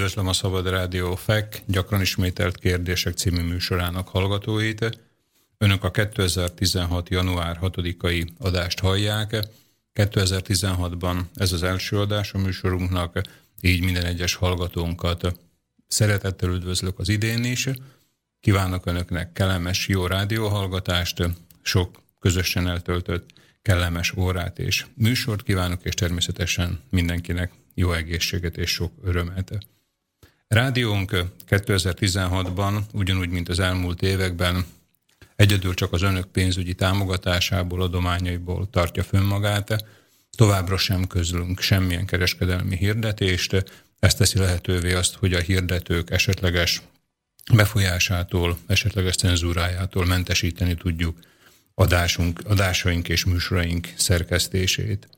Üdvözlöm a Szabad Rádió FEK gyakran ismételt kérdések című műsorának hallgatóit. Önök a 2016. január 6-ai adást hallják. 2016-ban ez az első adás a műsorunknak, így minden egyes hallgatónkat szeretettel üdvözlök az idén is. Kívánok Önöknek kellemes, jó rádióhallgatást, sok közösen eltöltött kellemes órát és műsort kívánok, és természetesen mindenkinek jó egészséget és sok örömet. Rádiónk 2016-ban, ugyanúgy, mint az elmúlt években, egyedül csak az önök pénzügyi támogatásából, adományaiból tartja fönn magát, továbbra sem közlünk semmilyen kereskedelmi hirdetést, ezt teszi lehetővé azt, hogy a hirdetők esetleges befolyásától, esetleges cenzúrájától mentesíteni tudjuk adásunk, adásaink és műsoraink szerkesztését.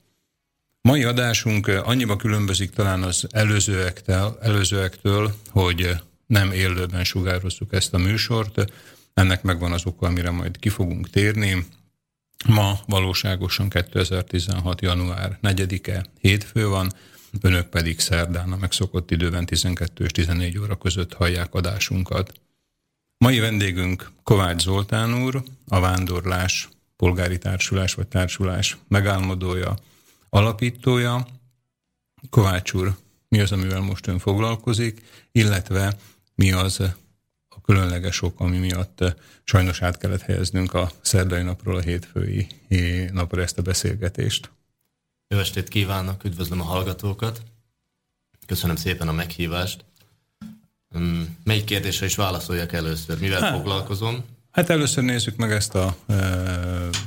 Mai adásunk annyiba különbözik talán az előzőektől, előzőektől, hogy nem élőben sugározzuk ezt a műsort. Ennek megvan az oka, amire majd ki fogunk térni. Ma valóságosan 2016. január 4-e hétfő van, önök pedig szerdán a megszokott időben 12 és 14 óra között hallják adásunkat. Mai vendégünk Kovács Zoltán úr, a Vándorlás polgári társulás vagy társulás megálmodója, alapítója. Kovács úr, mi az, amivel most ön foglalkozik, illetve mi az a különleges ok, ami miatt sajnos át kellett helyeznünk a szerdai napról a hétfői napra ezt a beszélgetést. Jó estét kívánok, üdvözlöm a hallgatókat. Köszönöm szépen a meghívást. Melyik kérdésre is válaszoljak először? Mivel hát, foglalkozom? Hát először nézzük meg ezt a e,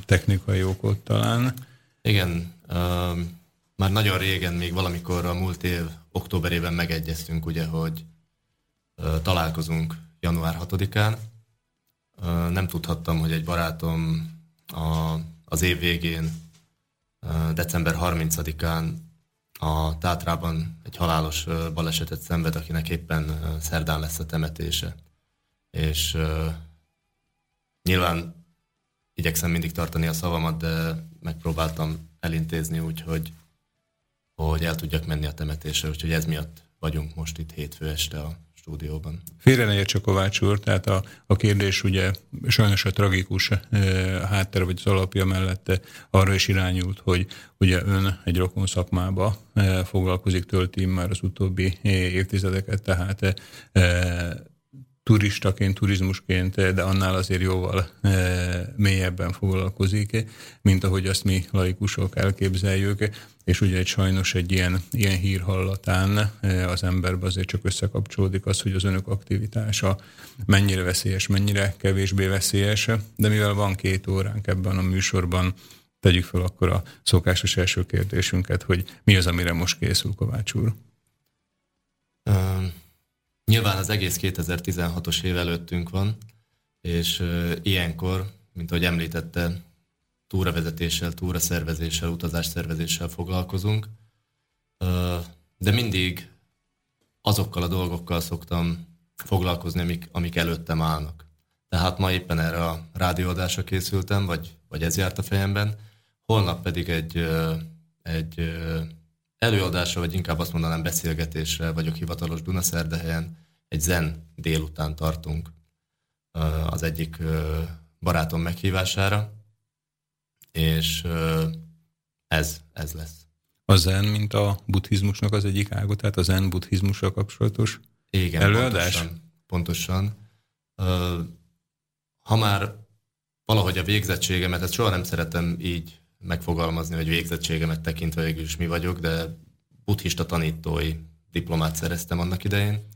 technikai okot talán. Igen, már nagyon régen, még valamikor a múlt év októberében megegyeztünk, ugye, hogy találkozunk január 6-án. E, nem tudhattam, hogy egy barátom a, az év végén, december 30-án a Tátrában egy halálos balesetet szenved, akinek éppen szerdán lesz a temetése. És nyilván igyekszem mindig tartani a szavamat, de megpróbáltam elintézni úgy, hogy, hogy el tudjak menni a temetésre, úgyhogy ez miatt vagyunk most itt hétfő este a stúdióban. Félre ne értse Kovács úr, tehát a, a kérdés ugye sajnos a tragikus e, háttere vagy az alapja mellett arra is irányult, hogy ugye ön egy rokon szakmába e, foglalkozik, tölti már az utóbbi évtizedeket, tehát e, turistaként, turizmusként, de annál azért jóval e, mélyebben foglalkozik, mint ahogy azt mi laikusok elképzeljük, és ugye egy sajnos egy ilyen, ilyen hír hallatán e, az emberbe azért csak összekapcsolódik az, hogy az önök aktivitása mennyire veszélyes, mennyire kevésbé veszélyes, de mivel van két óránk ebben a műsorban, tegyük fel akkor a szokásos első kérdésünket, hogy mi az, amire most készül Kovács úr? Nyilván az egész 2016-os év előttünk van, és ilyenkor, mint ahogy említette, túravezetéssel, túraszervezéssel, utazásszervezéssel foglalkozunk, de mindig azokkal a dolgokkal szoktam foglalkozni, amik, amik előttem állnak. Tehát ma éppen erre a rádióadásra készültem, vagy, vagy ez járt a fejemben, holnap pedig egy, egy előadásra, vagy inkább azt mondanám beszélgetésre vagyok hivatalos Dunaszerdehelyen, egy zen délután tartunk az egyik barátom meghívására, és ez, ez lesz. A zen, mint a buddhizmusnak az egyik ága, tehát a zen buddhizmussal kapcsolatos Igen, előadás? Pontosan. pontosan. Ha már valahogy a végzettségemet, ezt soha nem szeretem így megfogalmazni, hogy végzettségemet tekintve végül is mi vagyok, de buddhista tanítói diplomát szereztem annak idején,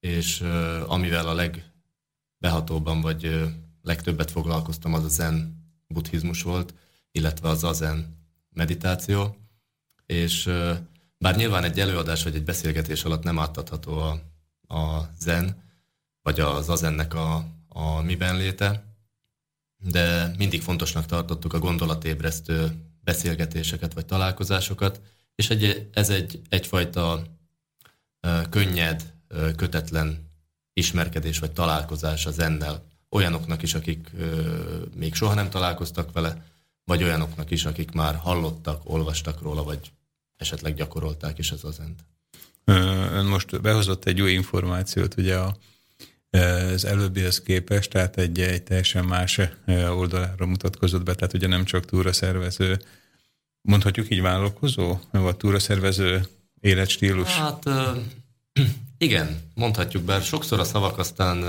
és amivel a legbehatóbban vagy legtöbbet foglalkoztam, az a zen buddhizmus volt, illetve az azen meditáció, és bár nyilván egy előadás vagy egy beszélgetés alatt nem átadható a, a zen, vagy az azennek a, a miben léte, de mindig fontosnak tartottuk a gondolatébresztő beszélgetéseket vagy találkozásokat, és egy, ez egy, egyfajta könnyed, kötetlen ismerkedés vagy találkozás az ennel. Olyanoknak is, akik még soha nem találkoztak vele, vagy olyanoknak is, akik már hallottak, olvastak róla, vagy esetleg gyakorolták is az azent. Ön most behozott egy új információt, ugye a, az előbbihez képest, tehát egy, egy teljesen más oldalára mutatkozott be, tehát ugye nem csak túraszervező, mondhatjuk így vállalkozó, vagy túraszervező életstílus? Hát igen, mondhatjuk, bár sokszor a szavak aztán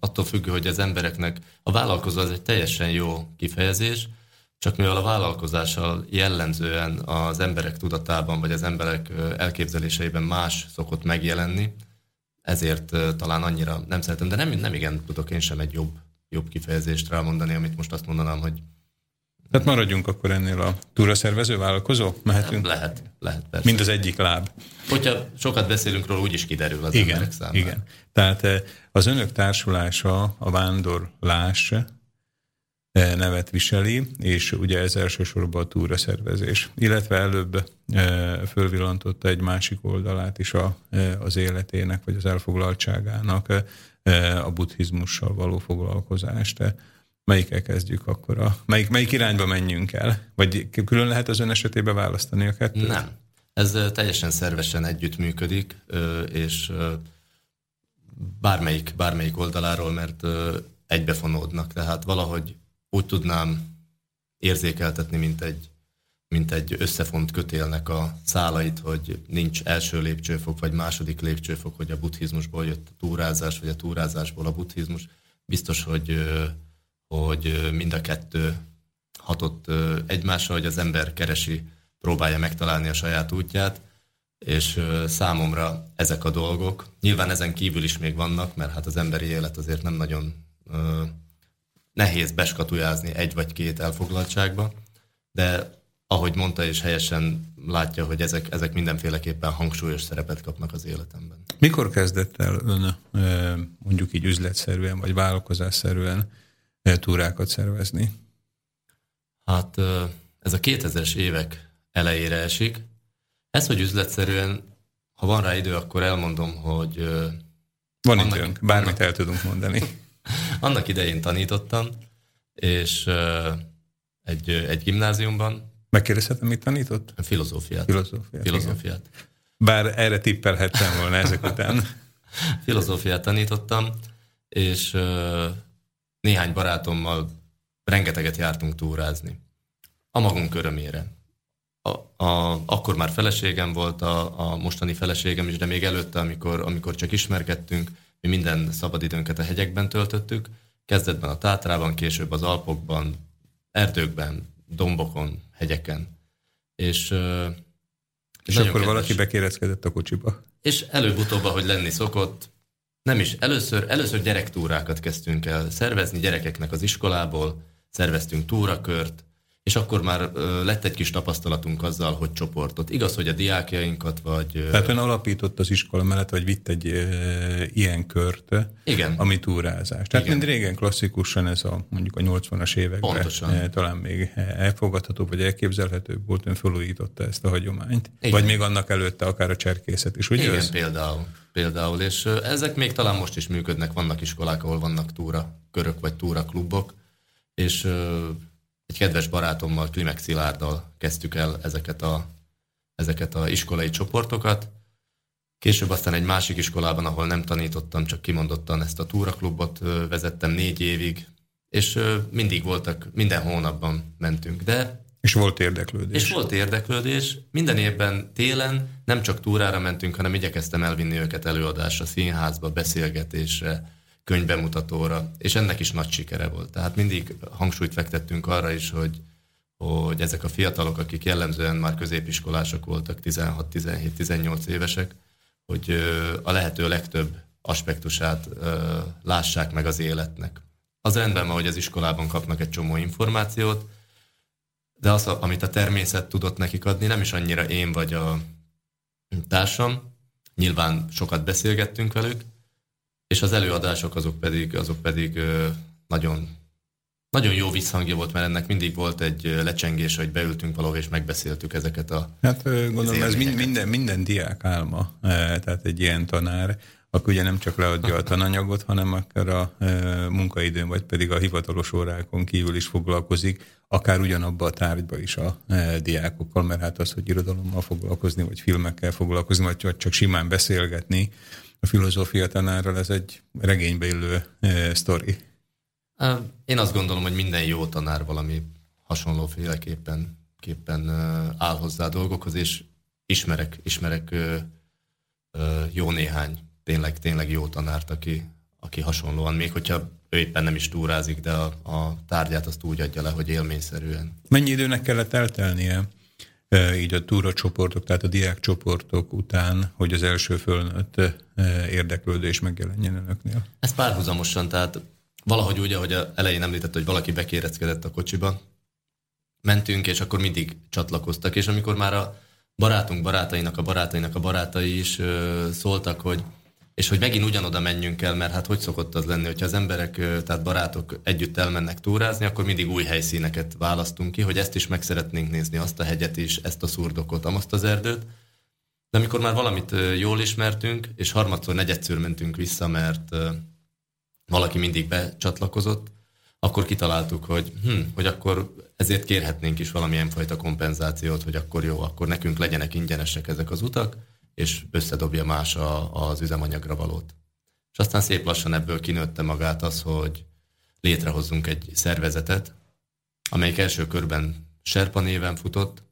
attól függő, hogy az embereknek a vállalkozó az egy teljesen jó kifejezés, csak mivel a vállalkozással jellemzően az emberek tudatában, vagy az emberek elképzeléseiben más szokott megjelenni, ezért talán annyira nem szeretem, de nem, nem igen tudok én sem egy jobb, jobb kifejezést rámondani, amit most azt mondanám, hogy tehát maradjunk akkor ennél a túraszervező vállalkozó? Mehetünk? Lehet, lehet persze. Mind az egyik láb. Hogyha sokat beszélünk róla, úgyis kiderül az igen, emberek számára. Igen, tehát az önök társulása, a vándorlás nevet viseli, és ugye ez elsősorban a túraszervezés. Illetve előbb fölvillantotta egy másik oldalát is a, az életének, vagy az elfoglaltságának, a buddhizmussal való foglalkozást. Melyikkel kezdjük akkor? A, melyik, melyik irányba menjünk el? Vagy külön lehet az ön esetében választani a kettőt? Nem. Ez teljesen szervesen együttműködik, és bármelyik, bármelyik oldaláról, mert egybefonódnak. Tehát valahogy úgy tudnám érzékeltetni, mint egy, mint egy összefont kötélnek a szálait, hogy nincs első lépcsőfok, vagy második lépcsőfok, hogy a buddhizmusból jött a túrázás, vagy a túrázásból a buddhizmus. Biztos, hogy, hogy mind a kettő hatott egymásra, hogy az ember keresi, próbálja megtalálni a saját útját, és számomra ezek a dolgok, nyilván ezen kívül is még vannak, mert hát az emberi élet azért nem nagyon nehéz beskatujázni egy vagy két elfoglaltságba, de ahogy mondta és helyesen látja, hogy ezek, ezek mindenféleképpen hangsúlyos szerepet kapnak az életemben. Mikor kezdett el ön mondjuk így üzletszerűen vagy vállalkozásszerűen túrákat szervezni? Hát ez a 2000-es évek elejére esik. Ez, hogy üzletszerűen, ha van rá idő, akkor elmondom, hogy... Van annak, időnk, bármit annak, el tudunk mondani. Annak idején tanítottam, és egy, egy gimnáziumban. Megkérdezhetem, mit tanított? Filozófiát. Filozófiát. Filozófiát. Bár erre tippelhettem volna ezek után. Filozófiát tanítottam, és néhány barátommal rengeteget jártunk túrázni. A magunk örömére. A, a, akkor már feleségem volt, a, a mostani feleségem is, de még előtte, amikor, amikor csak ismerkedtünk, mi minden szabadidőnket a hegyekben töltöttük, kezdetben a Tátrában, később az Alpokban, erdőkben, dombokon, hegyeken. És, és akkor kedves. valaki bekérezkedett a kocsiba. És előbb-utóbb, hogy lenni szokott, nem is. Először, először gyerektúrákat kezdtünk el szervezni gyerekeknek az iskolából, szerveztünk túrakört, és akkor már lett egy kis tapasztalatunk azzal, hogy csoportot. Igaz, hogy a diákjainkat, vagy... Tehát ön alapított az iskola mellett, vagy vitt egy e, ilyen kört, Igen. ami túrázás. Tehát Igen. mind régen klasszikusan ez a mondjuk a 80-as években Pontosan. E, talán még elfogadható, vagy elképzelhető volt, ön felújította ezt a hagyományt. Igen. Vagy még annak előtte akár a cserkészet is, ugye? Igen, ez? például. például. És ezek még talán most is működnek, vannak iskolák, ahol vannak túra körök, vagy túra klubok, és egy kedves barátommal, Klimek Szilárddal kezdtük el ezeket a, ezeket a iskolai csoportokat. Később aztán egy másik iskolában, ahol nem tanítottam, csak kimondottan ezt a túraklubot vezettem négy évig, és mindig voltak, minden hónapban mentünk, de... És volt érdeklődés. És volt érdeklődés. Minden évben télen nem csak túrára mentünk, hanem igyekeztem elvinni őket előadásra, színházba, beszélgetésre, könyvbemutatóra, és ennek is nagy sikere volt. Tehát mindig hangsúlyt fektettünk arra is, hogy, hogy ezek a fiatalok, akik jellemzően már középiskolások voltak, 16-17-18 évesek, hogy a lehető legtöbb aspektusát lássák meg az életnek. Az rendben van, hogy az iskolában kapnak egy csomó információt, de az, amit a természet tudott nekik adni, nem is annyira én vagy a társam. Nyilván sokat beszélgettünk velük, és az előadások azok pedig, azok pedig nagyon, nagyon jó visszhangja volt, mert ennek mindig volt egy lecsengés, hogy beültünk valahol és megbeszéltük ezeket a Hát gondolom, ez minden, minden diák álma, tehát egy ilyen tanár, akkor ugye nem csak leadja a tananyagot, hanem akár a munkaidőn, vagy pedig a hivatalos órákon kívül is foglalkozik, akár ugyanabba a tárgyba is a diákokkal, mert hát az, hogy irodalommal foglalkozni, vagy filmekkel foglalkozni, vagy csak simán beszélgetni, a filozófia tanárral ez egy regénybe illő e, sztori. Én azt gondolom, hogy minden jó tanár valami hasonlóféleképpen képpen áll hozzá a dolgokhoz, és ismerek, ismerek jó néhány tényleg, tényleg jó tanárt, aki, aki hasonlóan, még hogyha ő éppen nem is túrázik, de a, a tárgyát azt úgy adja le, hogy élményszerűen. Mennyi időnek kellett eltelnie így a túracsoportok, tehát a diákcsoportok után, hogy az első fölnőtt érdeklődés megjelenjen önöknél? Ez párhuzamosan, tehát valahogy úgy, ahogy elején említett, hogy valaki bekéreckedett a kocsiba, mentünk, és akkor mindig csatlakoztak, és amikor már a barátunk barátainak, a barátainak a barátai is ö, szóltak, hogy és hogy megint ugyanoda menjünk el, mert hát hogy szokott az lenni, hogyha az emberek, tehát barátok együtt elmennek túrázni, akkor mindig új helyszíneket választunk ki, hogy ezt is meg szeretnénk nézni, azt a hegyet is, ezt a szurdokot, azt az erdőt. De amikor már valamit jól ismertünk, és harmadszor, negyedször mentünk vissza, mert valaki mindig becsatlakozott, akkor kitaláltuk, hogy, hm, hogy akkor ezért kérhetnénk is valamilyen fajta kompenzációt, hogy akkor jó, akkor nekünk legyenek ingyenesek ezek az utak, és összedobja más a, az üzemanyagra valót. És aztán szép lassan ebből kinőtte magát az, hogy létrehozzunk egy szervezetet, amelyik első körben Serpa néven futott,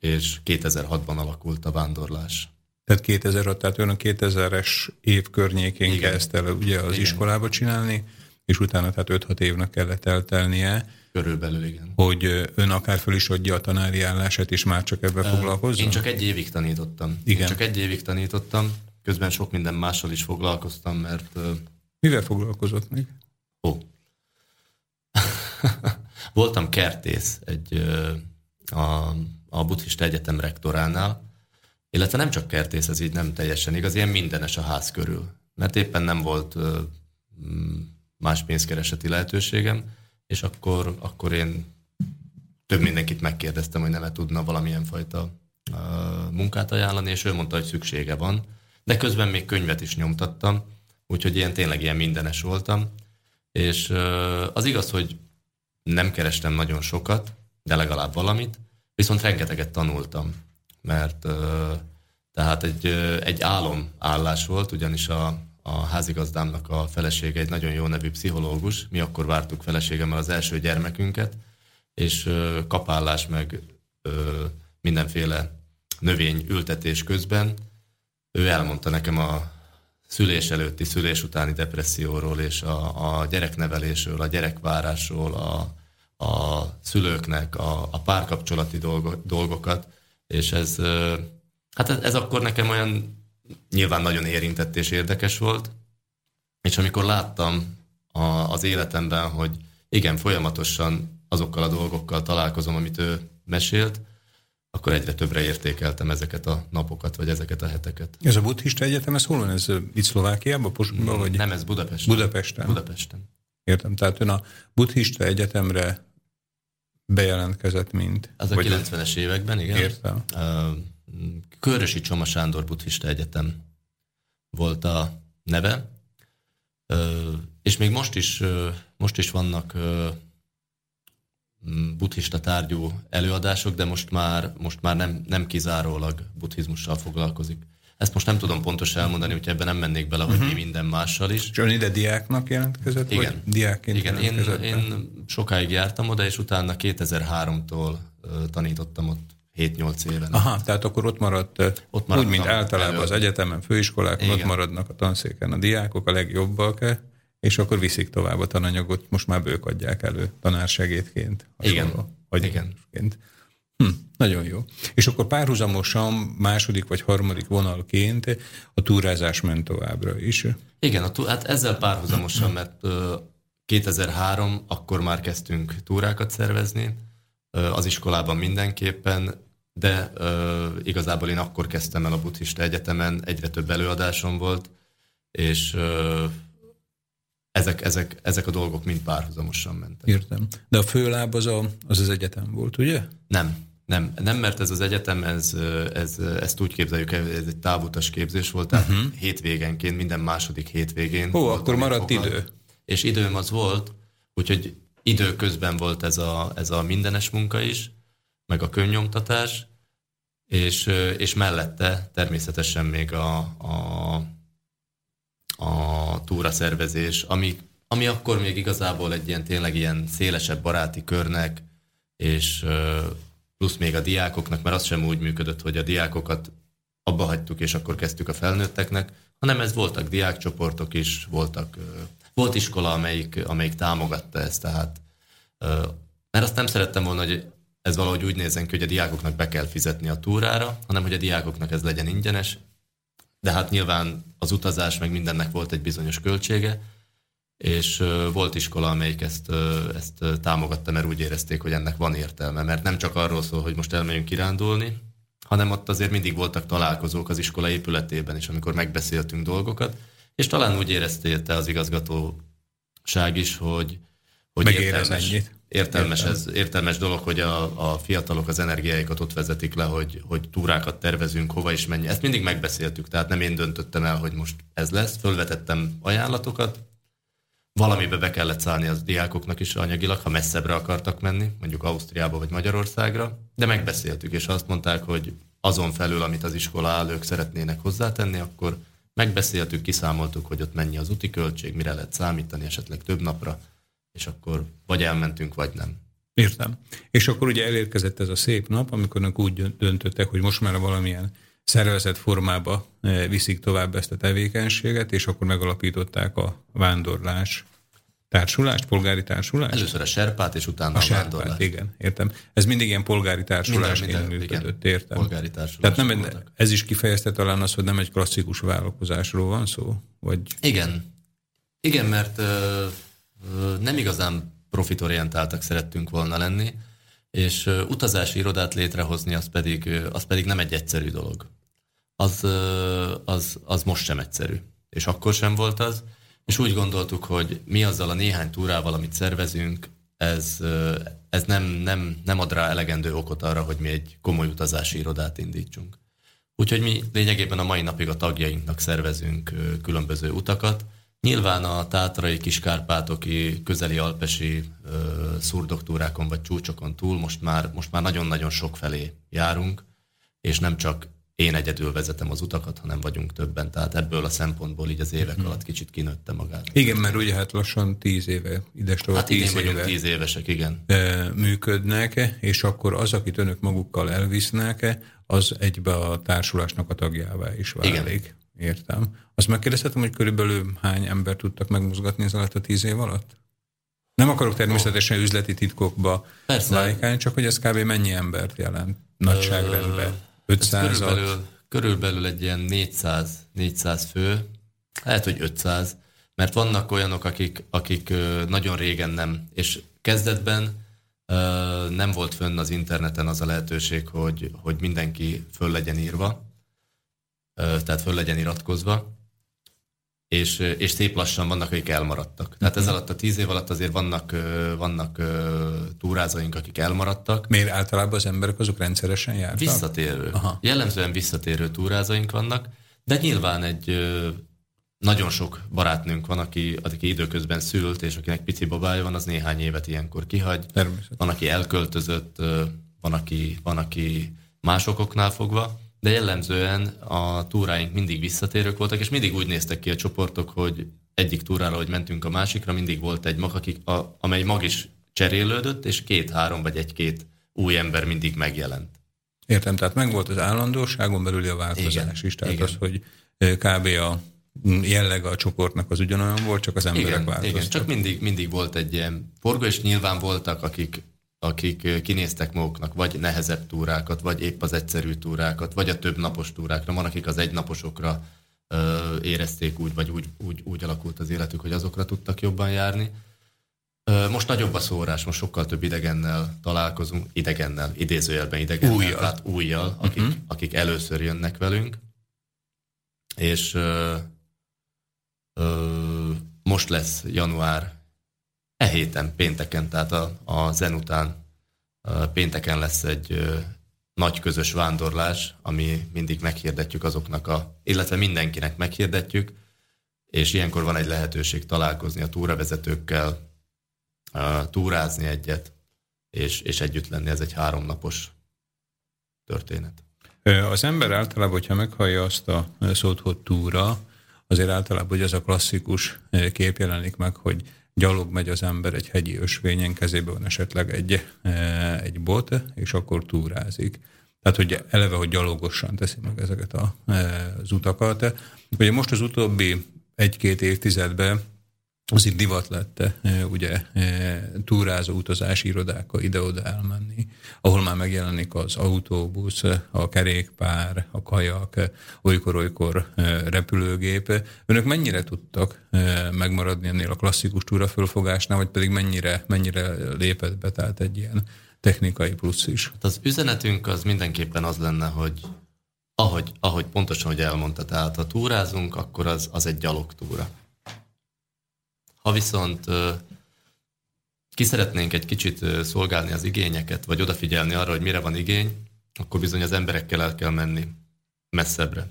és 2006-ban alakult a vándorlás. Tehát 2006, tehát ön a 2000-es év környékén Igen. kezdte el ugye az Igen. iskolába csinálni, és utána tehát 5-6 évnek kellett eltelnie. Körülbelül, igen. Hogy ön akár föl is adja a tanári állását, és már csak ebbe foglalkozzon? Én csak egy évig tanítottam. Igen. Én csak egy évig tanítottam, közben sok minden mással is foglalkoztam, mert... Mivel foglalkozott még? Ó. Voltam kertész egy, a, a buddhista egyetem rektoránál, illetve nem csak kertész, ez így nem teljesen igaz, ilyen mindenes a ház körül. Mert éppen nem volt más pénzkereseti lehetőségem, és akkor, akkor én több mindenkit megkérdeztem, hogy nem tudna valamilyen fajta uh, munkát ajánlani, és ő mondta, hogy szüksége van. De közben még könyvet is nyomtattam, úgyhogy ilyen tényleg ilyen mindenes voltam. És uh, az igaz, hogy nem kerestem nagyon sokat, de legalább valamit, viszont rengeteget tanultam, mert uh, tehát egy, egy állás volt, ugyanis a, a házigazdámnak a felesége egy nagyon jó nevű pszichológus. Mi akkor vártuk feleségemmel az első gyermekünket, és ö, kapállás meg mindenféle növény ültetés közben ő elmondta nekem a szülés előtti, szülés utáni depresszióról és a, a gyereknevelésről, a gyerekvárásról, a, a szülőknek a, a párkapcsolati dolgo, dolgokat, és ez, hát ez, ez akkor nekem olyan nyilván nagyon érintett és érdekes volt, és amikor láttam a, az életemben, hogy igen, folyamatosan azokkal a dolgokkal találkozom, amit ő mesélt, akkor egyre többre értékeltem ezeket a napokat, vagy ezeket a heteket. Ez a buddhista egyetem, ez hol van? Ez itt Szlovákiában, Posba, vagy? Nem, ez Budapesten. Budapesten. Budapesten. Értem, tehát ön a buddhista egyetemre bejelentkezett, mint... Az a 90-es években, igen. Értem. Uh, Körösi Csoma Sándor Buddhista Egyetem volt a neve, és még most is, most is vannak buddhista tárgyú előadások, de most már, most már nem, nem kizárólag buddhizmussal foglalkozik. Ezt most nem tudom pontosan elmondani, hogy ebben nem mennék bele, hogy uh-huh. mi minden mással is. John ide diáknak jelentkezett? Igen. Vagy diákként Igen, én, én sokáig jártam oda, és utána 2003-tól tanítottam ott 7-8 éven. Aha, tehát akkor ott maradt, ott úgy, mint általában elő. az egyetemen, főiskolák, ott maradnak a tanszéken a diákok, a legjobbak, és akkor viszik tovább a tananyagot, most már ők adják elő tanársegédként. Igen. Vagy Igen. Hm, nagyon jó. És akkor párhuzamosan második vagy harmadik vonalként a túrázás ment továbbra is. Igen, a tú- hát ezzel párhuzamosan, mert 2003 akkor már kezdtünk túrákat szervezni, az iskolában mindenképpen, de uh, igazából én akkor kezdtem el a buddhista egyetemen, egyre több előadásom volt, és uh, ezek, ezek, ezek a dolgok mind párhuzamosan mentek. Értem. De a főláb az, a, az az egyetem volt, ugye? Nem. nem, nem, mert ez az egyetem, ez, ez, ezt úgy képzeljük el, ez egy távutas képzés volt, tehát uh-huh. hétvégenként, minden második hétvégén. Ó, akkor maradt fogad, idő. És időm az volt, úgyhogy időközben volt ez a, ez a mindenes munka is, meg a könnyomtatás, és, és mellette természetesen még a, a, a túra szervezés, ami, ami akkor még igazából egy ilyen tényleg ilyen szélesebb baráti körnek, és plusz még a diákoknak, mert az sem úgy működött, hogy a diákokat abba hagytuk, és akkor kezdtük a felnőtteknek, hanem ez voltak diákcsoportok is, voltak, volt iskola, amelyik, amelyik támogatta ezt, tehát mert azt nem szerettem volna, hogy ez valahogy úgy nézzen ki, hogy a diákoknak be kell fizetni a túrára, hanem hogy a diákoknak ez legyen ingyenes, de hát nyilván az utazás meg mindennek volt egy bizonyos költsége, és volt iskola, amelyik ezt, ezt támogatta, mert úgy érezték, hogy ennek van értelme, mert nem csak arról szól, hogy most elmegyünk kirándulni, hanem ott azért mindig voltak találkozók az iskola épületében is, amikor megbeszéltünk dolgokat, és talán úgy érezte az igazgatóság is, hogy, hogy értelmes, értelmes, ez, értelmes dolog, hogy a, a fiatalok az energiáikat ott vezetik le, hogy, hogy túrákat tervezünk, hova is menni. Ezt mindig megbeszéltük, tehát nem én döntöttem el, hogy most ez lesz. Fölvetettem ajánlatokat, valamibe be kellett szállni az diákoknak is anyagilag, ha messzebbre akartak menni, mondjuk Ausztriába vagy Magyarországra, de megbeszéltük, és azt mondták, hogy azon felül, amit az iskola állők szeretnének hozzátenni, akkor megbeszéltük, kiszámoltuk, hogy ott mennyi az úti költség, mire lehet számítani, esetleg több napra, és akkor vagy elmentünk, vagy nem. Értem. És akkor ugye elérkezett ez a szép nap, amikor önök úgy döntöttek, hogy most már valamilyen szervezett formába eh, viszik tovább ezt a tevékenységet, és akkor megalapították a vándorlás társulást, polgári társulást? Először a serpát, és utána a, a serpát, vándorlás. igen, értem. Ez mindig ilyen polgári társulásként minden, minden, működött, igen. értem. Polgári társulás. Tehát nem, ez is kifejezte talán az, hogy nem egy klasszikus vállalkozásról van szó? Vagy... Igen. Igen, mert nem igazán profitorientáltak szerettünk volna lenni, és utazási irodát létrehozni, az pedig, az pedig nem egy egyszerű dolog. Az, az, az most sem egyszerű. És akkor sem volt az és úgy gondoltuk, hogy mi azzal a néhány túrával, amit szervezünk, ez, ez nem, nem, nem ad rá elegendő okot arra, hogy mi egy komoly utazási irodát indítsunk. Úgyhogy mi lényegében a mai napig a tagjainknak szervezünk különböző utakat. Nyilván a tátrai, kiskárpátoki, közeli alpesi szurdoktúrákon vagy csúcsokon túl most már, most már nagyon-nagyon sok felé járunk, és nem csak én egyedül vezetem az utakat, hanem vagyunk többen. Tehát ebből a szempontból így az évek hmm. alatt kicsit kinőtte magát. Igen, mert ugye hát lassan tíz éve, ides hát tíz éve tíz évesek, igen. Működnek, és akkor az, akit önök magukkal elvisznek, az egybe a társulásnak a tagjává is válik. Igen. Értem. Azt megkérdezhetem, hogy körülbelül hány ember tudtak megmozgatni ez alatt a tíz év alatt? Nem akarok természetesen üzleti titkokba lájkálni, csak hogy ez kb. mennyi embert jelent nagyságrendben. 500 körülbelül, körülbelül egy ilyen 400, 400 fő, lehet, hogy 500, mert vannak olyanok, akik, akik nagyon régen nem, és kezdetben nem volt fönn az interneten az a lehetőség, hogy, hogy mindenki föl legyen írva, tehát föl legyen iratkozva, és, és szép lassan vannak, akik elmaradtak. Tehát ez alatt a tíz év alatt azért vannak, vannak túrázóink, akik elmaradtak. Miért általában az emberek azok rendszeresen járnak? Visszatérő. Aha. Jellemzően visszatérő túrázóink vannak, de nyilván egy nagyon sok barátnőnk van, aki, aki időközben szült, és akinek pici babája van, az néhány évet ilyenkor kihagy. Van, aki elköltözött, van, aki, van, aki más okoknál fogva de jellemzően a túráink mindig visszatérők voltak, és mindig úgy néztek ki a csoportok, hogy egyik túrára, hogy mentünk a másikra, mindig volt egy mag, akik, a, amely mag is cserélődött, és két-három vagy egy-két új ember mindig megjelent. Értem, tehát megvolt az állandóságon belüli a változás igen, is, tehát igen. az, hogy kb. a jelleg a csoportnak az ugyanolyan volt, csak az emberek igen, változtak. Igen, csak mindig, mindig volt egy ilyen forgó, és nyilván voltak, akik akik kinéztek maguknak vagy nehezebb túrákat, vagy épp az egyszerű túrákat, vagy a több napos túrákra. Van, akik az egynaposokra ö, érezték úgy, vagy úgy, úgy, úgy alakult az életük, hogy azokra tudtak jobban járni. Ö, most nagyobb a szórás, most sokkal több idegennel találkozunk, idegennel, idézőjelben idegennel, újjal. tehát újjal, akik, uh-huh. akik először jönnek velünk. És ö, ö, most lesz január E héten, pénteken, tehát a, a zen után Pénteken lesz egy nagy közös vándorlás, ami mindig meghirdetjük azoknak a, illetve mindenkinek meghirdetjük, és ilyenkor van egy lehetőség találkozni a túravezetőkkel, túrázni egyet, és, és együtt lenni. Ez egy háromnapos történet. Az ember általában, hogyha meghallja azt a szót, hogy túra, azért általában hogy az a klasszikus kép jelenik meg, hogy gyalog megy az ember egy hegyi ösvényen, kezében van esetleg egy, egy bot, és akkor túrázik. Tehát, hogy eleve, hogy gyalogosan teszi meg ezeket a, az utakat. Ugye most az utóbbi egy-két évtizedben az divat lett ugye túrázó utazási irodákkal ide-oda elmenni, ahol már megjelenik az autóbusz, a kerékpár, a kajak, olykor-olykor repülőgép. Önök mennyire tudtak megmaradni ennél a klasszikus túrafölfogásnál, vagy pedig mennyire, mennyire lépett be, tehát egy ilyen technikai plusz is? Hát az üzenetünk az mindenképpen az lenne, hogy ahogy, ahogy pontosan, hogy elmondta, tehát ha túrázunk, akkor az, az egy gyalogtúra ha viszont ki szeretnénk egy kicsit szolgálni az igényeket, vagy odafigyelni arra, hogy mire van igény, akkor bizony az emberekkel el kell menni messzebbre.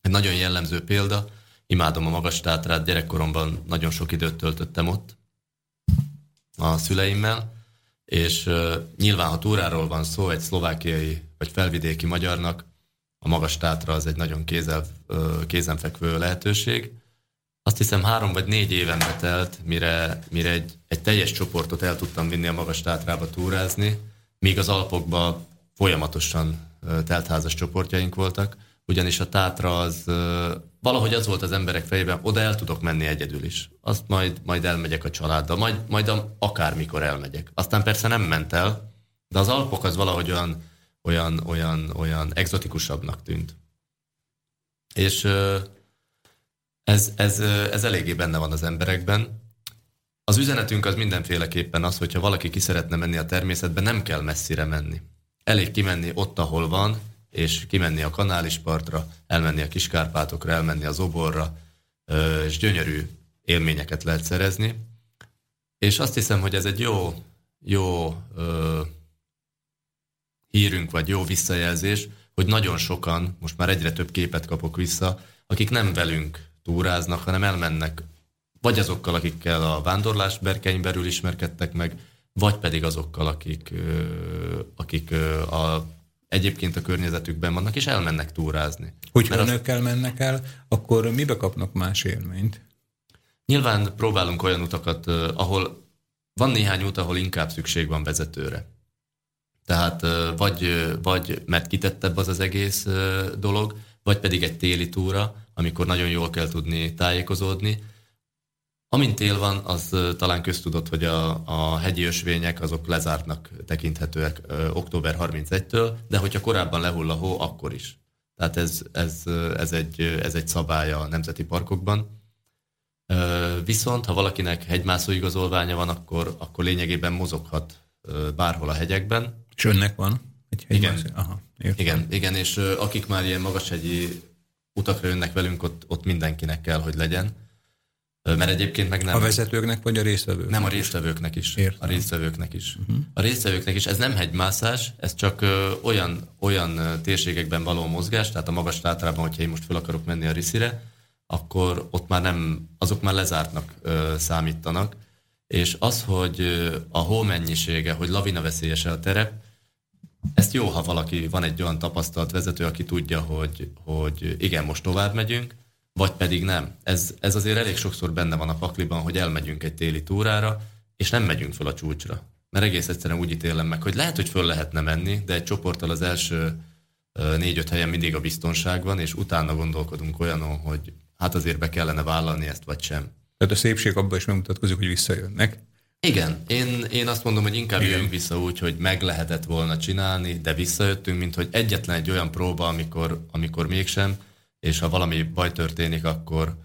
Egy nagyon jellemző példa, imádom a magas tátrát, gyerekkoromban nagyon sok időt töltöttem ott a szüleimmel, és nyilván, ha túráról van szó, egy szlovákiai vagy felvidéki magyarnak, a magas tátra az egy nagyon kézel, uh, kézenfekvő lehetőség, azt hiszem három vagy négy éven betelt, mire, mire egy, egy teljes csoportot el tudtam vinni a magas tátrába túrázni, míg az Alpokban folyamatosan teltházas csoportjaink voltak, ugyanis a tátra az valahogy az volt az emberek fejében, oda el tudok menni egyedül is. Azt majd, majd elmegyek a családdal, majd, majd akármikor elmegyek. Aztán persze nem ment el, de az Alpok az valahogy olyan, olyan, olyan, olyan exotikusabbnak tűnt. És ez, ez, ez eléggé benne van az emberekben. Az üzenetünk az mindenféleképpen az, hogyha valaki ki szeretne menni a természetbe, nem kell messzire menni. Elég kimenni ott, ahol van, és kimenni a kanális partra, elmenni a Kiskárpátokra, elmenni az Oborra, és gyönyörű élményeket lehet szerezni. És azt hiszem, hogy ez egy jó, jó ö, hírünk, vagy jó visszajelzés, hogy nagyon sokan, most már egyre több képet kapok vissza, akik nem velünk túráznak, hanem elmennek vagy azokkal, akikkel a vándorlás berkein belül ismerkedtek meg, vagy pedig azokkal, akik, akik a, egyébként a környezetükben vannak, és elmennek túrázni. Hogyha Mert önökkel az... mennek el, akkor mibe kapnak más élményt? Nyilván próbálunk olyan utakat, ahol van néhány út, ahol inkább szükség van vezetőre. Tehát vagy, vagy mert kitettebb az az egész dolog, vagy pedig egy téli túra, amikor nagyon jól kell tudni tájékozódni. Amint tél van, az talán köztudott, hogy a, a hegyi ösvények azok lezártnak tekinthetőek ö, október 31-től, de hogyha korábban lehull a hó, akkor is. Tehát ez, ez, ez, egy, ez egy szabálya a nemzeti parkokban. Ö, viszont, ha valakinek hegymászó igazolványa van, akkor, akkor lényegében mozoghat ö, bárhol a hegyekben. És önnek van? Egy igen, Aha, igen, igen, és ö, akik már ilyen magashegyi utakra jönnek velünk, ott, ott mindenkinek kell, hogy legyen. Mert egyébként meg nem... A vezetőknek vagy a résztvevőknek? Nem, a résztvevőknek is. Értem. A résztvevőknek is. Uh-huh. A résztvevőknek is. Ez nem hegymászás, ez csak ö, olyan, olyan térségekben való mozgás, tehát a magas tátrában, hogyha én most fel akarok menni a Riszire, akkor ott már nem, azok már lezártnak ö, számítanak. És az, hogy a hó mennyisége, hogy lavina veszélyes a terep, ezt jó, ha valaki van egy olyan tapasztalt vezető, aki tudja, hogy, hogy igen, most tovább megyünk, vagy pedig nem. Ez, ez azért elég sokszor benne van a pakliban, hogy elmegyünk egy téli túrára, és nem megyünk fel a csúcsra. Mert egész egyszerűen úgy ítélem meg, hogy lehet, hogy föl lehetne menni, de egy csoporttal az első négy-öt helyen mindig a biztonság van, és utána gondolkodunk olyanon, hogy hát azért be kellene vállalni ezt, vagy sem. Tehát a szépség abban is megmutatkozik, hogy visszajönnek. Igen, én, én azt mondom, hogy inkább Igen. vissza úgy, hogy meg lehetett volna csinálni, de visszajöttünk, mint hogy egyetlen egy olyan próba, amikor, amikor mégsem, és ha valami baj történik, akkor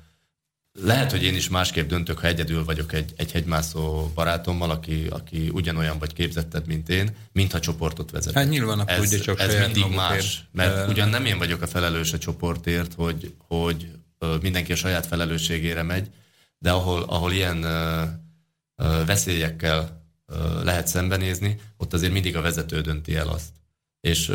lehet, hogy én is másképp döntök, ha egyedül vagyok egy, egy hegymászó barátommal, aki, aki ugyanolyan vagy képzetted, mint én, mintha csoportot vezet. Hát nyilván akkor ez, ugye csak ez mindig más, mert ugyan nem én vagyok a felelős a csoportért, hogy, hogy mindenki a saját felelősségére megy, de ahol, ahol ilyen veszélyekkel lehet szembenézni, ott azért mindig a vezető dönti el azt. És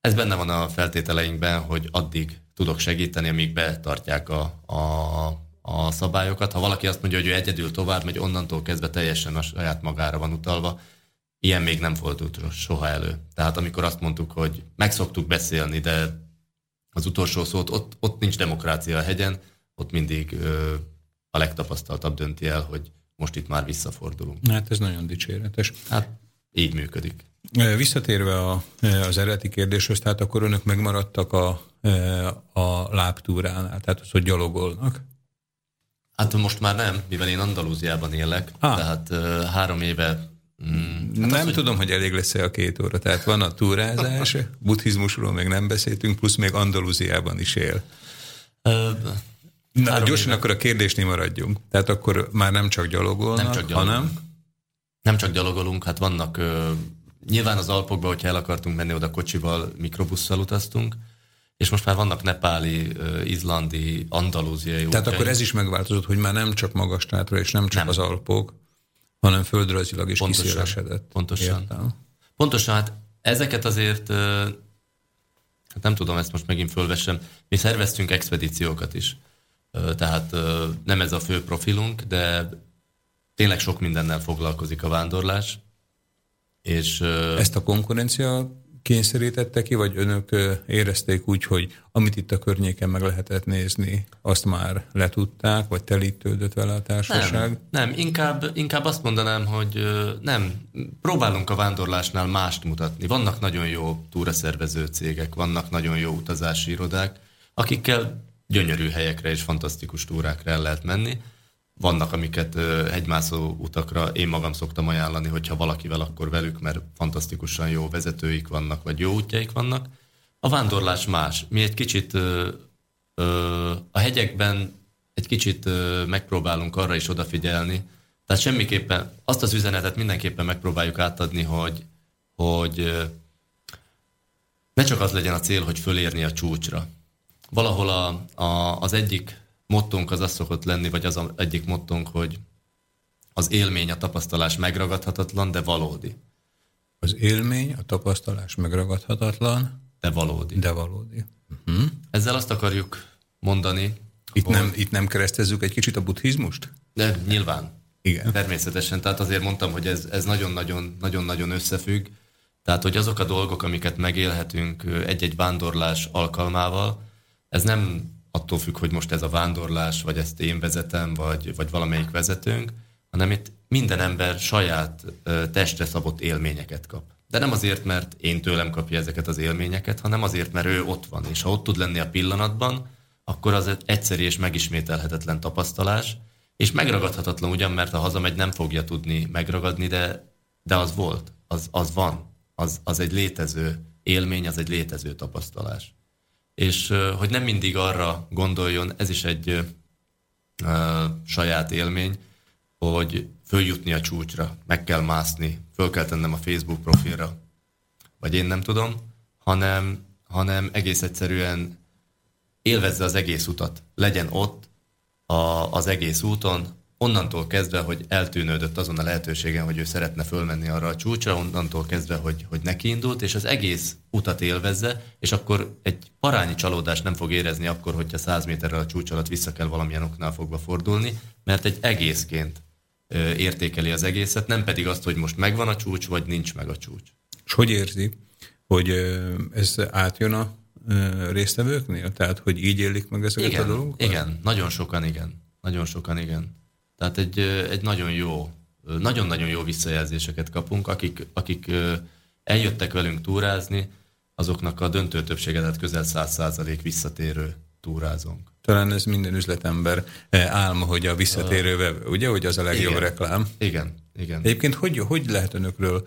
ez benne van a feltételeinkben, hogy addig tudok segíteni, amíg betartják a, a, a szabályokat. Ha valaki azt mondja, hogy ő egyedül tovább megy, onnantól kezdve teljesen a saját magára van utalva, ilyen még nem fordult soha elő. Tehát amikor azt mondtuk, hogy megszoktuk beszélni, de az utolsó szót, ott, ott nincs demokrácia a hegyen, ott mindig ö, a legtapasztaltabb dönti el, hogy most itt már visszafordulunk. Hát ez nagyon dicséretes. Hát így működik. Visszatérve a, az eredeti kérdéshez, tehát akkor önök megmaradtak a, a lábtúránál, tehát az, hogy gyalogolnak? Hát most már nem, mivel én Andalúziában élek, ah. tehát három éve Mm, hát nem az, hogy... tudom, hogy elég lesz a két óra. Tehát van a túrázás, buddhizmusról még nem beszéltünk, plusz még Andalúziában is él. Na, gyorsan éve. akkor a kérdésnél maradjunk. Tehát akkor már nem csak gyalogolnak, nem csak gyalogolunk. hanem... Nem csak gyalogolunk, hát vannak... Uh, nyilván az Alpokban, hogyha el akartunk menni oda kocsival, mikrobusszal utaztunk, és most már vannak nepáli, izlandi, andalúziai Tehát útjai. akkor ez is megváltozott, hogy már nem csak magas tátra, és nem csak nem. az Alpok, hanem földrajzilag is pontosan, kiszélesedett. Pontosan. Értem. Pontosan, hát ezeket azért, hát nem tudom, ezt most megint fölvessem, mi szerveztünk expedíciókat is. Tehát nem ez a fő profilunk, de tényleg sok mindennel foglalkozik a vándorlás. És, Ezt a konkurencia kényszerítette ki, vagy önök érezték úgy, hogy amit itt a környéken meg lehetett nézni, azt már letudták, vagy telítődött vele a társaság? Nem, nem inkább, inkább azt mondanám, hogy nem, próbálunk a vándorlásnál mást mutatni. Vannak nagyon jó túraszervező cégek, vannak nagyon jó utazási irodák, akikkel gyönyörű helyekre és fantasztikus túrákra el lehet menni, vannak, amiket hegymászó utakra én magam szoktam ajánlani, hogyha valakivel, akkor velük, mert fantasztikusan jó vezetőik vannak, vagy jó útjaik vannak. A vándorlás más. Mi egy kicsit ö, ö, a hegyekben egy kicsit ö, megpróbálunk arra is odafigyelni. Tehát semmiképpen azt az üzenetet mindenképpen megpróbáljuk átadni, hogy, hogy ne csak az legyen a cél, hogy fölérni a csúcsra. Valahol a, a, az egyik mottónk az az szokott lenni, vagy az egyik mottónk, hogy az élmény, a tapasztalás megragadhatatlan, de valódi. Az élmény, a tapasztalás megragadhatatlan, de valódi. De valódi. Uh-huh. Ezzel azt akarjuk mondani, itt, hogy... nem, itt nem keresztezzük egy kicsit a buddhizmust? De nyilván. Igen. Természetesen. Tehát azért mondtam, hogy ez, ez nagyon-nagyon, nagyon-nagyon összefügg. Tehát, hogy azok a dolgok, amiket megélhetünk egy-egy vándorlás alkalmával, ez nem attól függ, hogy most ez a vándorlás, vagy ezt én vezetem, vagy, vagy valamelyik vezetőnk, hanem itt minden ember saját testre szabott élményeket kap. De nem azért, mert én tőlem kapja ezeket az élményeket, hanem azért, mert ő ott van. És ha ott tud lenni a pillanatban, akkor az egyszerű és megismételhetetlen tapasztalás, és megragadhatatlan ugyan, mert ha hazamegy, nem fogja tudni megragadni, de, de az volt, az, az van, az, az egy létező élmény, az egy létező tapasztalás és hogy nem mindig arra gondoljon, ez is egy saját élmény, hogy följutni a csúcsra, meg kell mászni, föl kell tennem a Facebook profilra, vagy én nem tudom, hanem, hanem egész egyszerűen élvezze az egész utat, legyen ott a, az egész úton, onnantól kezdve, hogy eltűnődött azon a lehetőségen, hogy ő szeretne fölmenni arra a csúcsra, onnantól kezdve, hogy, hogy neki indult, és az egész utat élvezze, és akkor egy parányi csalódást nem fog érezni akkor, hogyha 100 méterrel a csúcs alatt vissza kell valamilyen oknál fogva fordulni, mert egy egészként értékeli az egészet, nem pedig azt, hogy most megvan a csúcs, vagy nincs meg a csúcs. És hogy érzi, hogy ez átjön a résztvevőknél? Tehát, hogy így élik meg ezeket igen, a dolgokat? Igen, nagyon sokan igen. Nagyon sokan igen. Tehát egy, egy nagyon jó, nagyon-nagyon jó visszajelzéseket kapunk, akik, akik eljöttek velünk túrázni, azoknak a döntő többsége, tehát közel 100% visszatérő túrázónk. Talán ez minden üzletember álma, hogy a visszatérő ugye, hogy az a legjobb igen, reklám. Igen, igen. Egyébként hogy, hogy lehet önökről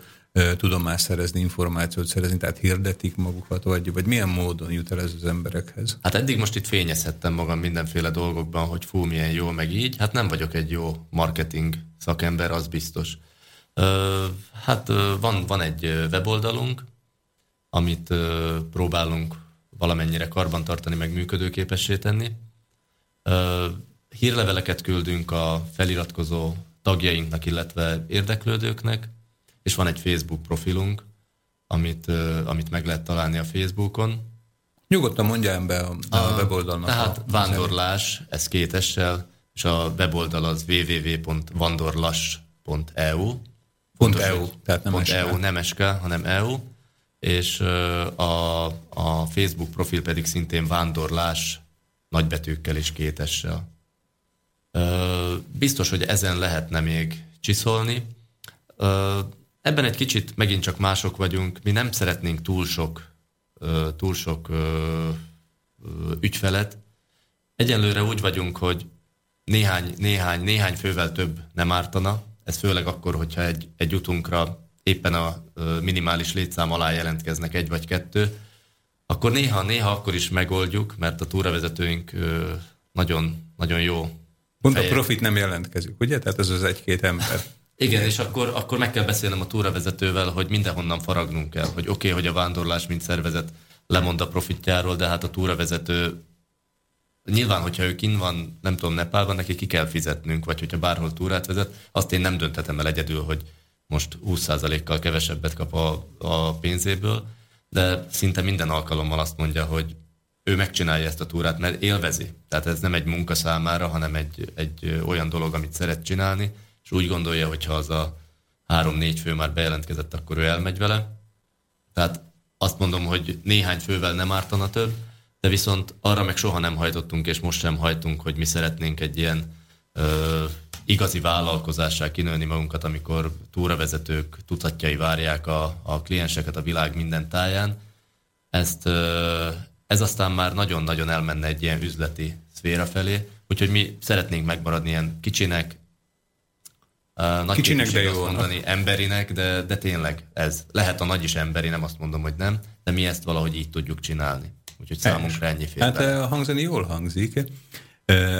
tudomást szerezni, információt szerezni, tehát hirdetik magukat, vagy, vagy milyen módon jut el ez az emberekhez? Hát eddig most itt fényezhettem magam mindenféle dolgokban, hogy fú, milyen jó, meg így. Hát nem vagyok egy jó marketing szakember, az biztos. Hát van, van egy weboldalunk, amit próbálunk valamennyire karbantartani, meg működőképessé tenni. Hírleveleket küldünk a feliratkozó tagjainknak, illetve érdeklődőknek, és van egy Facebook profilunk, amit, amit meg lehet találni a Facebookon. Nyugodtan mondjál be a, a, a weboldalnak. Tehát a, vándorlás, ez két essel, és a weboldal az www.vandorlas.eu. Pont .eu, tehát nem pont EU, nem SK, hanem EU. És a, a Facebook profil pedig szintén vándorlás nagybetűkkel és kétessel. Biztos, hogy ezen lehetne még csiszolni. Ebben egy kicsit megint csak mások vagyunk. Mi nem szeretnénk túl sok, túl sok ügyfelet. Egyenlőre úgy vagyunk, hogy néhány, néhány, néhány fővel több nem ártana. Ez főleg akkor, hogyha egy, egy utunkra éppen a minimális létszám alá jelentkeznek egy vagy kettő, akkor néha, néha akkor is megoldjuk, mert a túravezetőink nagyon, nagyon jó Pont fejek. a profit nem jelentkezik, ugye? Tehát ez az egy-két ember. Igen, és akkor, akkor meg kell beszélnem a túravezetővel, hogy mindenhonnan faragnunk kell, hogy oké, okay, hogy a vándorlás, mint szervezet lemond a profitjáról, de hát a túravezető nyilván, hogyha ő kin van, nem tudom, Nepálban, neki ki kell fizetnünk, vagy hogyha bárhol túrát vezet, azt én nem dönthetem el egyedül, hogy most 20%-kal kevesebbet kap a, a pénzéből, de szinte minden alkalommal azt mondja, hogy ő megcsinálja ezt a túrát, mert élvezi. Tehát ez nem egy munka számára, hanem egy, egy olyan dolog, amit szeret csinálni, és úgy gondolja, hogy ha az a három-négy fő már bejelentkezett, akkor ő elmegy vele. Tehát azt mondom, hogy néhány fővel nem ártana több, de viszont arra meg soha nem hajtottunk, és most sem hajtunk, hogy mi szeretnénk egy ilyen ö, igazi vállalkozássá kinőni magunkat, amikor túravezetők tucatjai várják a, a klienseket a világ minden táján. Ezt, ez aztán már nagyon-nagyon elmenne egy ilyen üzleti szféra felé, úgyhogy mi szeretnénk megmaradni ilyen kicsinek, nagy Kicsinek, de jó mondani, emberinek, de, de tényleg ez. Lehet a nagy is emberi, nem azt mondom, hogy nem, de mi ezt valahogy így tudjuk csinálni. Úgyhogy számunkra ennyi fél. Hát hangzani jól hangzik.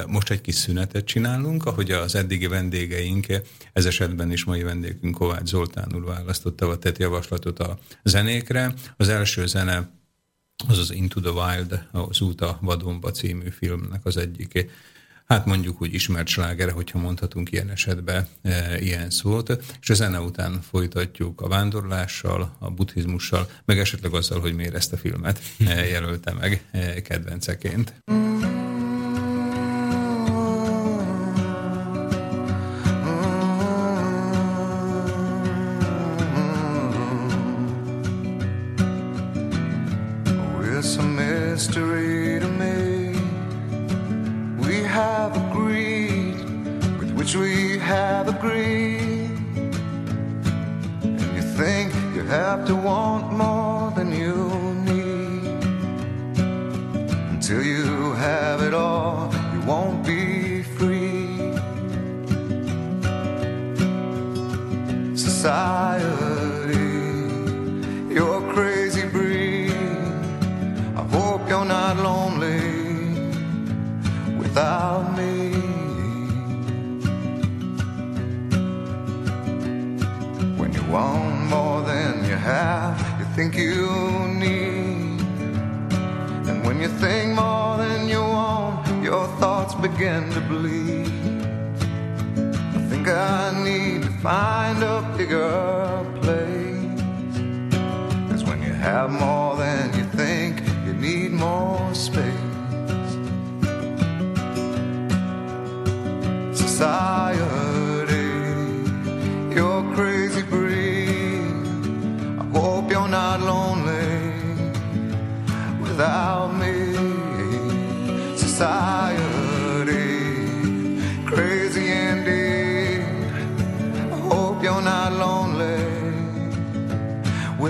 Most egy kis szünetet csinálunk, ahogy az eddigi vendégeink, ez esetben is mai vendégünk Kovács Zoltán úr választotta a tett javaslatot a zenékre. Az első zene az az Into the Wild, az Út a Vadonba című filmnek az egyik hát mondjuk úgy ismert sláger, hogyha mondhatunk ilyen esetben e, ilyen szót, és a zene után folytatjuk a vándorlással, a buddhizmussal, meg esetleg azzal, hogy miért ezt a filmet e, jelölte meg e, kedvenceként. Mm.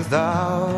到。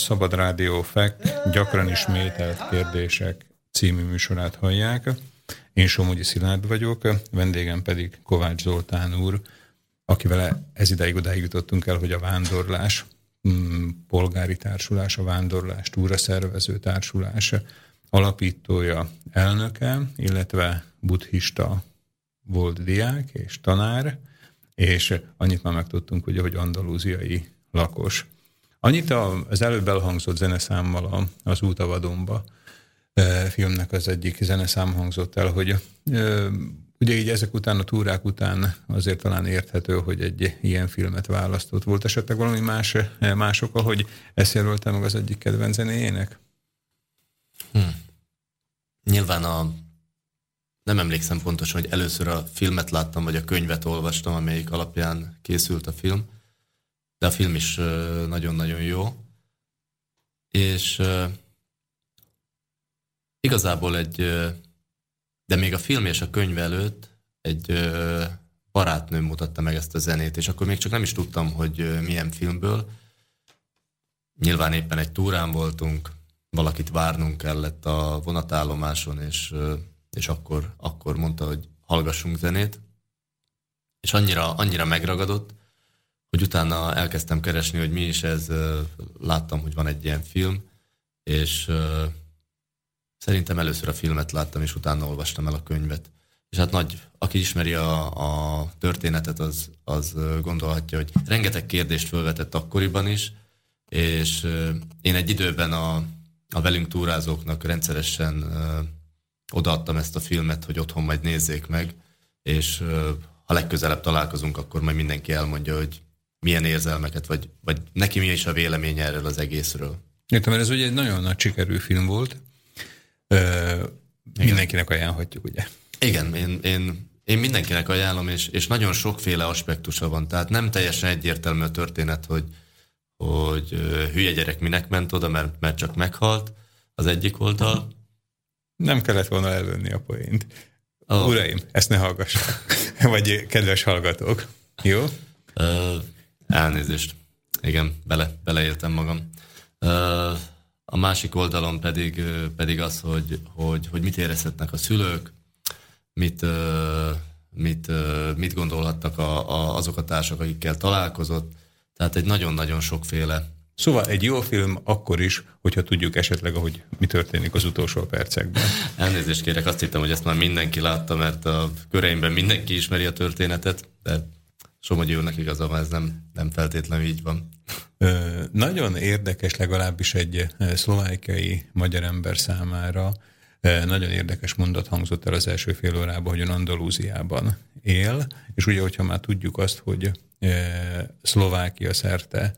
Szabad Rádió FEK gyakran ismételt kérdések című műsorát hallják. Én Somogyi Szilárd vagyok, vendégem pedig Kovács Zoltán úr, akivel ez ideig odáig jutottunk el, hogy a vándorlás, mm, polgári társulás, a vándorlás, túraszervező társulás alapítója, elnöke, illetve buddhista volt diák és tanár, és annyit már megtudtunk, ugye, hogy andalúziai lakos. Annyit az előbb elhangzott zeneszámmal az Útavadomba filmnek az egyik zeneszám hangzott el, hogy ugye így ezek után, a túrák után azért talán érthető, hogy egy ilyen filmet választott. Volt esetleg valami más, más oka, hogy ezt jelölte meg az egyik kedvenc zenéjének? Hm. Nyilván a nem emlékszem pontosan, hogy először a filmet láttam, vagy a könyvet olvastam, amelyik alapján készült a film, de a film is nagyon-nagyon jó. És igazából egy, de még a film és a könyv előtt egy barátnőm mutatta meg ezt a zenét, és akkor még csak nem is tudtam, hogy milyen filmből. Nyilván éppen egy túrán voltunk, valakit várnunk kellett a vonatállomáson, és, és akkor, akkor mondta, hogy hallgassunk zenét, és annyira, annyira megragadott, hogy utána elkezdtem keresni, hogy mi is ez, láttam, hogy van egy ilyen film, és szerintem először a filmet láttam, és utána olvastam el a könyvet. És hát nagy, aki ismeri a, a történetet, az, az gondolhatja, hogy rengeteg kérdést felvetett akkoriban is, és én egy időben a, a velünk túrázóknak rendszeresen odaadtam ezt a filmet, hogy otthon majd nézzék meg, és ha legközelebb találkozunk, akkor majd mindenki elmondja, hogy milyen érzelmeket, vagy, vagy neki mi is a véleménye erről az egészről. Értem, mert ez ugye egy nagyon nagy sikerű film volt. Ö, mindenkinek ajánlhatjuk, ugye? Igen, én, én, én mindenkinek ajánlom, és, és nagyon sokféle aspektusa van. Tehát nem teljesen egyértelmű a történet, hogy, hogy hülye gyerek minek ment oda, mert, mert csak meghalt az egyik oldal. Nem kellett volna elvenni a poént. Oh. Uraim, ezt ne hallgassák. Vagy kedves hallgatók. Jó? Uh, elnézést. Igen, bele, beleéltem magam. A másik oldalon pedig, pedig az, hogy, hogy, hogy mit érezhetnek a szülők, mit, mit, mit gondolhattak a, a, azok a társak, akikkel találkozott. Tehát egy nagyon-nagyon sokféle. Szóval egy jó film akkor is, hogyha tudjuk esetleg, ahogy mi történik az utolsó percekben. Elnézést kérek, azt hittem, hogy ezt már mindenki látta, mert a köreimben mindenki ismeri a történetet, de Somogyi úrnak igaza ez nem, nem feltétlenül így van. Nagyon érdekes legalábbis egy szlovákiai magyar ember számára, nagyon érdekes mondat hangzott el az első fél órában, hogy Andalúziában él, és ugye, hogyha már tudjuk azt, hogy Szlovákia szerte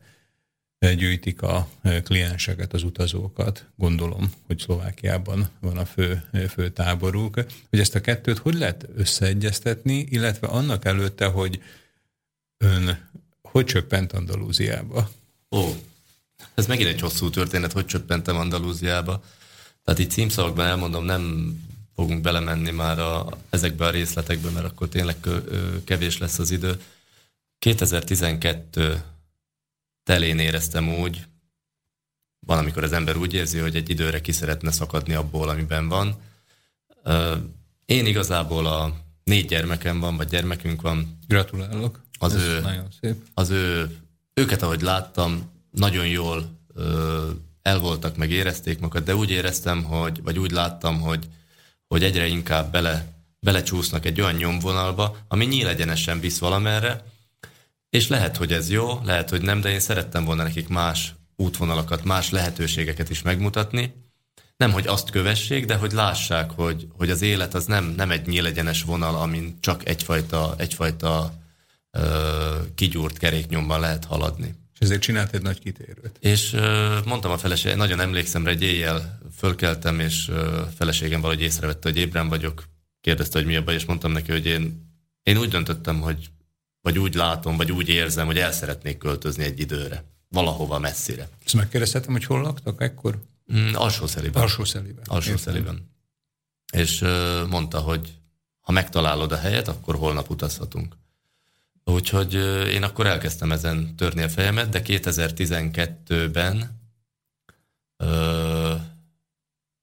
gyűjtik a klienseket, az utazókat, gondolom, hogy Szlovákiában van a fő, fő táboruk, hogy ezt a kettőt hogy lehet összeegyeztetni, illetve annak előtte, hogy ön hogy csöppent Andalúziába? Ó, ez megint egy hosszú történet, hogy csöppentem Andalúziába. Tehát így címszavakban elmondom, nem fogunk belemenni már a, ezekbe a részletekbe, mert akkor tényleg kevés lesz az idő. 2012 telén éreztem úgy, van, amikor az ember úgy érzi, hogy egy időre ki szeretne szakadni abból, amiben van. Én igazából a négy gyermekem van, vagy gyermekünk van. Gratulálok. Az Ez ő, nagyon szép. Az ő, őket, ahogy láttam, nagyon jól ö, el voltak, meg érezték magukat, de úgy éreztem, hogy, vagy úgy láttam, hogy, hogy egyre inkább bele, belecsúsznak egy olyan nyomvonalba, ami nyílegyenesen visz valamerre, és lehet, hogy ez jó, lehet, hogy nem, de én szerettem volna nekik más útvonalakat, más lehetőségeket is megmutatni. Nem, hogy azt kövessék, de hogy lássák, hogy, hogy az élet az nem, nem egy nyílegyenes vonal, amin csak egyfajta, egyfajta kigyúrt keréknyomban lehet haladni. És ezért csinált egy nagy kitérőt. És mondtam a feleségem, nagyon emlékszem egy éjjel fölkeltem, és feleségem valahogy észrevette, hogy ébren vagyok, kérdezte, hogy mi a baj, és mondtam neki, hogy én, én úgy döntöttem, hogy vagy úgy látom, vagy úgy érzem, hogy el szeretnék költözni egy időre. Valahova messzire. Ezt megkérdezhetem, hogy hol laktak ekkor? Mm, alsó szeliben. Alsó szeliben. Alsó szeliben. És mondta, hogy ha megtalálod a helyet, akkor holnap utazhatunk. Úgyhogy én akkor elkezdtem ezen törni a fejemet, de 2012-ben uh,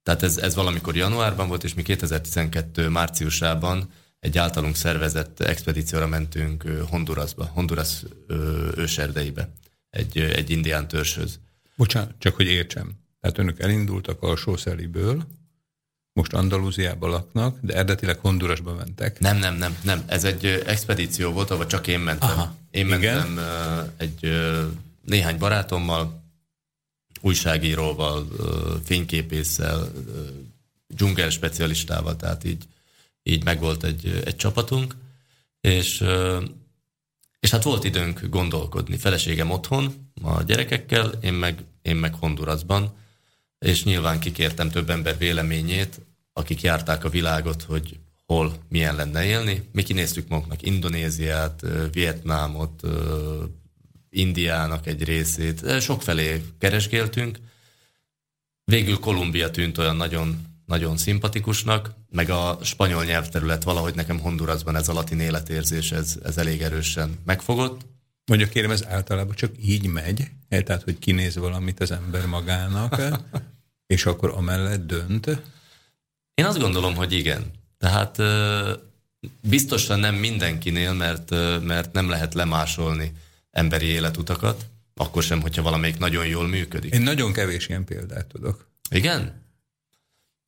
tehát ez, ez valamikor januárban volt, és mi 2012 márciusában egy általunk szervezett expedícióra mentünk Hondurasba, Honduras őserdeibe, egy, egy indián törzshöz. Bocsánat, csak hogy értsem. Tehát önök elindultak a Sószeliből, most Andalúziába laknak, de eredetileg Hondurasba mentek. Nem, nem, nem, nem. Ez egy expedíció volt, ahol csak én mentem. Aha, én mentem igen. egy néhány barátommal, újságíróval, fényképésszel, dzsungel specialistával, tehát így így megvolt egy, egy csapatunk, és, és hát volt időnk gondolkodni. Feleségem otthon a gyerekekkel, én meg, én meg Hondurasban, és nyilván kikértem több ember véleményét, akik járták a világot, hogy hol milyen lenne élni. Mi kinéztük magunknak Indonéziát, Vietnámot, Indiának egy részét, sokfelé keresgéltünk. Végül Kolumbia tűnt olyan nagyon nagyon szimpatikusnak, meg a spanyol nyelvterület valahogy nekem Hondurasban ez a latin életérzés, ez, ez elég erősen megfogott. Mondja kérem, ez általában csak így megy, eh, tehát hogy kinéz valamit az ember magának, és akkor amellett dönt? Én azt gondolom, hogy igen. Tehát biztosan nem mindenkinél, mert, mert nem lehet lemásolni emberi életutakat, akkor sem, hogyha valamelyik nagyon jól működik. Én nagyon kevés ilyen példát tudok. Igen?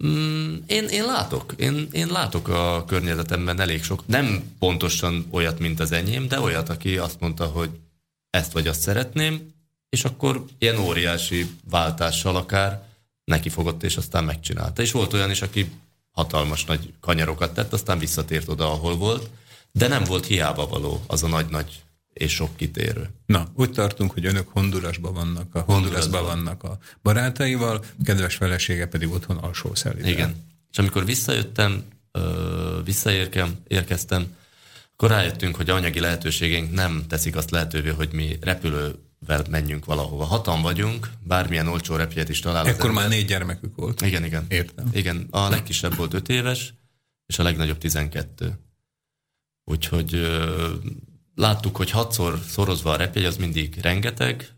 Mm, én, én látok, én, én látok a környezetemben elég sok, nem pontosan olyat, mint az enyém, de olyat, aki azt mondta, hogy ezt vagy azt szeretném, és akkor ilyen óriási váltással akár neki fogott, és aztán megcsinálta. És volt olyan is, aki hatalmas nagy kanyarokat tett, aztán visszatért oda, ahol volt, de nem volt hiába való az a nagy-nagy és sok kitérő. Na, úgy tartunk, hogy önök Hondurasban vannak, a Hondurasban vannak a barátaival, kedves felesége pedig otthon alsó szelidel. Igen. És amikor visszajöttem, visszaérkem, érkeztem, akkor rájöttünk, hogy anyagi lehetőségeink nem teszik azt lehetővé, hogy mi repülővel menjünk valahova. Hatan vagyunk, bármilyen olcsó repjegyet is találunk. Ekkor már négy gyermekük volt. Igen, igen. Értem. Igen, a legkisebb volt öt éves, és a legnagyobb tizenkettő. Úgyhogy láttuk, hogy hatszor szorozva a repjegy, az mindig rengeteg,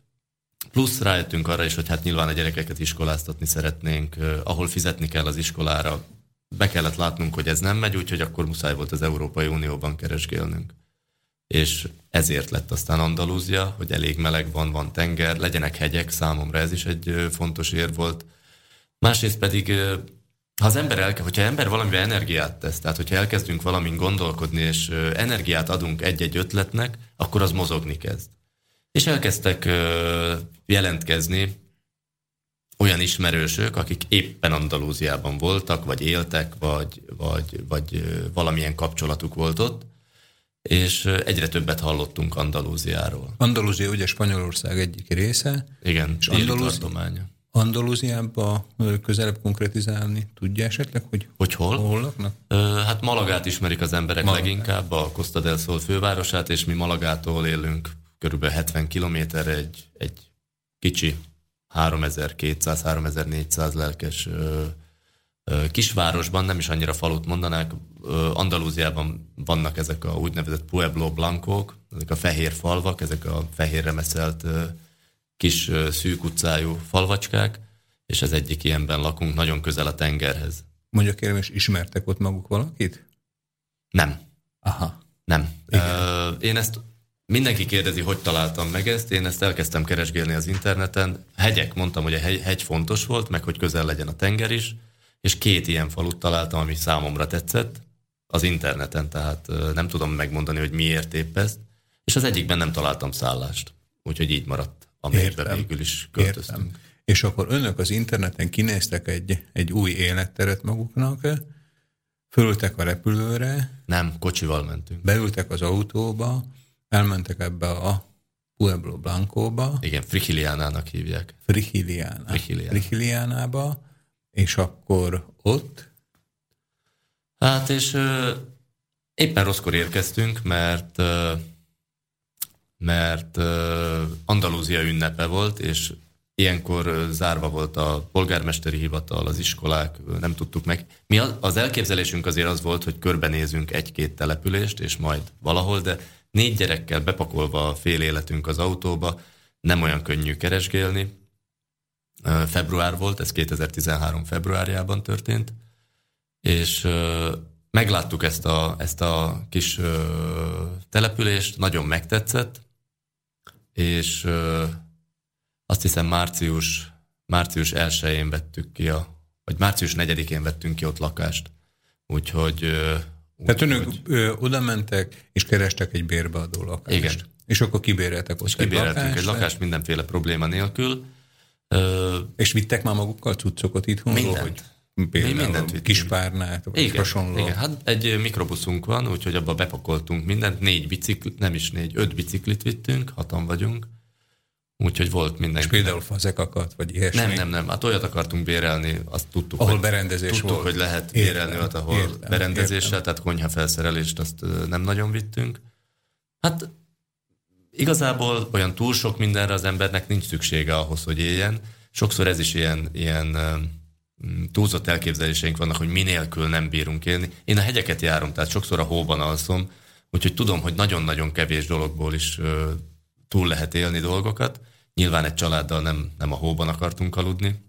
plusz rájöttünk arra is, hogy hát nyilván a gyerekeket iskoláztatni szeretnénk, ahol fizetni kell az iskolára, be kellett látnunk, hogy ez nem megy, úgyhogy akkor muszáj volt az Európai Unióban keresgélnünk. És ezért lett aztán Andalúzia, hogy elég meleg van, van tenger, legyenek hegyek, számomra ez is egy fontos ér volt. Másrészt pedig ha az ember elke, hogyha ember valamivel energiát tesz, tehát hogyha elkezdünk valamin gondolkodni, és energiát adunk egy-egy ötletnek, akkor az mozogni kezd. És elkezdtek jelentkezni olyan ismerősök, akik éppen Andalúziában voltak, vagy éltek, vagy, vagy, vagy valamilyen kapcsolatuk volt ott, és egyre többet hallottunk Andalúziáról. Andalúzia ugye Spanyolország egyik része. Igen, és Andalúzi... tartománya. Andalúziába közelebb konkretizálni tudja esetleg, hogy, hogy hol? hol laknak? Hát Malagát ismerik az emberek Malagát. leginkább, a Costa del Sol fővárosát, és mi Malagától élünk körülbelül 70 kilométerre egy, egy kicsi 3200-3400 lelkes kisvárosban, nem is annyira falut mondanák, Andalúziában vannak ezek a úgynevezett Pueblo Blancók, ezek a fehér falvak, ezek a fehér remeszelt kis szűk utcájú falvacskák, és ez egyik ilyenben lakunk, nagyon közel a tengerhez. Mondjuk kérem, és ismertek ott maguk valakit? Nem. Aha. Nem. Igen. Én ezt Mindenki kérdezi, hogy találtam meg ezt. Én ezt elkezdtem keresgélni az interneten. Hegyek, mondtam, hogy a hegy, hegy fontos volt, meg hogy közel legyen a tenger is, és két ilyen falut találtam, ami számomra tetszett az interneten, tehát nem tudom megmondani, hogy miért épp ezt, és az egyikben nem találtam szállást, úgyhogy így maradt, amelyben végül is költöztünk. Értem. És akkor önök az interneten kinéztek egy, egy új életteret maguknak, fölültek a repülőre. Nem, kocsival mentünk. Beültek az autóba, elmentek ebbe a Pueblo Blancóba. Igen, Frihiliánának hívják. Frihiliána. Frihiliánába, és akkor ott? Hát, és ö, éppen rosszkor érkeztünk, mert ö, mert ö, Andalúzia ünnepe volt, és ilyenkor zárva volt a polgármesteri hivatal, az iskolák, nem tudtuk meg. Mi az elképzelésünk azért az volt, hogy körbenézünk egy-két települést, és majd valahol, de Négy gyerekkel bepakolva a fél életünk az autóba, nem olyan könnyű keresgélni. Február volt, ez 2013 februárjában történt, és megláttuk ezt a, ezt a kis települést, nagyon megtetszett, és azt hiszem március, március 1-én vettük ki a, vagy március 4-én vettünk ki ott lakást. Úgyhogy tehát önök ö, oda mentek, és kerestek egy bérbeadó lakást. Igen. És akkor kibéreltek ott és egy lakást. egy lakást mindenféle probléma nélkül. Ö, és vittek már magukkal cuccokat itthon? Mindent. Hogy például Mi mindent kispárnát, vagy igen, hasonló. Igen, hát egy mikrobuszunk van, úgyhogy abba bepakoltunk mindent, négy biciklit, nem is négy, öt biciklit vittünk, hatan vagyunk. Úgyhogy volt minden. És például fazekakat, vagy ilyesmi? Nem, nem, nem. Hát olyat akartunk bérelni, azt tudtuk, ahol hogy, berendezés tudtuk, volt. hogy lehet bérelni olyat, ahol értem, berendezéssel, értem. tehát konyha felszerelést azt nem nagyon vittünk. Hát igazából olyan túl sok mindenre az embernek nincs szüksége ahhoz, hogy éljen. Sokszor ez is ilyen, ilyen túlzott elképzeléseink vannak, hogy minélkül nem bírunk élni. Én a hegyeket járom, tehát sokszor a hóban alszom, úgyhogy tudom, hogy nagyon-nagyon kevés dologból is túl lehet élni dolgokat. Nyilván egy családdal nem, nem a hóban akartunk aludni.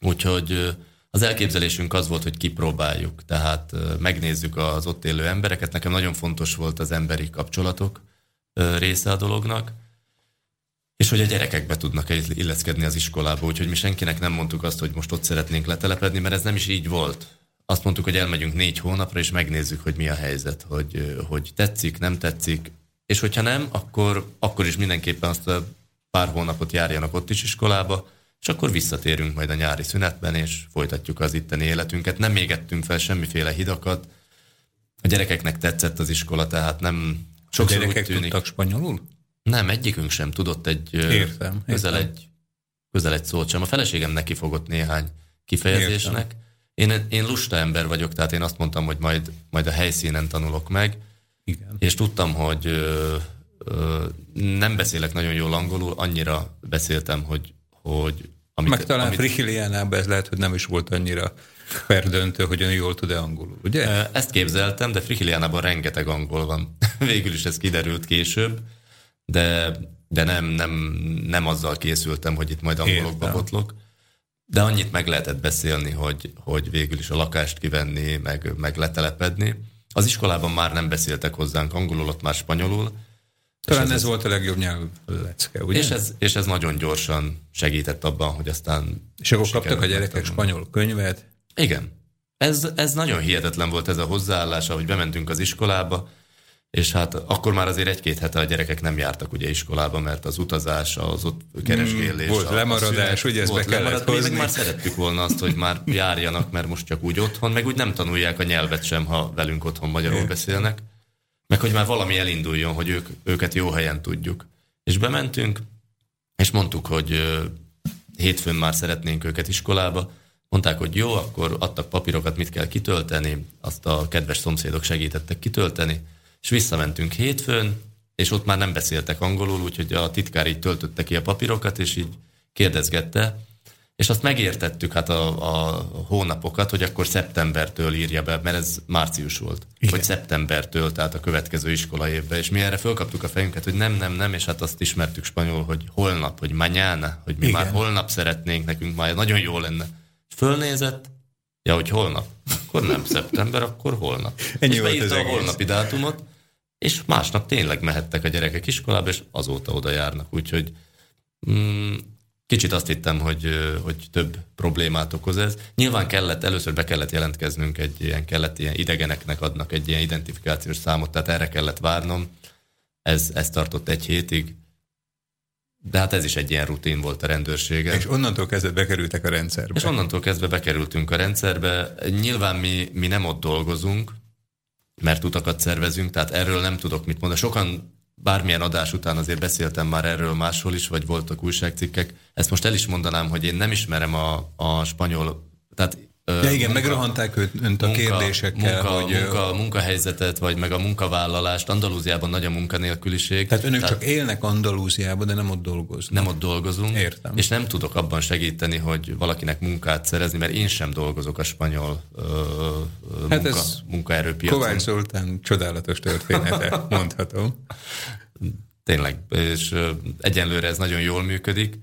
Úgyhogy az elképzelésünk az volt, hogy kipróbáljuk, tehát megnézzük az ott élő embereket. Nekem nagyon fontos volt az emberi kapcsolatok része a dolognak, és hogy a gyerekek be tudnak illeszkedni az iskolába, úgyhogy mi senkinek nem mondtuk azt, hogy most ott szeretnénk letelepedni, mert ez nem is így volt. Azt mondtuk, hogy elmegyünk négy hónapra, és megnézzük, hogy mi a helyzet, hogy, hogy tetszik, nem tetszik, és hogyha nem, akkor, akkor is mindenképpen azt a pár hónapot járjanak ott is iskolába, és akkor visszatérünk majd a nyári szünetben, és folytatjuk az itteni életünket. Nem égettünk fel semmiféle hidakat. A gyerekeknek tetszett az iskola, tehát nem... Sokszor a gyerekek tudtak spanyolul? Nem, egyikünk sem tudott egy... Értem, közel értem. egy közel egy szót sem. A feleségem neki fogott néhány kifejezésnek. Én, én lusta ember vagyok, tehát én azt mondtam, hogy majd, majd a helyszínen tanulok meg, igen. És tudtam, hogy ö, ö, nem beszélek nagyon jól angolul, annyira beszéltem, hogy, hogy amit, Meg talán amit... Frihiliánában ez lehet, hogy nem is volt annyira perdöntő, hogy ön jól tud-e angolul, ugye? Ezt képzeltem, de Frihiliánában rengeteg angol van. Végül is ez kiderült később, de, de nem, nem, nem azzal készültem, hogy itt majd angolokba botlok. De annyit meg lehetett beszélni, hogy, hogy végül is a lakást kivenni, meg, meg letelepedni. Az iskolában már nem beszéltek hozzánk angolul, ott már spanyolul. Talán ez, ez volt a legjobb nyelvlecke, ugye? És ez, és ez nagyon gyorsan segített abban, hogy aztán... És akkor kaptak a gyerekek spanyol könyvet? Igen. Ez, ez nagyon hihetetlen volt ez a hozzáállás, hogy bementünk az iskolába, és hát akkor már azért egy-két hete a gyerekek nem jártak ugye iskolába, mert az utazás, az ott keresgélés. volt a, lemaradás, ugye ezt volt be kellett hozni. Mi már szerettük volna azt, hogy már járjanak, mert most csak úgy otthon, meg úgy nem tanulják a nyelvet sem, ha velünk otthon magyarul beszélnek. Meg hogy már valami elinduljon, hogy ők, őket jó helyen tudjuk. És bementünk, és mondtuk, hogy hétfőn már szeretnénk őket iskolába. Mondták, hogy jó, akkor adtak papírokat, mit kell kitölteni, azt a kedves szomszédok segítettek kitölteni és visszamentünk hétfőn, és ott már nem beszéltek angolul, úgyhogy a titkár így töltötte ki a papírokat, és így kérdezgette, és azt megértettük hát a, a hónapokat, hogy akkor szeptembertől írja be, mert ez március volt. Igen. Hogy szeptembertől, tehát a következő iskola évben. És mi erre fölkaptuk a fejünket, hogy nem, nem, nem, és hát azt ismertük spanyol, hogy holnap, hogy mañana, hogy mi Igen. már holnap szeretnénk, nekünk már nagyon jó lenne. Fölnézett, ja, hogy holnap. Akkor nem szeptember, akkor holnap. Ennyi és beírta a holnapi dátumot, és másnap tényleg mehettek a gyerekek iskolába, és azóta oda járnak. Úgyhogy mm, Kicsit azt hittem, hogy, hogy több problémát okoz ez. Nyilván kellett, először be kellett jelentkeznünk egy ilyen, kellett ilyen idegeneknek adnak egy ilyen identifikációs számot, tehát erre kellett várnom. Ez, ez tartott egy hétig. De hát ez is egy ilyen rutin volt a rendőrsége. És onnantól kezdve bekerültek a rendszerbe. És onnantól kezdve bekerültünk a rendszerbe. Nyilván mi, mi nem ott dolgozunk, mert utakat szervezünk, tehát erről nem tudok mit mondani. Sokan bármilyen adás után azért beszéltem már erről máshol is, vagy voltak újságcikkek. Ezt most el is mondanám, hogy én nem ismerem a, a spanyol, tehát Ja igen, munka, megrohanták őt, önt a munka, kérdésekkel, munka, hogy... Munka, munkahelyzetet, vagy meg a munkavállalást. Andalúziában nagy a munkanélküliség. Tehát önök tehát csak élnek Andalúziában, de nem ott dolgoznak. Nem ott dolgozunk. Értem. És nem tudok abban segíteni, hogy valakinek munkát szerezni, mert én sem dolgozok a spanyol ö, hát munka, ez munkaerőpiacon. Kovács Zoltán csodálatos története, mondhatom. Tényleg, és egyenlőre ez nagyon jól működik,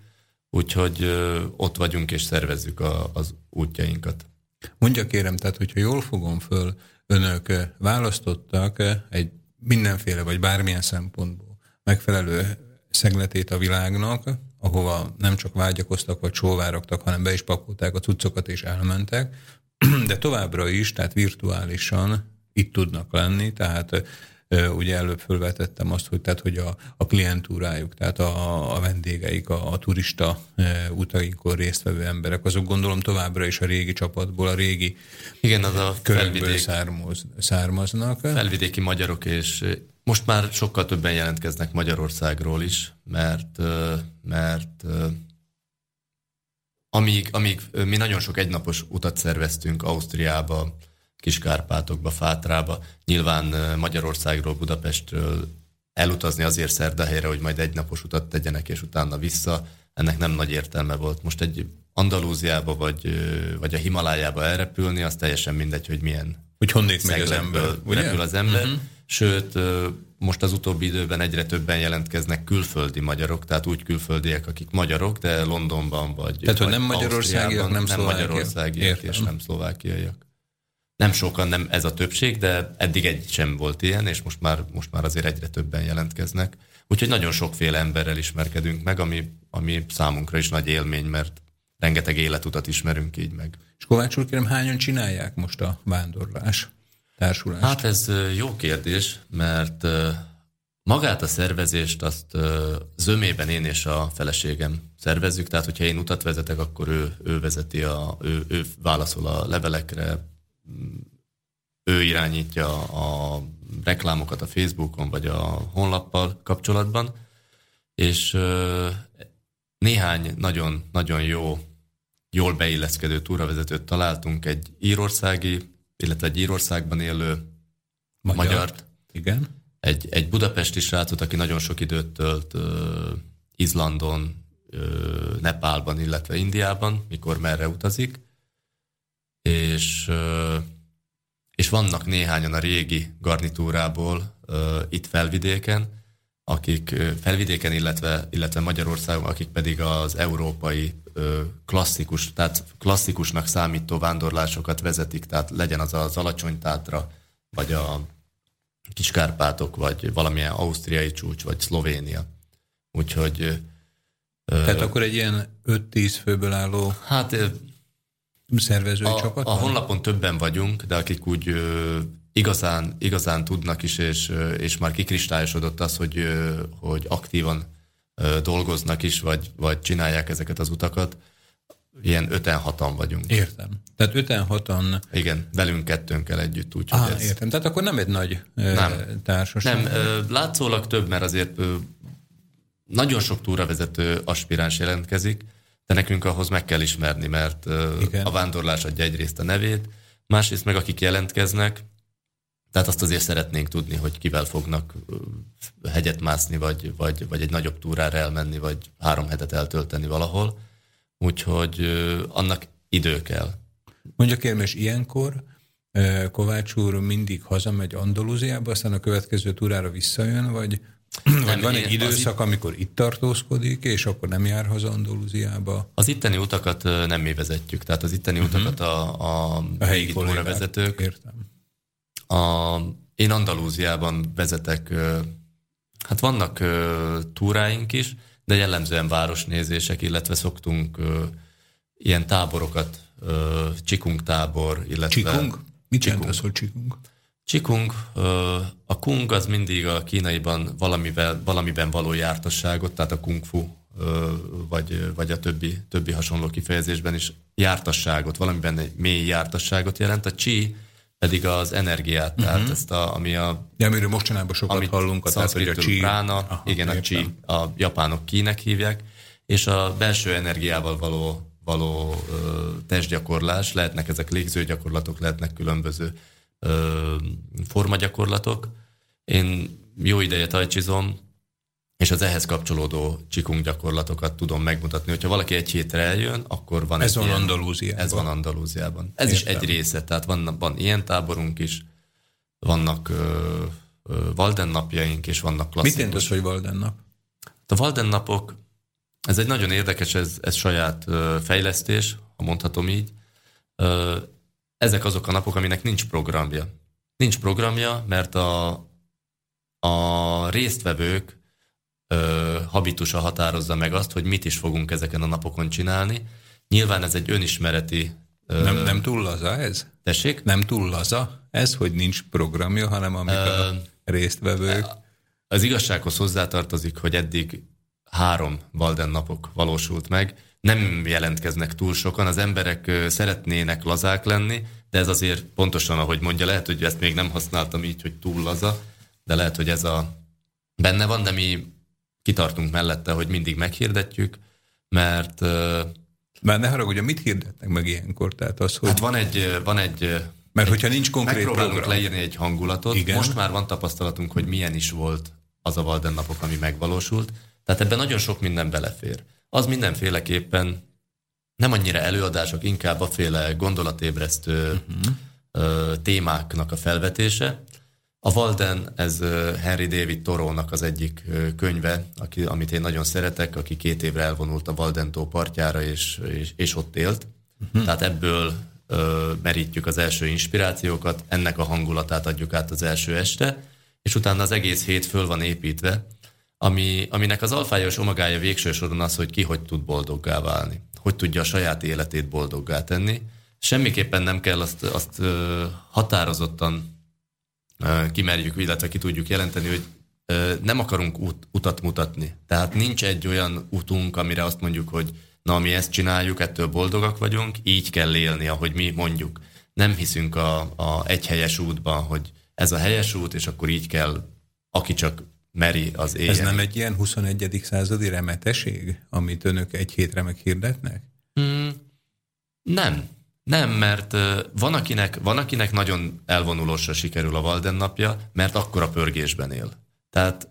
úgyhogy ott vagyunk és szervezzük a, az útjainkat. Mondja kérem, tehát hogyha jól fogom föl, önök eh, választottak eh, egy mindenféle vagy bármilyen szempontból megfelelő szegletét a világnak, ahova nem csak vágyakoztak vagy csóvárogtak, hanem be is pakolták a cuccokat és elmentek, de továbbra is, tehát virtuálisan itt tudnak lenni, tehát ugye előbb fölvetettem azt, hogy, tehát, hogy a, a klientúrájuk, tehát a, a vendégeik, a, a turista utainkon résztvevő emberek, azok gondolom továbbra is a régi csapatból, a régi Igen, az a felvidék, származ, származnak. Felvidéki magyarok, és most már sokkal többen jelentkeznek Magyarországról is, mert, mert amíg, amíg mi nagyon sok egynapos utat szerveztünk Ausztriába, Kiskárpátokba, Fátrába. Nyilván Magyarországról, Budapestről elutazni azért szerdahelyre, hogy majd egy napos utat tegyenek, és utána vissza, ennek nem nagy értelme volt. Most egy Andalúziába vagy, vagy a Himalájába elrepülni, az teljesen mindegy, hogy milyen hogy honnét megy az ember. Ugye? Repül az ember. Uh-huh. Sőt, most az utóbbi időben egyre többen jelentkeznek külföldi magyarok, tehát úgy külföldiek, akik magyarok, de Londonban vagy Tehát, hogy nem magyarországiak, nem, nem magyarországiak és nem szlovákiaiak. Nem sokan, nem ez a többség, de eddig egy sem volt ilyen, és most már, most már azért egyre többen jelentkeznek. Úgyhogy nagyon sokféle emberrel ismerkedünk meg, ami, ami számunkra is nagy élmény, mert rengeteg életutat ismerünk így meg. És Kovács úr, kérem, hányan csinálják most a vándorlás társulást? Hát ez jó kérdés, mert magát a szervezést azt zömében én és a feleségem szervezzük, tehát hogyha én utat vezetek, akkor ő, ő vezeti, a, ő, ő válaszol a levelekre, ő irányítja a reklámokat a Facebookon vagy a honlappal kapcsolatban, és néhány nagyon-nagyon jó, jól beilleszkedő túravezetőt találtunk, egy írországi, illetve egy Írországban élő Magyar. magyart. Igen. Egy, egy budapesti srácot, aki nagyon sok időt tölt uh, Izlandon, uh, Nepálban, illetve Indiában, mikor merre utazik és, és vannak néhányan a régi garnitúrából itt felvidéken, akik felvidéken, illetve, illetve Magyarországon, akik pedig az európai klasszikus, tehát klasszikusnak számító vándorlásokat vezetik, tehát legyen az az alacsony tátra, vagy a Kiskárpátok, vagy valamilyen ausztriai csúcs, vagy Szlovénia. Úgyhogy... Tehát akkor egy ilyen 5-10 főből álló... Hát szervezői a, csapat? A honlapon többen vagyunk, de akik úgy ö, igazán, igazán tudnak is, és, ö, és már kikristályosodott az, hogy, ö, hogy aktívan ö, dolgoznak is, vagy, vagy csinálják ezeket az utakat, ilyen öten hatan vagyunk. Értem. Tehát öten hatan... Igen, velünk kettőnkkel együtt. Úgy, ah, ez... értem. Tehát akkor nem egy nagy nem. társaság. Nem, látszólag több, mert azért nagyon sok túravezető aspiráns jelentkezik, de nekünk ahhoz meg kell ismerni, mert Igen. a vándorlás adja egyrészt a nevét, másrészt meg akik jelentkeznek, tehát azt azért szeretnénk tudni, hogy kivel fognak hegyet mászni, vagy, vagy, vagy egy nagyobb túrára elmenni, vagy három hetet eltölteni valahol. Úgyhogy annak idő kell. Mondja kérem, és ilyenkor Kovács úr mindig hazamegy Andalúziába, aztán a következő túrára visszajön, vagy, vagy van egy időszak, itt... amikor itt tartózkodik, és akkor nem jár haza Andalúziába? Az itteni utakat nem mi vezetjük, tehát az itteni uh-huh. utakat a, a, a helyi vezetők. Értem. A, én Andalúziában vezetek, hát vannak túráink is, de jellemzően városnézések, illetve szoktunk ilyen táborokat, csikunk tábor, illetve... Csikunk? Mit jelent az, hogy csikunk? Csikung, a kung az mindig a kínaiban valamivel, valamiben való jártasságot, tehát a kung fu vagy, vagy a többi, többi hasonló kifejezésben is jártasságot, valamiben egy mély jártasságot jelent. A chi pedig az energiát, uh-huh. tehát ezt a, ami a... De amiről mostanában sokat amit hallunk, a tehát, hogy a chi... Prána, Aha, igen, a chi, a japánok kinek hívják, és a belső energiával való, való ö, testgyakorlás, lehetnek ezek légzőgyakorlatok, lehetnek különböző formagyakorlatok. Én jó ideje tajcsizom, és az ehhez kapcsolódó csikunk gyakorlatokat tudom megmutatni. Hogyha valaki egy hétre eljön, akkor van Ez van ilyen, Andalúziában. Ez van Andalúziában. Ez Értem. is egy része, tehát van, van ilyen táborunk is, vannak ö, ö, Valden napjaink, és vannak klasszikus. Mit jelent az, hogy Valden nap? A Valden napok, ez egy nagyon érdekes, ez, ez saját ö, fejlesztés, ha mondhatom így. Ö, ezek azok a napok, aminek nincs programja. Nincs programja, mert a, a résztvevők ö, habitusa határozza meg azt, hogy mit is fogunk ezeken a napokon csinálni. Nyilván ez egy önismereti... Ö, nem, nem túl laza ez? Tessék? Nem túl laza ez, hogy nincs programja, hanem amik ö, a résztvevők... Az igazsághoz hozzátartozik, hogy eddig három Valden napok valósult meg, nem jelentkeznek túl sokan, az emberek szeretnének lazák lenni, de ez azért pontosan, ahogy mondja, lehet, hogy ezt még nem használtam így, hogy túl laza, de lehet, hogy ez a benne van, de mi kitartunk mellette, hogy mindig meghirdetjük, mert... Már ne haragudj, mit hirdetnek meg ilyenkor? Tehát az, hogy... Hát van egy... Van egy mert hogyha nincs konkrét Megpróbálunk program. leírni egy hangulatot. Igen. Most már van tapasztalatunk, hogy milyen is volt az a Valden napok, ami megvalósult. Tehát ebben nagyon sok minden belefér. Az mindenféleképpen nem annyira előadások, inkább a féle gondolatébresztő uh-huh. témáknak a felvetése. A Walden, ez Henry David Torónak az egyik könyve, aki, amit én nagyon szeretek, aki két évre elvonult a Walden tó partjára, és, és, és ott élt. Uh-huh. Tehát ebből ö, merítjük az első inspirációkat, ennek a hangulatát adjuk át az első este, és utána az egész hét föl van építve, ami, aminek az alfája és omagája végső soron az, hogy ki hogy tud boldoggá válni, hogy tudja a saját életét boldoggá tenni. Semmiképpen nem kell azt, azt határozottan kimerjük, illetve ki tudjuk jelenteni, hogy nem akarunk út, utat mutatni. Tehát nincs egy olyan utunk, amire azt mondjuk, hogy na, mi ezt csináljuk, ettől boldogak vagyunk, így kell élni, ahogy mi mondjuk. Nem hiszünk a, a egy helyes útban, hogy ez a helyes út, és akkor így kell, aki csak meri az éjjel. Ez nem egy ilyen 21. századi remeteség, amit önök egy hétre meghirdetnek? Hmm, nem. Nem, mert van akinek, van, akinek nagyon elvonulósra sikerül a Walden napja, mert akkor a pörgésben él. Tehát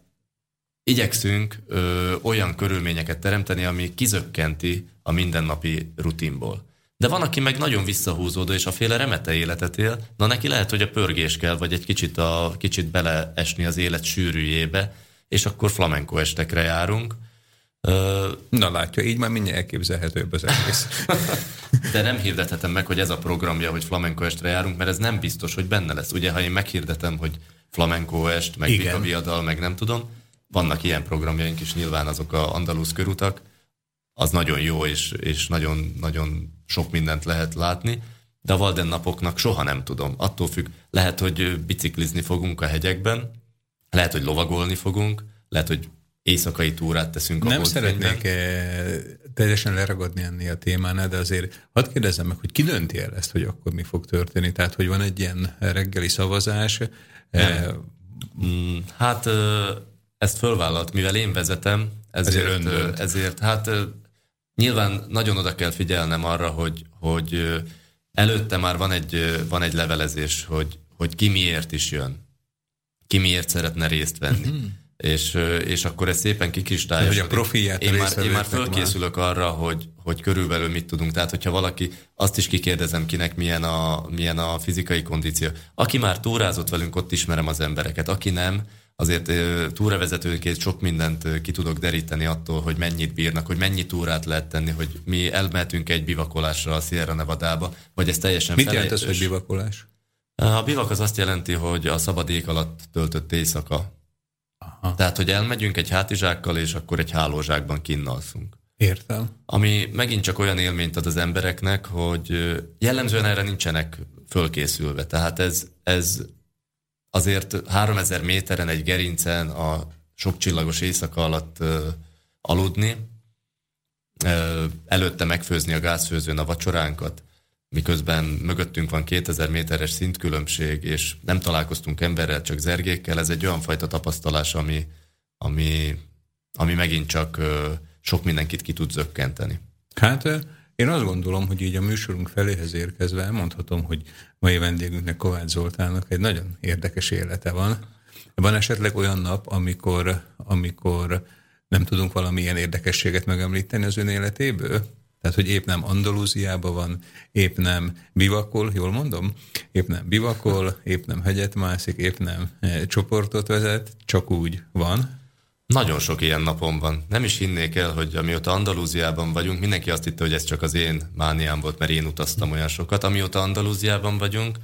igyekszünk ö, olyan körülményeket teremteni, ami kizökkenti a mindennapi rutinból. De van, aki meg nagyon visszahúzódó, és a féle remete életet él, na neki lehet, hogy a pörgés kell, vagy egy kicsit, a, kicsit beleesni az élet sűrűjébe, és akkor flamenco estekre járunk, Na látja, így már mindjárt elképzelhetőbb az egész. De nem hirdethetem meg, hogy ez a programja, hogy flamenco estre járunk, mert ez nem biztos, hogy benne lesz. Ugye, ha én meghirdetem, hogy flamenco est, meg Vika viadal, meg nem tudom, vannak ilyen programjaink is, nyilván azok a andalusz körutak, az nagyon jó, és, és nagyon, nagyon sok mindent lehet látni, de a Valden napoknak soha nem tudom. Attól függ, lehet, hogy biciklizni fogunk a hegyekben, lehet, hogy lovagolni fogunk, lehet, hogy éjszakai túrát teszünk. Nem szeretnék eh, teljesen leragadni ennél a témánál, de azért hadd kérdezzem meg, hogy ki dönti el ezt, hogy akkor mi fog történni? Tehát, hogy van egy ilyen reggeli szavazás? Mm, hát ezt fölvállalt, mivel én vezetem, ezért, ezért, ezért hát nyilván nagyon oda kell figyelnem arra, hogy, hogy előtte már van egy, van egy levelezés, hogy, hogy ki miért is jön, ki miért szeretne részt venni. Uh-huh. És, és akkor ez szépen kikristályos. a profilját én már, én már fölkészülök már. arra, hogy, hogy körülbelül mit tudunk. Tehát, hogyha valaki, azt is kikérdezem kinek milyen a, milyen a fizikai kondíció. Aki már túrázott velünk, ott ismerem az embereket. Aki nem, azért túravezetőként sok mindent ki tudok deríteni attól, hogy mennyit bírnak, hogy mennyi túrát lehet tenni, hogy mi elmehetünk egy bivakolásra a Sierra Nevada-ba, vagy ez teljesen Mit jelent ez, hogy bivakolás? A bivak az azt jelenti, hogy a szabad ég alatt töltött éjszaka. Aha. Tehát, hogy elmegyünk egy hátizsákkal, és akkor egy hálózsákban kinnalszunk. Értem. Ami megint csak olyan élményt ad az embereknek, hogy jellemzően erre nincsenek fölkészülve. Tehát ez, ez azért 3000 méteren egy gerincen a sok csillagos éjszaka alatt uh, aludni, uh, előtte megfőzni a gázfőzőn a vacsoránkat, miközben mögöttünk van 2000 méteres szintkülönbség, és nem találkoztunk emberrel, csak zergékkel, ez egy olyan fajta tapasztalás, ami, ami, ami megint csak uh, sok mindenkit ki tud zökkenteni. Hát én azt gondolom, hogy így a műsorunk feléhez érkezve elmondhatom, hogy mai vendégünknek Kovács Zoltánnak egy nagyon érdekes élete van. Van esetleg olyan nap, amikor, amikor nem tudunk valamilyen érdekességet megemlíteni az ön életéből? Tehát, hogy épp nem Andalúziában van, épp nem bivakol, jól mondom? Épp nem bivakol, épp nem hegyet mászik, épp nem eh, csoportot vezet, csak úgy van. Nagyon sok ilyen napom van. Nem is hinnék el, hogy amióta Andalúziában vagyunk, mindenki azt hitte, hogy ez csak az én mániám volt, mert én utaztam olyan sokat. Amióta Andalúziában vagyunk,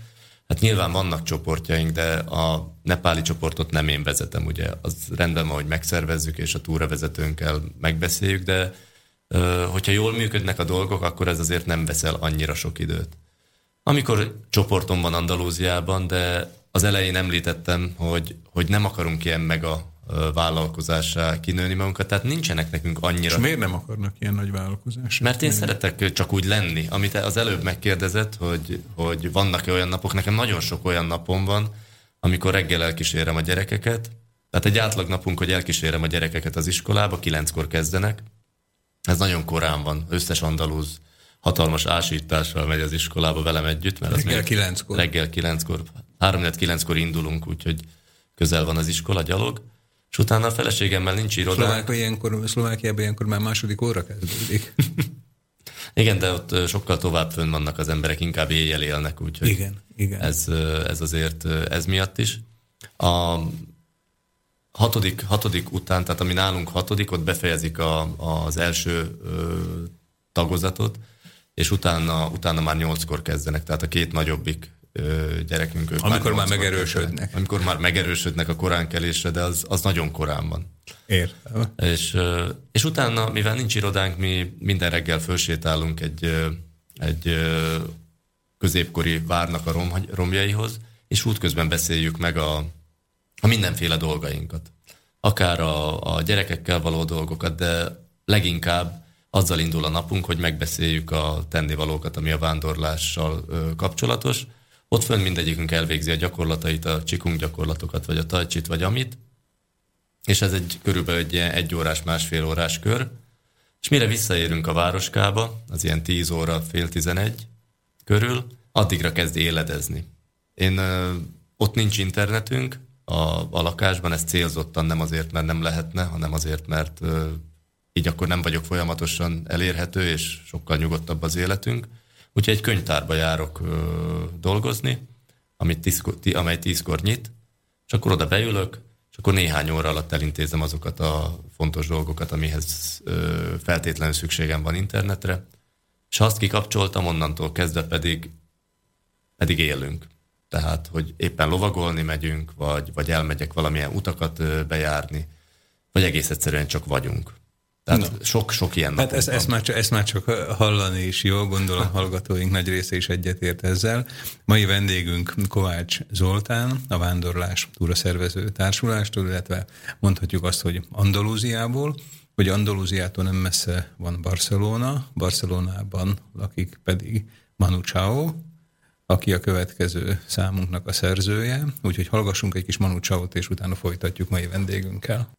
hát nyilván vannak csoportjaink, de a nepáli csoportot nem én vezetem, ugye. Az rendben van, hogy megszervezzük, és a túravezetőnkkel megbeszéljük, de hogyha jól működnek a dolgok, akkor ez azért nem veszel annyira sok időt. Amikor csoportom van Andalúziában, de az elején említettem, hogy, hogy nem akarunk ilyen mega vállalkozásra kinőni magunkat, tehát nincsenek nekünk annyira... És miért nem akarnak ilyen nagy vállalkozásra? Mert én szeretek csak úgy lenni, amit az előbb megkérdezett, hogy, hogy vannak-e olyan napok, nekem nagyon sok olyan napom van, amikor reggel elkísérem a gyerekeket, tehát egy átlag napunk, hogy elkísérem a gyerekeket az iskolába, kilenckor kezdenek, ez nagyon korán van, összes andalúz hatalmas ásítással megy az iskolába velem együtt. Mert reggel kilenckor. Reggel kilenckor. Három kilenckor indulunk, úgyhogy közel van az iskola gyalog és utána a feleségemmel nincs iroda. Szlovákia ilyenkor, Szlovákiában ilyenkor már második óra kezdődik. igen, de ott sokkal tovább fönn vannak az emberek, inkább éjjel élnek, úgyhogy igen, igen. Ez, ez azért ez miatt is. A hatodik, hatodik után, tehát ami nálunk hatodik, ott befejezik a, az első ö, tagozatot, és utána, utána már nyolckor kezdenek, tehát a két nagyobbik gyerekünk. Ők amikor már, már megerősödnek. Amikor már megerősödnek a koránkelésre, de az, az nagyon korán van. Értem. És, és utána, mivel nincs irodánk, mi minden reggel fölsétálunk egy, egy középkori várnak a rom, romjaihoz, és útközben beszéljük meg a, a mindenféle dolgainkat. Akár a, a gyerekekkel való dolgokat, de leginkább azzal indul a napunk, hogy megbeszéljük a tennivalókat, ami a vándorlással kapcsolatos, ott fönn mindegyikünk elvégzi a gyakorlatait, a csikunk gyakorlatokat, vagy a tajcsit, vagy amit. És ez egy körülbelül egy egy órás, másfél órás kör. És mire visszaérünk a városkába, az ilyen 10 óra, fél 11 körül, addigra kezd éledezni. Én ott nincs internetünk a, a lakásban, ez célzottan nem azért, mert nem lehetne, hanem azért, mert így akkor nem vagyok folyamatosan elérhető, és sokkal nyugodtabb az életünk. Úgyhogy egy könyvtárba járok ö, dolgozni, amit tíz, tí, amely tízkor nyit, és akkor oda beülök, és akkor néhány óra alatt elintézem azokat a fontos dolgokat, amihez ö, feltétlenül szükségem van internetre, és azt kikapcsoltam, onnantól kezdve pedig, pedig élünk. Tehát, hogy éppen lovagolni megyünk, vagy, vagy elmegyek valamilyen utakat bejárni, vagy egész egyszerűen csak vagyunk. Tehát sok-sok ilyen Hát ezt, ezt, már csak, ezt már csak hallani is jó, gondolom hallgatóink nagy része is egyetért ezzel. Mai vendégünk Kovács Zoltán, a Vándorlás Túraszervező Társulástól, illetve mondhatjuk azt, hogy Andalúziából, hogy Andalúziától nem messze van Barcelona, Barcelonában lakik pedig Manu Chao, aki a következő számunknak a szerzője, úgyhogy hallgassunk egy kis Manu Chao-t, és utána folytatjuk mai vendégünkkel.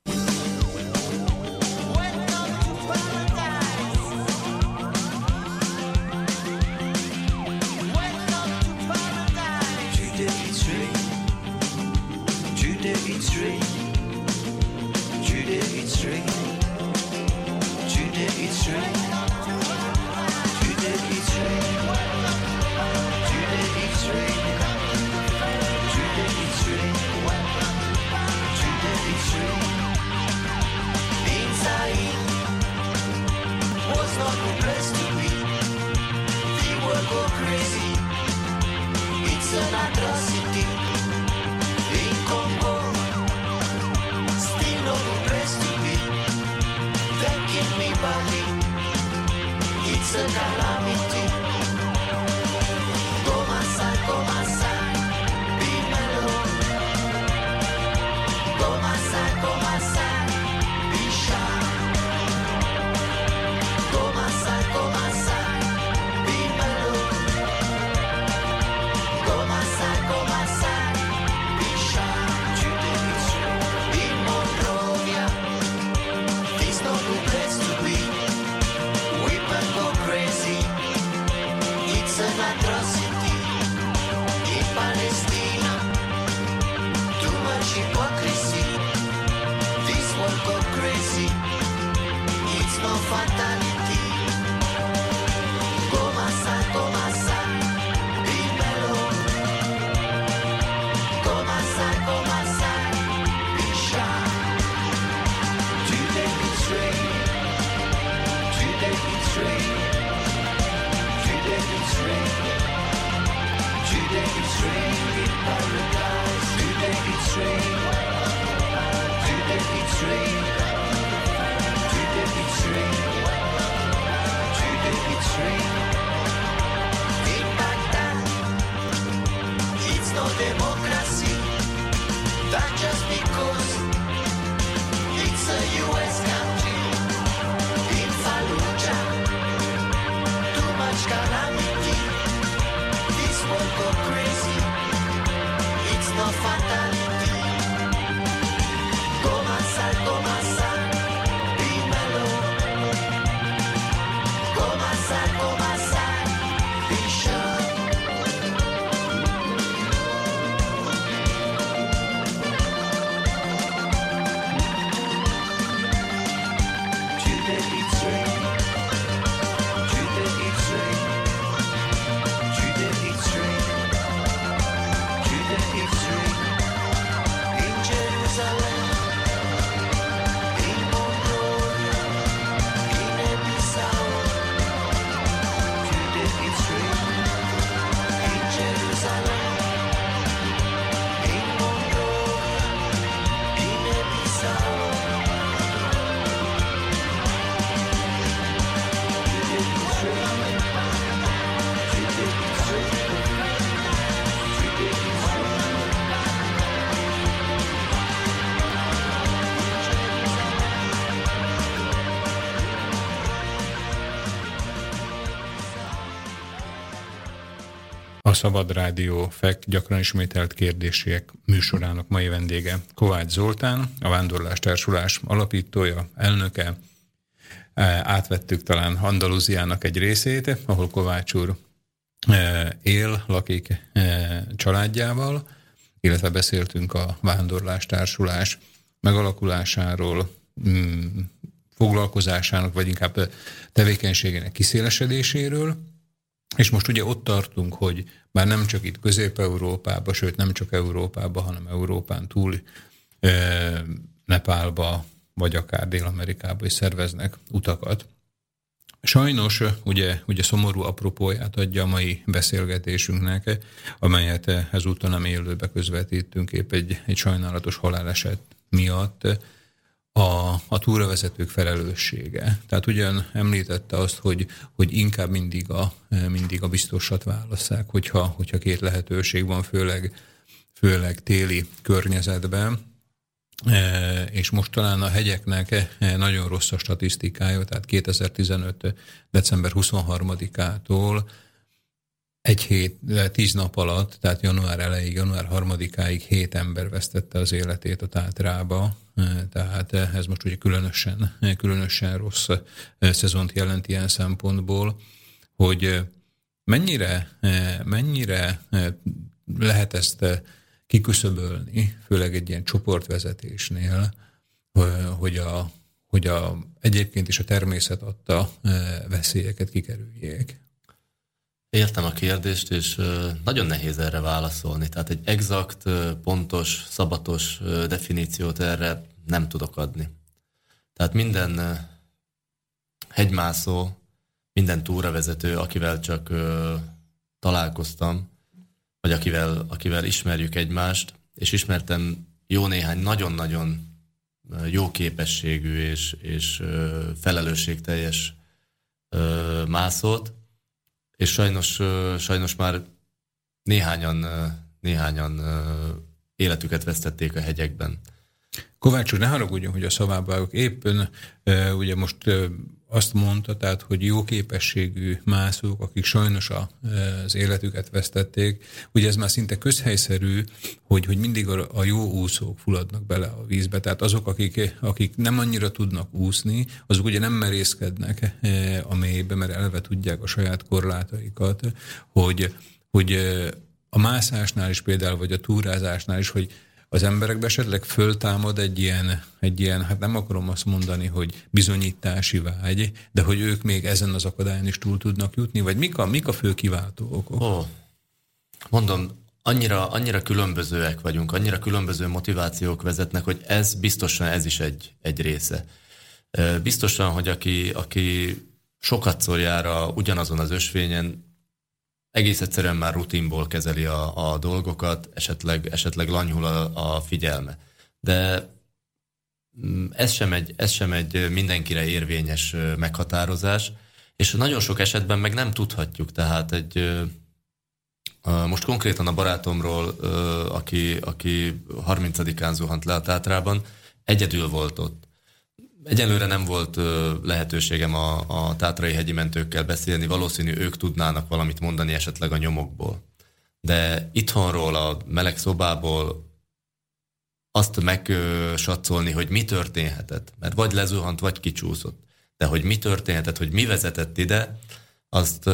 Szabad Rádió FEK gyakran ismételt kérdések műsorának mai vendége Kovács Zoltán, a Vándorlás Társulás alapítója, elnöke. E, átvettük talán Andalúziának egy részét, ahol Kovács úr e, él, lakik e, családjával, illetve beszéltünk a Vándorlás Társulás megalakulásáról, mm, foglalkozásának, vagy inkább tevékenységének kiszélesedéséről, és most ugye ott tartunk, hogy már nem csak itt Közép-Európába, sőt nem csak Európába, hanem Európán túl e, Nepálba, vagy akár Dél-Amerikába is szerveznek utakat. Sajnos ugye, ugye szomorú apropóját adja a mai beszélgetésünknek, amelyet ezúttal nem élőbe közvetítünk, épp egy, egy sajnálatos haláleset miatt, a, a túravezetők felelőssége. Tehát ugyan említette azt, hogy, hogy inkább mindig a, mindig a biztosat válasszák, hogyha, hogyha két lehetőség van, főleg, főleg téli környezetben, e, és most talán a hegyeknek nagyon rossz a statisztikája, tehát 2015. december 23-ától egy hét, tíz nap alatt, tehát január elejéig, január harmadikáig hét ember vesztette az életét a Tátrába, tehát ez most ugye különösen, különösen rossz szezont jelent ilyen szempontból, hogy mennyire, mennyire lehet ezt kiküszöbölni, főleg egy ilyen csoportvezetésnél, hogy a, hogy a, egyébként is a természet adta veszélyeket kikerüljék. Értem a kérdést, és nagyon nehéz erre válaszolni. Tehát egy exakt, pontos, szabatos definíciót erre nem tudok adni. Tehát minden hegymászó, minden túravezető, akivel csak találkoztam, vagy akivel, akivel ismerjük egymást, és ismertem jó néhány nagyon-nagyon jó képességű és, és felelősségteljes mászót, és sajnos, sajnos már néhányan, néhányan életüket vesztették a hegyekben. Kovács úr, ne haragudjon, hogy a szavába éppen ugye most azt mondta, tehát, hogy jó képességű mászók, akik sajnos a, az életüket vesztették, ugye ez már szinte közhelyszerű, hogy, hogy mindig a, a jó úszók fulladnak bele a vízbe, tehát azok, akik, akik nem annyira tudnak úszni, azok ugye nem merészkednek a mélybe, mert elve tudják a saját korlátaikat, hogy, hogy a mászásnál is például, vagy a túrázásnál is, hogy az emberekbe esetleg föltámad egy ilyen, egy ilyen, hát nem akarom azt mondani, hogy bizonyítási vágy, de hogy ők még ezen az akadályon is túl tudnak jutni, vagy mik a, mik a fő kiváltó okok? Oh, mondom, annyira, annyira különbözőek vagyunk, annyira különböző motivációk vezetnek, hogy ez biztosan ez is egy, egy része. Biztosan, hogy aki, aki sokat szorjára ugyanazon az ösvényen egész egyszerűen már rutinból kezeli a, a dolgokat, esetleg, esetleg lanyhul a, a figyelme. De mm, ez sem, egy, ez sem egy mindenkire érvényes meghatározás, és nagyon sok esetben meg nem tudhatjuk, tehát egy most konkrétan a barátomról, aki, aki 30-án zuhant le a Tátrában, egyedül volt ott. Egyelőre nem volt lehetőségem a, a tátrai hegyi mentőkkel beszélni, valószínű ők tudnának valamit mondani esetleg a nyomokból. De itthonról, a meleg szobából azt megsatszolni, hogy mi történhetett, mert vagy lezuhant, vagy kicsúszott. De hogy mi történhetett, hogy mi vezetett ide, azt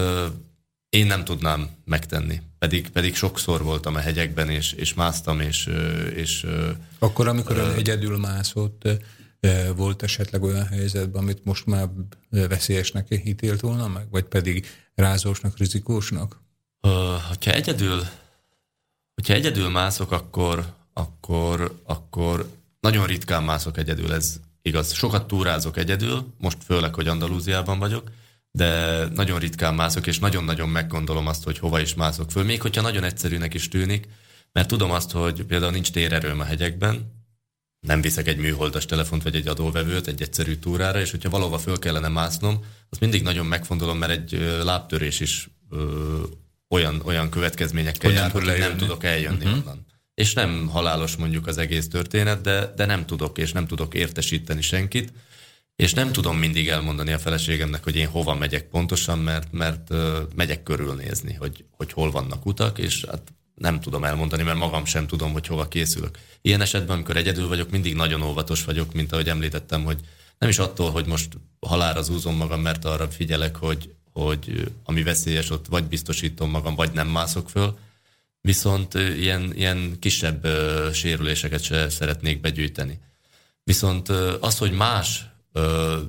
én nem tudnám megtenni. Pedig, pedig sokszor voltam a hegyekben, és, és másztam, és, és... Akkor, amikor ö, egyedül mászott, volt esetleg olyan helyzetben, amit most már veszélyesnek ítélt volna meg, vagy pedig rázósnak, rizikósnak? Uh, hogyha egyedül, hogyha egyedül mászok, akkor, akkor, akkor nagyon ritkán mászok egyedül, ez igaz. Sokat túrázok egyedül, most főleg, hogy Andalúziában vagyok, de nagyon ritkán mászok, és nagyon-nagyon meggondolom azt, hogy hova is mászok föl, még hogyha nagyon egyszerűnek is tűnik, mert tudom azt, hogy például nincs térerőm a hegyekben, nem viszek egy műholdas telefont vagy egy adóvevőt egy egyszerű túrára, és hogyha valahova föl kellene másznom, azt mindig nagyon megfontolom, mert egy lábtörés is ö, olyan, olyan következményekkel jár, hogy nem tudok eljönni uh-huh. onnan. És nem halálos mondjuk az egész történet, de, de nem tudok, és nem tudok értesíteni senkit, és nem tudom mindig elmondani a feleségemnek, hogy én hova megyek pontosan, mert, mert ö, megyek körülnézni, hogy, hogy hol vannak utak, és hát nem tudom elmondani, mert magam sem tudom, hogy hova készülök. Ilyen esetben, amikor egyedül vagyok, mindig nagyon óvatos vagyok, mint ahogy említettem, hogy nem is attól, hogy most halára zúzom magam, mert arra figyelek, hogy, hogy ami veszélyes, ott vagy biztosítom magam, vagy nem mászok föl, viszont ilyen, ilyen kisebb sérüléseket se szeretnék begyűjteni. Viszont az, hogy más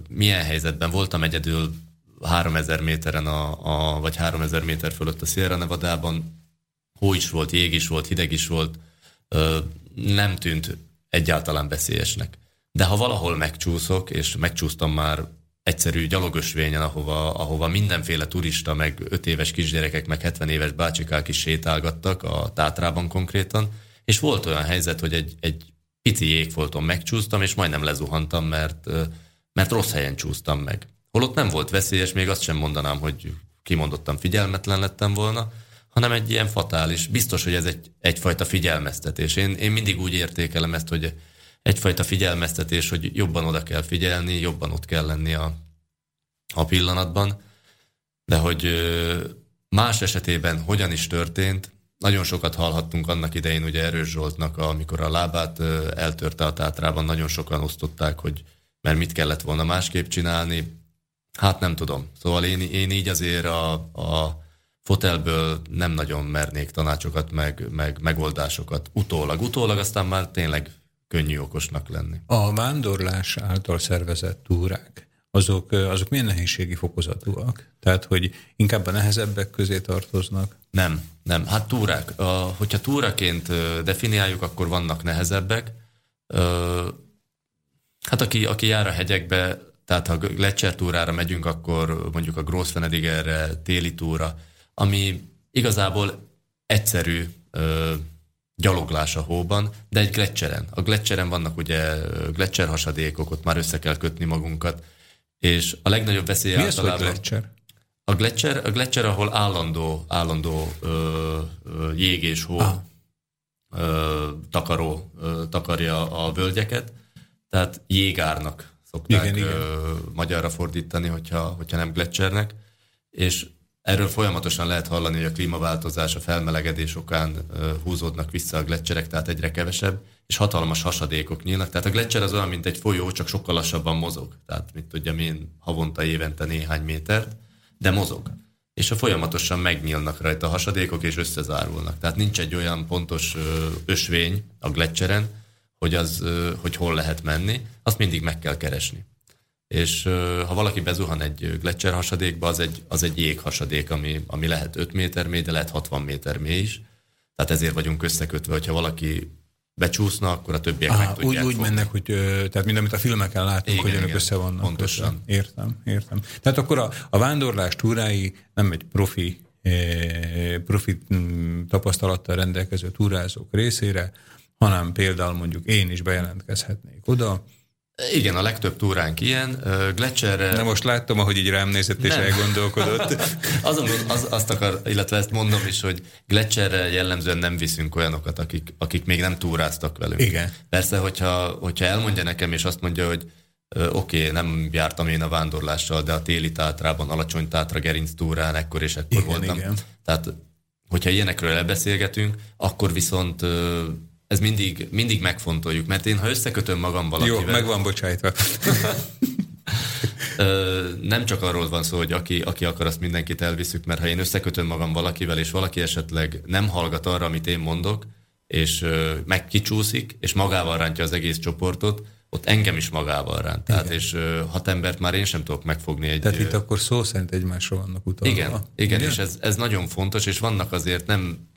milyen helyzetben voltam egyedül 3000 méteren, a, a, vagy 3000 méter fölött a Sierra Nevadában, hó is volt, jég is volt, hideg is volt, nem tűnt egyáltalán veszélyesnek. De ha valahol megcsúszok, és megcsúsztam már egyszerű gyalogösvényen, ahova, ahova mindenféle turista, meg öt éves kisgyerekek, meg 70 éves bácsikák is sétálgattak, a Tátrában konkrétan, és volt olyan helyzet, hogy egy, egy pici jégfolton megcsúsztam, és majdnem lezuhantam, mert, mert rossz helyen csúsztam meg. Holott nem volt veszélyes, még azt sem mondanám, hogy kimondottam figyelmetlen lettem volna, hanem egy ilyen fatális. Biztos, hogy ez egy, egyfajta figyelmeztetés. Én, én mindig úgy értékelem ezt, hogy egyfajta figyelmeztetés, hogy jobban oda kell figyelni, jobban ott kell lenni a, a pillanatban, de hogy más esetében hogyan is történt, nagyon sokat hallhattunk annak idején ugye Erős Zsoltnak, amikor a lábát eltörte a tátrában, nagyon sokan osztották, hogy mert mit kellett volna másképp csinálni. Hát nem tudom. Szóval én, én így azért a, a fotelből nem nagyon mernék tanácsokat, meg, meg megoldásokat utólag. Utólag aztán már tényleg könnyű okosnak lenni. A vándorlás által szervezett túrák, azok, azok milyen nehézségi fokozatúak? Tehát, hogy inkább a nehezebbek közé tartoznak? Nem, nem. Hát túrák. Hogyha túraként definiáljuk, akkor vannak nehezebbek. Hát aki, aki jár a hegyekbe, tehát ha Gletscher túrára megyünk, akkor mondjuk a Grossvenedigerre, téli túra, ami igazából egyszerű ö, gyaloglás a hóban, de egy gletscheren. A gletscheren vannak ugye gletscher hasadékok, ott már össze kell kötni magunkat, és a legnagyobb veszély Mi általában... Mi gletscher? A gletscher, a gletscher, ahol állandó, állandó ö, ö, jég és hó ah. ö, takaró ö, takarja a völgyeket, tehát jégárnak szokták igen, igen. Ö, magyarra fordítani, hogyha, hogyha nem gletszernek, és erről folyamatosan lehet hallani, hogy a klímaváltozás, a felmelegedés okán húzódnak vissza a gletszerek, tehát egyre kevesebb, és hatalmas hasadékok nyílnak. Tehát a gletszer az olyan, mint egy folyó, csak sokkal lassabban mozog. Tehát, mit tudjam én, havonta évente néhány métert, de mozog. És a folyamatosan megnyílnak rajta a hasadékok, és összezárulnak. Tehát nincs egy olyan pontos ösvény a gletszeren, hogy, az, hogy hol lehet menni, azt mindig meg kell keresni. És ha valaki bezuhan egy gletszer hasadékba, az egy, az egy jéghasadék, ami, ami lehet 5 méter mély, de lehet 60 méter mély is. Tehát ezért vagyunk összekötve, hogyha valaki becsúszna, akkor a többiek Aha, meg tudják Úgy, úgy mennek, hogy, tehát mint amit a filmeken látunk, igen, hogy önök igen, össze vannak. Pontosan. Össze. Értem, értem. Tehát akkor a, a vándorlás túrái nem egy profi, eh, profi tapasztalattal rendelkező túrázók részére, hanem például mondjuk én is bejelentkezhetnék oda. Igen, a legtöbb túránk ilyen. Gletscherre... Na most láttam, ahogy így rám nézett és Nem. elgondolkodott. Azon, az, azt akar, illetve ezt mondom is, hogy Gletscherre jellemzően nem viszünk olyanokat, akik, akik még nem túráztak velünk. Igen. Persze, hogyha, hogyha elmondja nekem, és azt mondja, hogy oké, okay, nem jártam én a vándorlással, de a téli tátrában, alacsony tátra gerinc túrán ekkor és ekkor igen, voltam. Igen. Tehát, hogyha ilyenekről elbeszélgetünk, akkor viszont ez mindig, mindig megfontoljuk, mert én ha összekötöm magam valakivel... Jó, meg van bocsájtva. nem csak arról van szó, hogy aki, aki akar, azt mindenkit elviszük, mert ha én összekötöm magam valakivel, és valaki esetleg nem hallgat arra, amit én mondok, és megkicsúszik, és magával rántja az egész csoportot, ott engem is magával ránt. Tehát, igen. és hat embert már én sem tudok megfogni. Egy, Tehát itt akkor szó szerint egymásról vannak utalva. Igen, igen, igen? és ez, ez nagyon fontos, és vannak azért nem...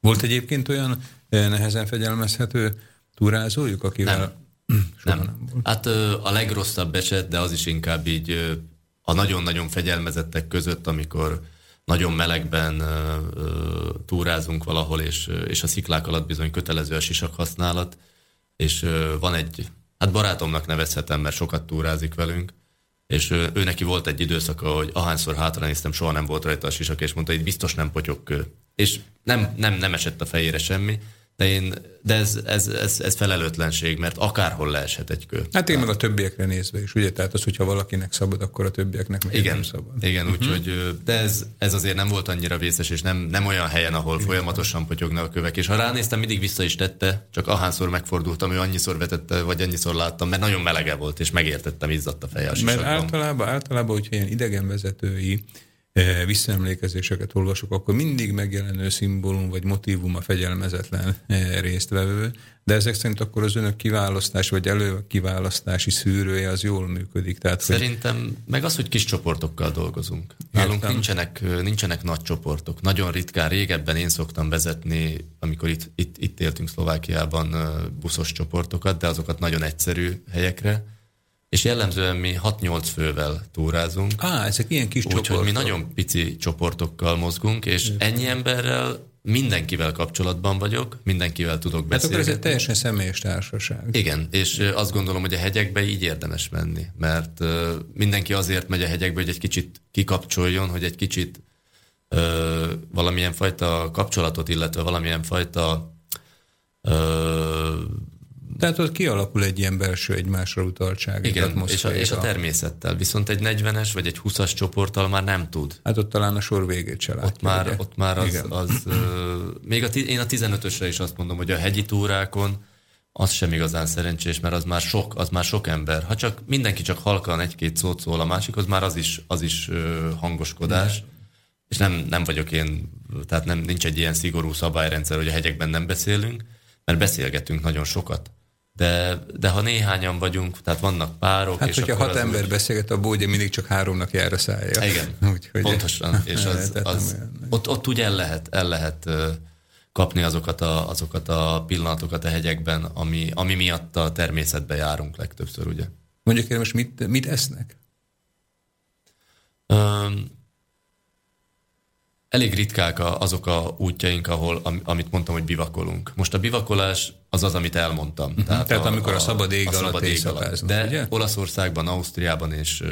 Volt egyébként olyan nehezen fegyelmezhető túrázójuk, akivel nem. nem. nem volt. Hát a legrosszabb eset, de az is inkább így a nagyon-nagyon fegyelmezettek között, amikor nagyon melegben túrázunk valahol, és, és a sziklák alatt bizony kötelező a sisak használat, és van egy, hát barátomnak nevezhetem, mert sokat túrázik velünk, és ő, ő neki volt egy időszaka, hogy ahányszor hátra néztem, soha nem volt rajta a sisak, és mondta, hogy biztos nem potyog kő. És nem, nem, nem esett a fejére semmi, de, én, de ez, ez, ez, ez felelőtlenség, mert akárhol leeshet egy kő. Hát én meg a többiekre nézve is, ugye? Tehát az, hogyha valakinek szabad, akkor a többieknek meg igen, nem szabad. Igen, uh-huh. úgyhogy, de ez, ez azért nem volt annyira vészes, és nem, nem olyan helyen, ahol igen. folyamatosan potyognak a kövek. És ha ránéztem, mindig vissza is tette, csak ahányszor megfordultam, ő annyiszor vetette, vagy annyiszor láttam, mert nagyon melege volt, és megértettem, izzadt a feje a Mert általában, általában, hogyha ilyen idegenvezetői visszaemlékezéseket olvasok, akkor mindig megjelenő szimbólum vagy motivum a fegyelmezetlen résztvevő, de ezek szerint akkor az önök kiválasztás vagy előkiválasztási szűrője az jól működik. Tehát, Szerintem hogy... meg az, hogy kis csoportokkal dolgozunk. Nálunk nincsenek, nincsenek nagy csoportok. Nagyon ritkán, régebben én szoktam vezetni, amikor itt, itt, itt éltünk Szlovákiában buszos csoportokat, de azokat nagyon egyszerű helyekre és jellemzően mi 6-8 fővel túrázunk. Á, ezek ilyen kis csoportok. Úgyhogy mi nagyon pici csoportokkal mozgunk, és ennyi emberrel mindenkivel kapcsolatban vagyok, mindenkivel tudok beszélni. Hát akkor ez egy teljesen személyes társaság. Igen, és azt gondolom, hogy a hegyekbe így érdemes menni, mert mindenki azért megy a hegyekbe, hogy egy kicsit kikapcsoljon, hogy egy kicsit valamilyen fajta kapcsolatot, illetve valamilyen fajta tehát ott kialakul egy ilyen belső egymásra utaltság. Igen, és a, és a természettel. Viszont egy 40-es vagy egy 20-as csoporttal már nem tud. Hát ott talán a sor végét se látja, Ott már, ugye? ott már az, az uh, még a, én a 15-ösre is azt mondom, hogy a hegyi túrákon az sem igazán szerencsés, mert az már sok, az már sok ember. Ha csak mindenki csak halkan egy-két szót szól a másikhoz, már az is, az is hangoskodás. De. És nem, nem vagyok én, tehát nem, nincs egy ilyen szigorú szabályrendszer, hogy a hegyekben nem beszélünk, mert beszélgetünk nagyon sokat de, de ha néhányan vagyunk, tehát vannak párok... Hát, és hogyha hat ember úgy... beszélget, a ugye mindig csak háromnak jár a szája. Igen, Úgyhogy pontosan. És az, az, ott, ott úgy el lehet, el lehet kapni azokat a, azokat a pillanatokat a hegyekben, ami, ami miatt a természetbe járunk legtöbbször, ugye. Mondjuk én most mit, mit esznek? Um, elég ritkák azok a útjaink, ahol, amit mondtam, hogy bivakolunk. Most a bivakolás az az, amit elmondtam. Uh-huh. Tehát, Tehát a, amikor a szabad ég a alatt szabad ég alatt. De ugye? Olaszországban, Ausztriában és uh,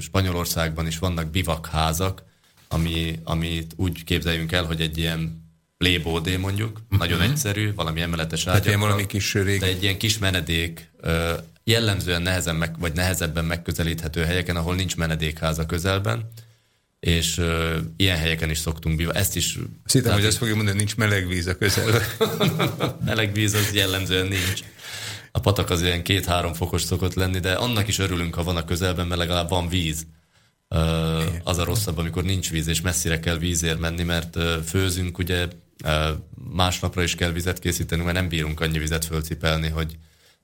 Spanyolországban is vannak bivakházak, ami, amit úgy képzeljünk el, hogy egy ilyen plébódé mondjuk, uh-huh. nagyon egyszerű, valami emeletes ágyakkal. Tehát valami kis rég... De egy ilyen kis menedék, jellemzően nehezen meg, vagy nehezebben megközelíthető helyeken, ahol nincs menedékház a közelben, és uh, ilyen helyeken is szoktunk bíva. Ezt is... Azt hittem, hogy azt fogja mondani, nincs meleg víz a közelben. meleg víz az jellemzően nincs. A patak az ilyen két-három fokos szokott lenni, de annak is örülünk, ha van a közelben, mert legalább van víz. Uh, az a rosszabb, amikor nincs víz, és messzire kell vízért menni, mert uh, főzünk, ugye uh, másnapra is kell vizet készíteni, mert nem bírunk annyi vizet fölcipelni, hogy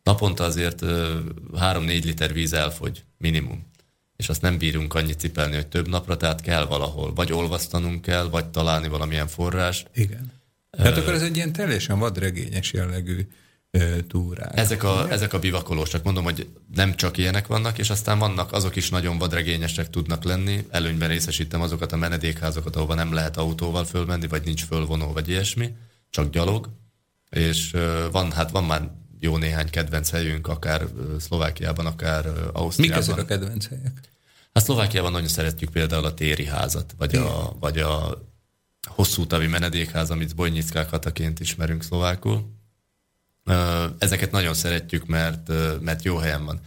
naponta azért 3-4 liter víz elfogy minimum és azt nem bírunk annyit cipelni, hogy több napra, tehát kell valahol, vagy olvasztanunk kell, vagy találni valamilyen forrást. Igen. Tehát akkor ez egy ilyen teljesen vadregényes jellegű túrák. Ezek a, ezek a bivakolósak, mondom, hogy nem csak ilyenek vannak, és aztán vannak, azok is nagyon vadregényesek tudnak lenni. Előnyben részesítem azokat a menedékházakat, ahova nem lehet autóval fölmenni, vagy nincs fölvonó, vagy ilyesmi, csak gyalog. És van, hát van már jó néhány kedvenc helyünk, akár Szlovákiában, akár Ausztriában. Mik ezek a kedvenc helyek? Hát Szlovákiában nagyon szeretjük például a téri házat, vagy, a, vagy a hosszú tavi menedékház, amit Bojnyickák hataként ismerünk szlovákul. Ezeket nagyon szeretjük, mert, mert jó helyen van.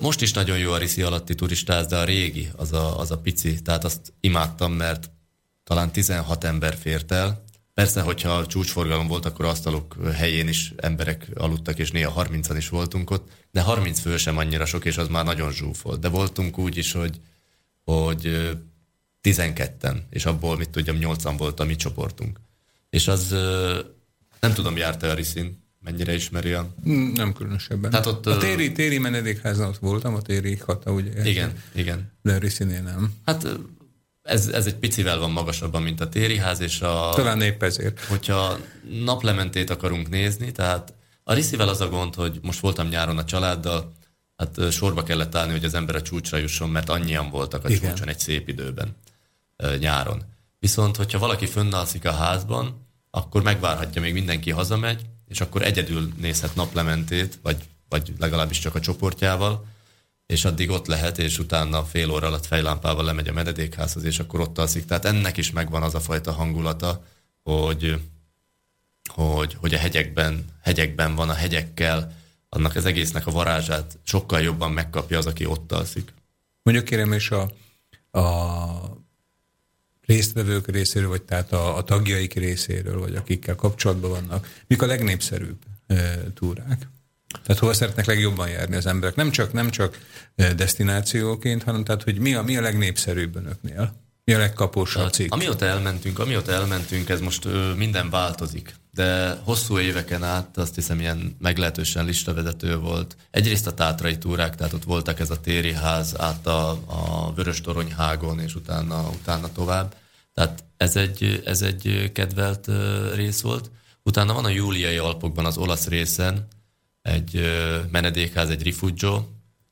Most is nagyon jó a Riszi alatti turistáz, de a régi, az a, az a pici, tehát azt imádtam, mert talán 16 ember fért el, Persze, hogyha csúcsforgalom volt, akkor asztalok helyén is emberek aludtak, és néha 30-an is voltunk ott, de 30 fő sem annyira sok, és az már nagyon zsúfolt. De voltunk úgy is, hogy, hogy 12-en, és abból, mit tudjam, 8-an volt a mi csoportunk. És az, nem tudom, járta a Riszin, mennyire ismeri a... Mm, nem különösebben. Tehát ott, a téri, téri menedékházan ott voltam, a téri hata, ugye? Igen, igen. De Riszinél nem. Hát ez, ez egy picivel van magasabban, mint a tériház, és a... Talán épp ezért. Hogyha naplementét akarunk nézni, tehát a riszivel az a gond, hogy most voltam nyáron a családdal, hát sorba kellett állni, hogy az ember a csúcsra jusson, mert annyian voltak a Igen. csúcson egy szép időben nyáron. Viszont, hogyha valaki fönnalszik a házban, akkor megvárhatja, még mindenki hazamegy, és akkor egyedül nézhet naplementét, vagy, vagy legalábbis csak a csoportjával, és addig ott lehet, és utána fél óra alatt fejlámpával lemegy a mededékházhoz, és akkor ott alszik. Tehát ennek is megvan az a fajta hangulata, hogy, hogy, hogy a hegyekben, hegyekben van, a hegyekkel, annak az egésznek a varázsát sokkal jobban megkapja az, aki ott alszik. Mondjuk kérem, és a, a résztvevők részéről, vagy tehát a, a tagjaik részéről, vagy akikkel kapcsolatban vannak, mik a legnépszerűbb e, túrák? Tehát hova szeretnek legjobban járni az emberek? Nem csak, nem csak eh, destinációként, hanem tehát, hogy mi a, mi a legnépszerűbb önöknél? Mi a legkapósabb cikk? Amióta elmentünk, amióta elmentünk, ez most ö, minden változik. De hosszú éveken át azt hiszem ilyen meglehetősen listavezető volt. Egyrészt a tátrai túrák, tehát ott voltak ez a téri ház át a, a Vörös Toronyhágon, és utána, utána tovább. Tehát ez egy, ez egy kedvelt rész volt. Utána van a Júliai Alpokban az olasz részen, egy menedékház, egy rifugio,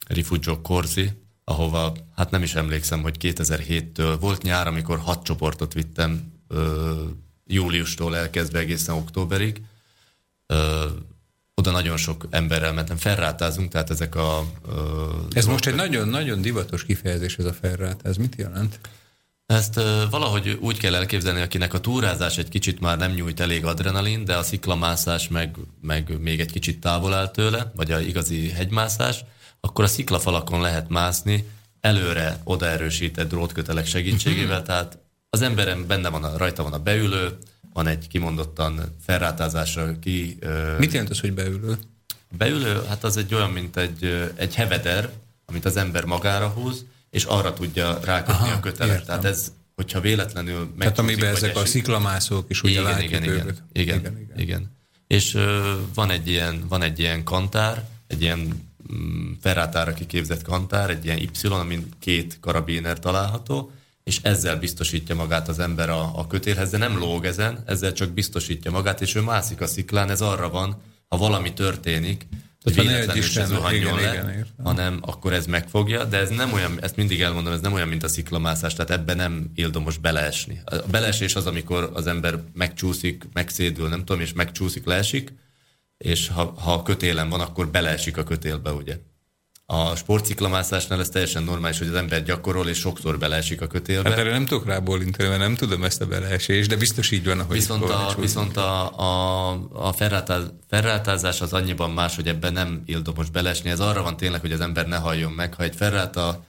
rifugio Corsi, ahova, hát nem is emlékszem, hogy 2007-től volt nyár, amikor hat csoportot vittem júliustól elkezdve egészen októberig. Ö, oda nagyon sok emberrel mentem, ferrátázunk, tehát ezek a... Ö, ez most egy nagyon-nagyon divatos kifejezés, ez a ferrátáz. Mit jelent? Ezt valahogy úgy kell elképzelni, akinek a túrázás egy kicsit már nem nyújt elég adrenalin, de a sziklamászás meg, meg még egy kicsit távol áll tőle, vagy a igazi hegymászás, akkor a sziklafalakon lehet mászni előre odaerősített drótkötelek segítségével, uh-huh. tehát az emberem benne van, a, rajta van a beülő, van egy kimondottan felrátázásra ki... Mit jelent az, hogy beülő? Beülő, hát az egy olyan, mint egy, egy heveder, amit az ember magára húz, és arra tudja rákötni a kötelet. Értem. Tehát ez, hogyha véletlenül meg. Tehát amiben ezek esik, a sziklamászók is ugye igen, igen, igen, igen, igen, igen, igen. és ö, van, egy ilyen, van egy ilyen kantár, egy ilyen mm, ferrátára kiképzett kantár, egy ilyen Y, amin két karabiner található, és ezzel biztosítja magát az ember a, a kötélhez, de nem lóg ezen, ezzel csak biztosítja magát, és ő mászik a sziklán, ez arra van, ha valami történik, hogy véletlenül se zuhanjon le, igen, igen, hanem akkor ez megfogja, de ez nem olyan, ezt mindig elmondom, ez nem olyan, mint a sziklamászás, tehát ebben nem ildomos beleesni. A beleesés az, amikor az ember megcsúszik, megszédül, nem tudom, és megcsúszik, leesik, és ha, ha a kötélen van, akkor beleesik a kötélbe, ugye. A sportciklamászásnál ez teljesen normális, hogy az ember gyakorol, és sokszor beleesik a kötélbe. Hát erre nem tudok rábólintani, mert nem tudom ezt a beleesést, de biztos így van, ahogy Viszont a, viszont a, a, a ferrátáz, ferrátázás az annyiban más, hogy ebben nem ildomos beleesni. Ez arra van tényleg, hogy az ember ne halljon meg. Ha egy ferráta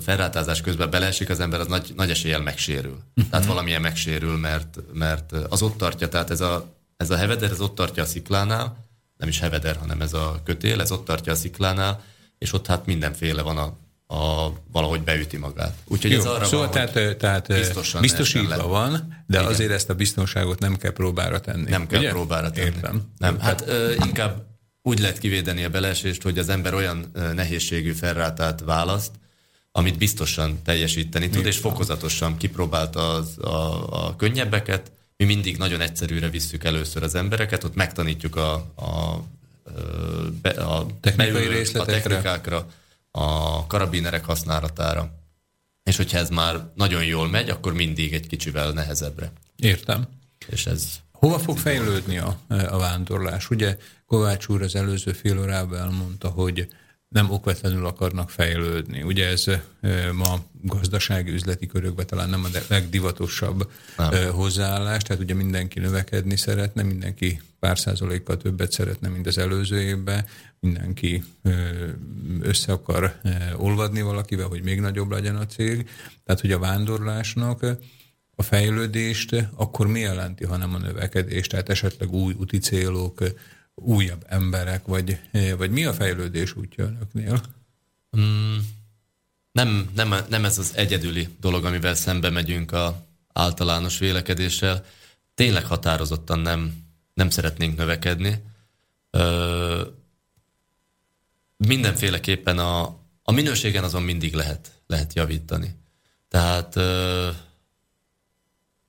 ferrátázás közben beleesik, az ember az nagy, nagy eséllyel megsérül. Uh-huh. Tehát valamilyen megsérül, mert, mert az ott tartja, tehát ez a, ez a heveder, ez ott tartja a sziklánál, nem is heveder, hanem ez a kötél, ez ott tartja a sziklánál, és ott hát mindenféle van a, a valahogy beüti magát. Úgyhogy Jó, ez arra szóval van, tehát, tehát biztosítva van, de Igen. azért ezt a biztonságot nem kell próbára tenni. Nem kell ugye? próbára tenni. Értem. Nem, hát ö, inkább úgy lehet kivédeni a beleesést, hogy az ember olyan nehézségű ferrátát választ, amit biztosan teljesíteni tud, és fokozatosan kipróbálta az, a, a könnyebbeket, mi mindig nagyon egyszerűre visszük először az embereket, ott megtanítjuk a, a, a, technikai a technikákra, a karabinerek használatára. És hogyha ez már nagyon jól megy, akkor mindig egy kicsivel nehezebbre. Értem. És ez Hova fog fejlődni a, a vándorlás? Ugye Kovács úr az előző fél órában elmondta, hogy nem okvetlenül akarnak fejlődni. Ugye ez ma gazdasági üzleti körökben talán nem a legdivatosabb nem. hozzáállás, tehát ugye mindenki növekedni szeretne, mindenki pár százalékkal többet szeretne, mint az előző évben, mindenki össze akar olvadni valakivel, hogy még nagyobb legyen a cég. Tehát, hogy a vándorlásnak a fejlődést akkor mi jelenti, hanem a növekedést, tehát esetleg új úti célok, újabb emberek, vagy, vagy mi a fejlődés útja önöknél? Mm, nem, nem, nem ez az egyedüli dolog, amivel szembe megyünk a általános vélekedéssel. Tényleg határozottan nem, nem szeretnénk növekedni. Ö, mindenféleképpen a, a minőségen azon mindig lehet, lehet javítani. Tehát ö,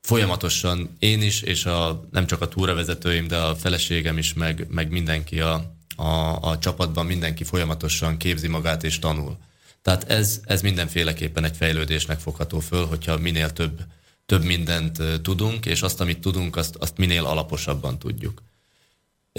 folyamatosan én is, és a, nem csak a túravezetőim, de a feleségem is, meg, meg mindenki a, a, a csapatban, mindenki folyamatosan képzi magát és tanul. Tehát ez, ez mindenféleképpen egy fejlődésnek fogható föl, hogyha minél több, több mindent tudunk, és azt, amit tudunk, azt, azt minél alaposabban tudjuk.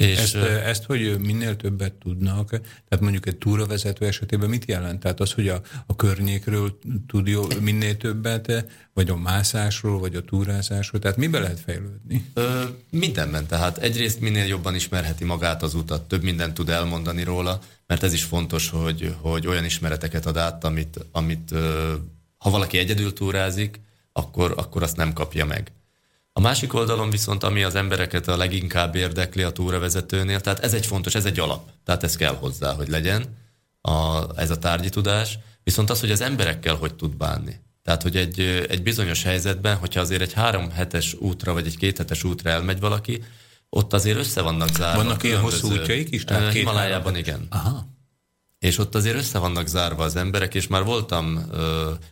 És ezt, ezt, hogy minél többet tudnak, tehát mondjuk egy túravezető esetében mit jelent? Tehát az, hogy a, a környékről tud jó, minél többet, vagy a mászásról, vagy a túrázásról, tehát mibe lehet fejlődni? Ö, mindenben, tehát egyrészt minél jobban ismerheti magát az utat, több mindent tud elmondani róla, mert ez is fontos, hogy, hogy olyan ismereteket ad át, amit, amit ha valaki egyedül túrázik, akkor, akkor azt nem kapja meg. A másik oldalon viszont, ami az embereket a leginkább érdekli a túravezetőnél, tehát ez egy fontos, ez egy alap, tehát ez kell hozzá, hogy legyen a, ez a tárgyi tudás, viszont az, hogy az emberekkel hogy tud bánni. Tehát, hogy egy, egy bizonyos helyzetben, hogyha azért egy három hetes útra, vagy egy két hetes útra elmegy valaki, ott azért össze vannak zárva. Vannak ilyen hosszú útjaik is? Tehát Himalájában igen. Aha. És ott azért össze vannak zárva az emberek, és már voltam,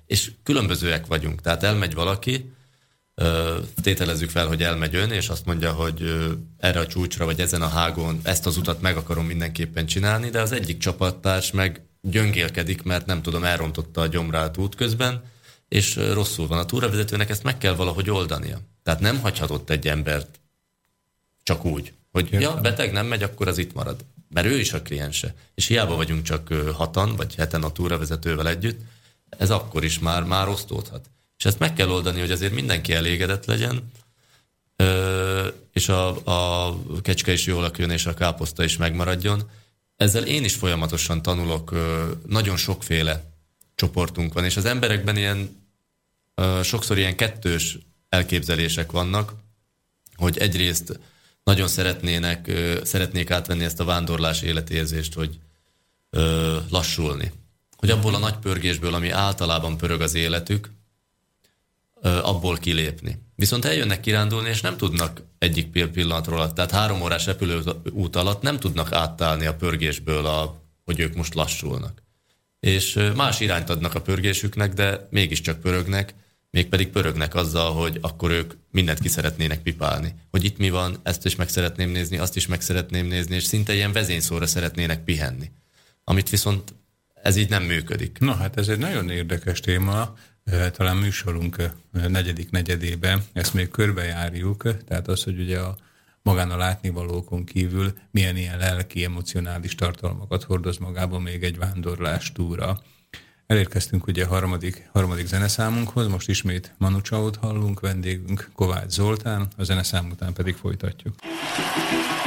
és különbözőek vagyunk. Tehát elmegy valaki, tételezzük fel, hogy elmegy ön, és azt mondja, hogy erre a csúcsra, vagy ezen a hágon ezt az utat meg akarom mindenképpen csinálni, de az egyik csapattárs meg gyöngélkedik, mert nem tudom, elrontotta a gyomrát útközben, és rosszul van. A túravezetőnek ezt meg kell valahogy oldania. Tehát nem hagyhatott egy embert csak úgy, hogy ja, beteg nem megy, akkor az itt marad. Mert ő is a kliense. És hiába vagyunk csak hatan, vagy heten a túravezetővel együtt, ez akkor is már, már osztódhat. És ezt meg kell oldani, hogy azért mindenki elégedett legyen, és a, a kecske is jól lakjon, és a káposzta is megmaradjon. Ezzel én is folyamatosan tanulok, nagyon sokféle csoportunk van, és az emberekben ilyen sokszor ilyen kettős elképzelések vannak, hogy egyrészt nagyon szeretnének, szeretnék átvenni ezt a vándorlás életérzést, hogy lassulni. Hogy abból a nagy pörgésből, ami általában pörög az életük, abból kilépni. Viszont eljönnek kirándulni, és nem tudnak egyik pillanatról alatt, tehát három órás repülőút alatt nem tudnak átállni a pörgésből, a, hogy ők most lassulnak. És más irányt adnak a pörgésüknek, de mégiscsak pörögnek, mégpedig pörögnek azzal, hogy akkor ők mindent ki szeretnének pipálni. Hogy itt mi van, ezt is meg szeretném nézni, azt is meg szeretném nézni, és szinte ilyen vezényszóra szeretnének pihenni. Amit viszont ez így nem működik. Na hát ez egy nagyon érdekes téma, talán műsorunk negyedik negyedébe ezt még körbejárjuk, tehát az, hogy ugye a magán a látnivalókon kívül milyen ilyen lelki, emocionális tartalmakat hordoz magában még egy vándorlás túra. Elérkeztünk ugye a harmadik, harmadik zeneszámunkhoz, most ismét Manu Csaut hallunk, vendégünk Kovács Zoltán, a zeneszám után pedig folytatjuk. Si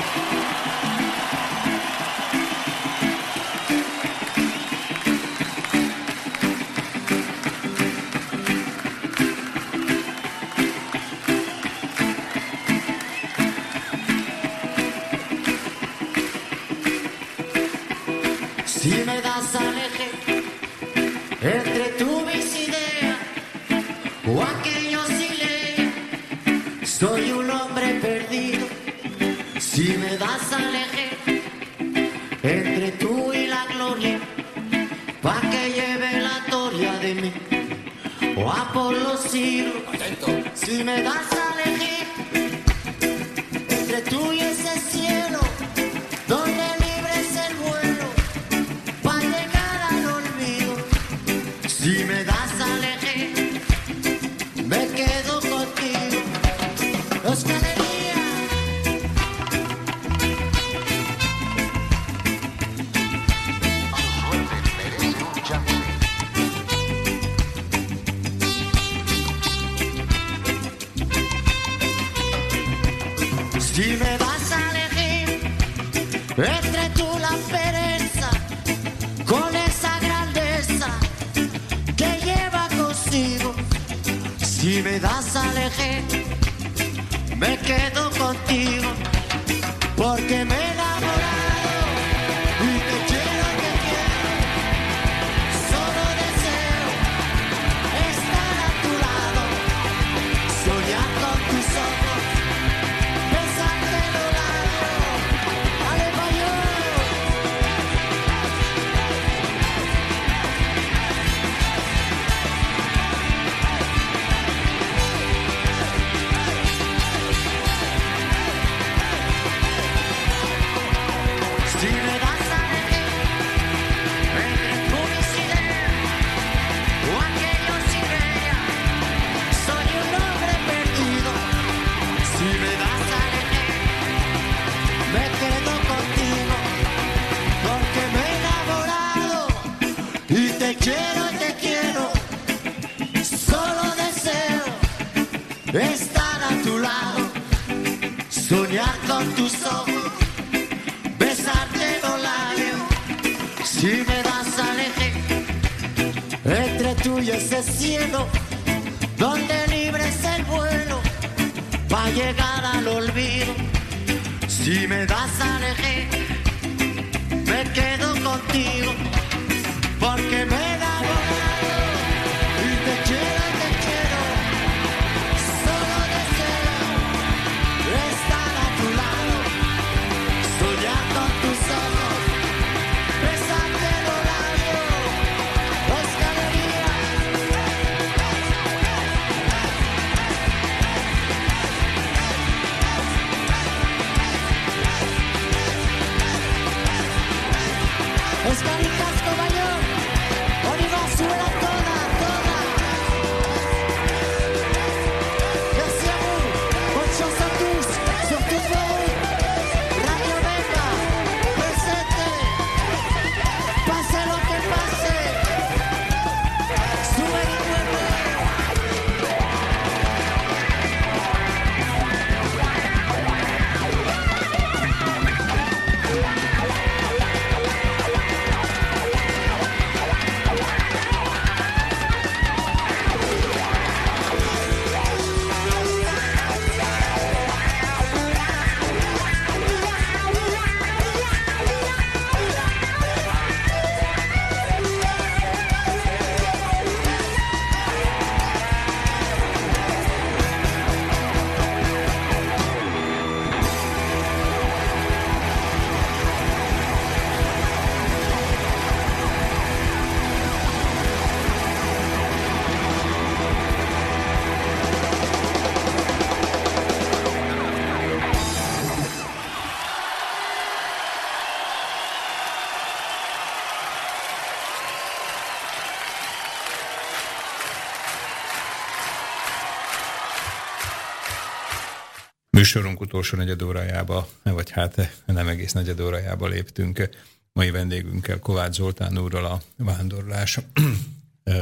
Műsorunk utolsó negyed órájába, vagy hát nem egész negyed órájába léptünk mai vendégünkkel, Kovács Zoltán úrral a Vándorlás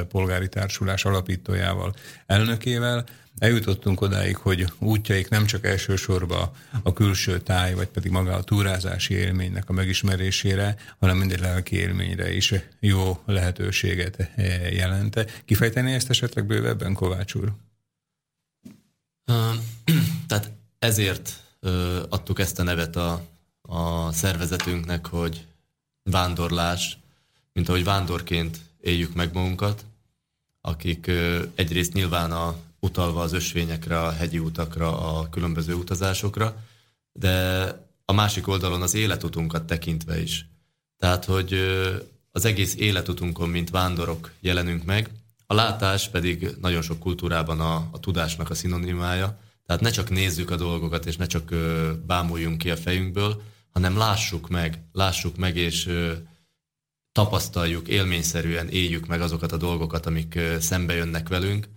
polgári társulás alapítójával, elnökével. Eljutottunk odáig, hogy útjaik nem csak elsősorban a külső táj, vagy pedig maga a túrázási élménynek a megismerésére, hanem mindegy lelki élményre is jó lehetőséget jelente. Kifejteni ezt esetleg bővebben, Kovács úr? Tehát ezért ö, adtuk ezt a nevet a, a szervezetünknek, hogy vándorlás, mint ahogy vándorként éljük meg magunkat, akik ö, egyrészt nyilván a, utalva az ösvényekre, a hegyi utakra, a különböző utazásokra, de a másik oldalon az életutunkat tekintve is. Tehát, hogy ö, az egész életutunkon, mint vándorok jelenünk meg, a látás pedig nagyon sok kultúrában a, a tudásnak a szinonimája, tehát ne csak nézzük a dolgokat, és ne csak ö, bámuljunk ki a fejünkből, hanem lássuk meg, lássuk meg, és ö, tapasztaljuk, élményszerűen éljük meg azokat a dolgokat, amik ö, szembe jönnek velünk.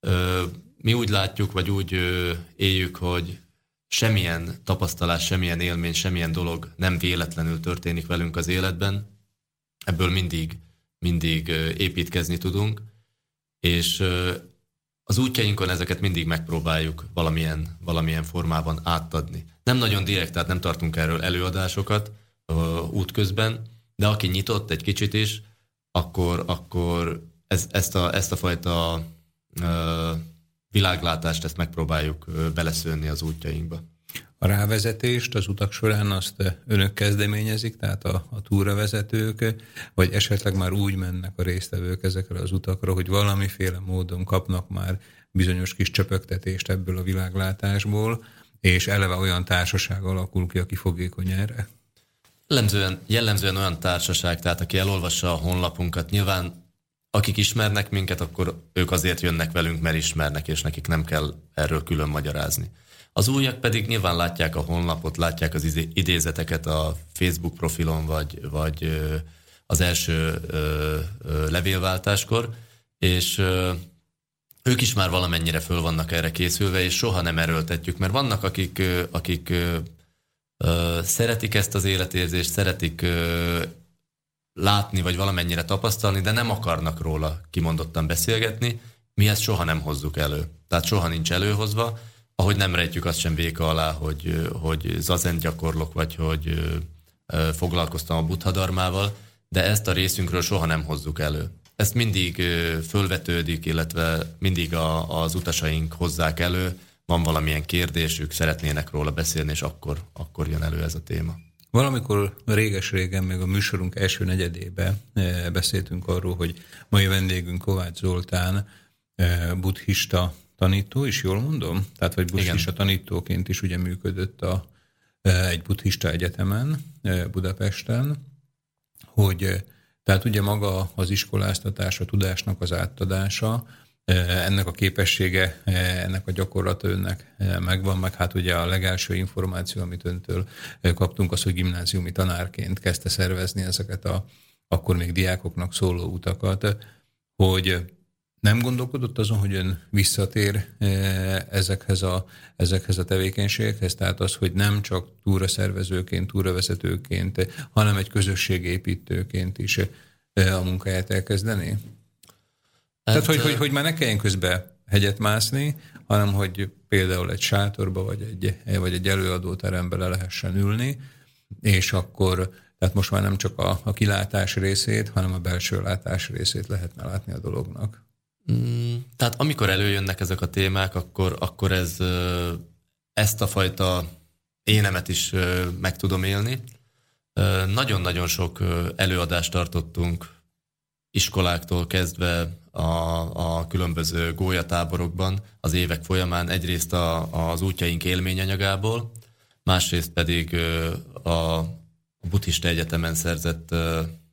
Ö, mi úgy látjuk, vagy úgy ö, éljük, hogy semmilyen tapasztalás, semmilyen élmény, semmilyen dolog nem véletlenül történik velünk az életben. Ebből mindig, mindig építkezni tudunk, és az útjainkon ezeket mindig megpróbáljuk valamilyen, valamilyen formában átadni. Nem nagyon direkt, tehát nem tartunk erről előadásokat útközben, de aki nyitott egy kicsit is, akkor, akkor ez, ezt, a, ezt a fajta ö, világlátást ezt megpróbáljuk beleszőni az útjainkba. A rávezetést az utak során azt önök kezdeményezik, tehát a, a túravezetők, vagy esetleg már úgy mennek a résztvevők ezekre az utakra, hogy valamiféle módon kapnak már bizonyos kis csöpögtetést ebből a világlátásból, és eleve olyan társaság alakul ki, aki fogékony erre? Jellemzően, jellemzően olyan társaság, tehát aki elolvassa a honlapunkat, nyilván akik ismernek minket, akkor ők azért jönnek velünk, mert ismernek, és nekik nem kell erről külön magyarázni. Az újak pedig nyilván látják a honlapot, látják az idézeteket a Facebook profilon, vagy, vagy az első levélváltáskor, és ők is már valamennyire föl vannak erre készülve, és soha nem erőltetjük, mert vannak, akik, akik szeretik ezt az életérzést, szeretik látni, vagy valamennyire tapasztalni, de nem akarnak róla kimondottan beszélgetni, mi ezt soha nem hozzuk elő. Tehát soha nincs előhozva, ahogy nem rejtjük azt sem véka alá, hogy, hogy zazen gyakorlok, vagy hogy foglalkoztam a buddhadarmával, de ezt a részünkről soha nem hozzuk elő. Ezt mindig fölvetődik, illetve mindig a, az utasaink hozzák elő, van valamilyen kérdésük, szeretnének róla beszélni, és akkor, akkor jön elő ez a téma. Valamikor réges-régen, még a műsorunk első negyedébe beszéltünk arról, hogy mai vendégünk Kovács Zoltán, buddhista tanító is, jól mondom? Tehát, vagy buddhista tanítóként is ugye működött a, e, egy buddhista egyetemen e, Budapesten, hogy e, tehát ugye maga az iskoláztatás, a tudásnak az átadása, ennek a képessége, ennek a gyakorlata önnek megvan, meg hát ugye a legelső információ, amit öntől kaptunk, az, hogy gimnáziumi tanárként kezdte szervezni ezeket a akkor még diákoknak szóló utakat, hogy nem gondolkodott azon, hogy ön visszatér eh, ezekhez a, ezekhez a tevékenységekhez, tehát az, hogy nem csak túraszervezőként, túravezetőként, hanem egy közösségépítőként is eh, a munkáját elkezdeni? Hát, tehát, hogy, hogy, hogy már ne kelljen közbe hegyet mászni, hanem hogy például egy sátorba, vagy egy, vagy egy előadóterembe le lehessen ülni, és akkor tehát most már nem csak a, a kilátás részét, hanem a belső látás részét lehetne látni a dolognak. Mm, tehát amikor előjönnek ezek a témák, akkor, akkor ez ezt a fajta énemet is meg tudom élni. Nagyon-nagyon sok előadást tartottunk iskoláktól kezdve a, a különböző gólyatáborokban az évek folyamán egyrészt a, az útjaink élményanyagából, másrészt pedig a buddhista egyetemen szerzett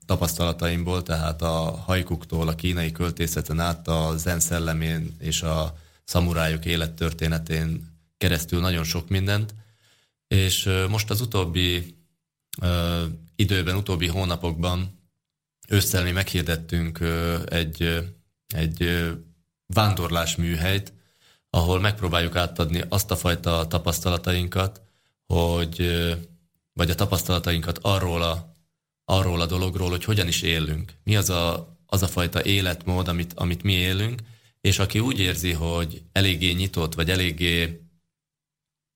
tapasztalataimból, tehát a hajkuktól, a kínai költészeten át a zen szellemén és a szamurájuk élettörténetén keresztül nagyon sok mindent, és most az utóbbi uh, időben, utóbbi hónapokban ősszel mi meghirdettünk uh, egy, egy uh, vándorlás műhelyt, ahol megpróbáljuk átadni azt a fajta tapasztalatainkat, hogy, vagy a tapasztalatainkat arról a, arról a dologról, hogy hogyan is élünk. Mi az a, az a fajta életmód, amit, amit mi élünk, és aki úgy érzi, hogy eléggé nyitott, vagy eléggé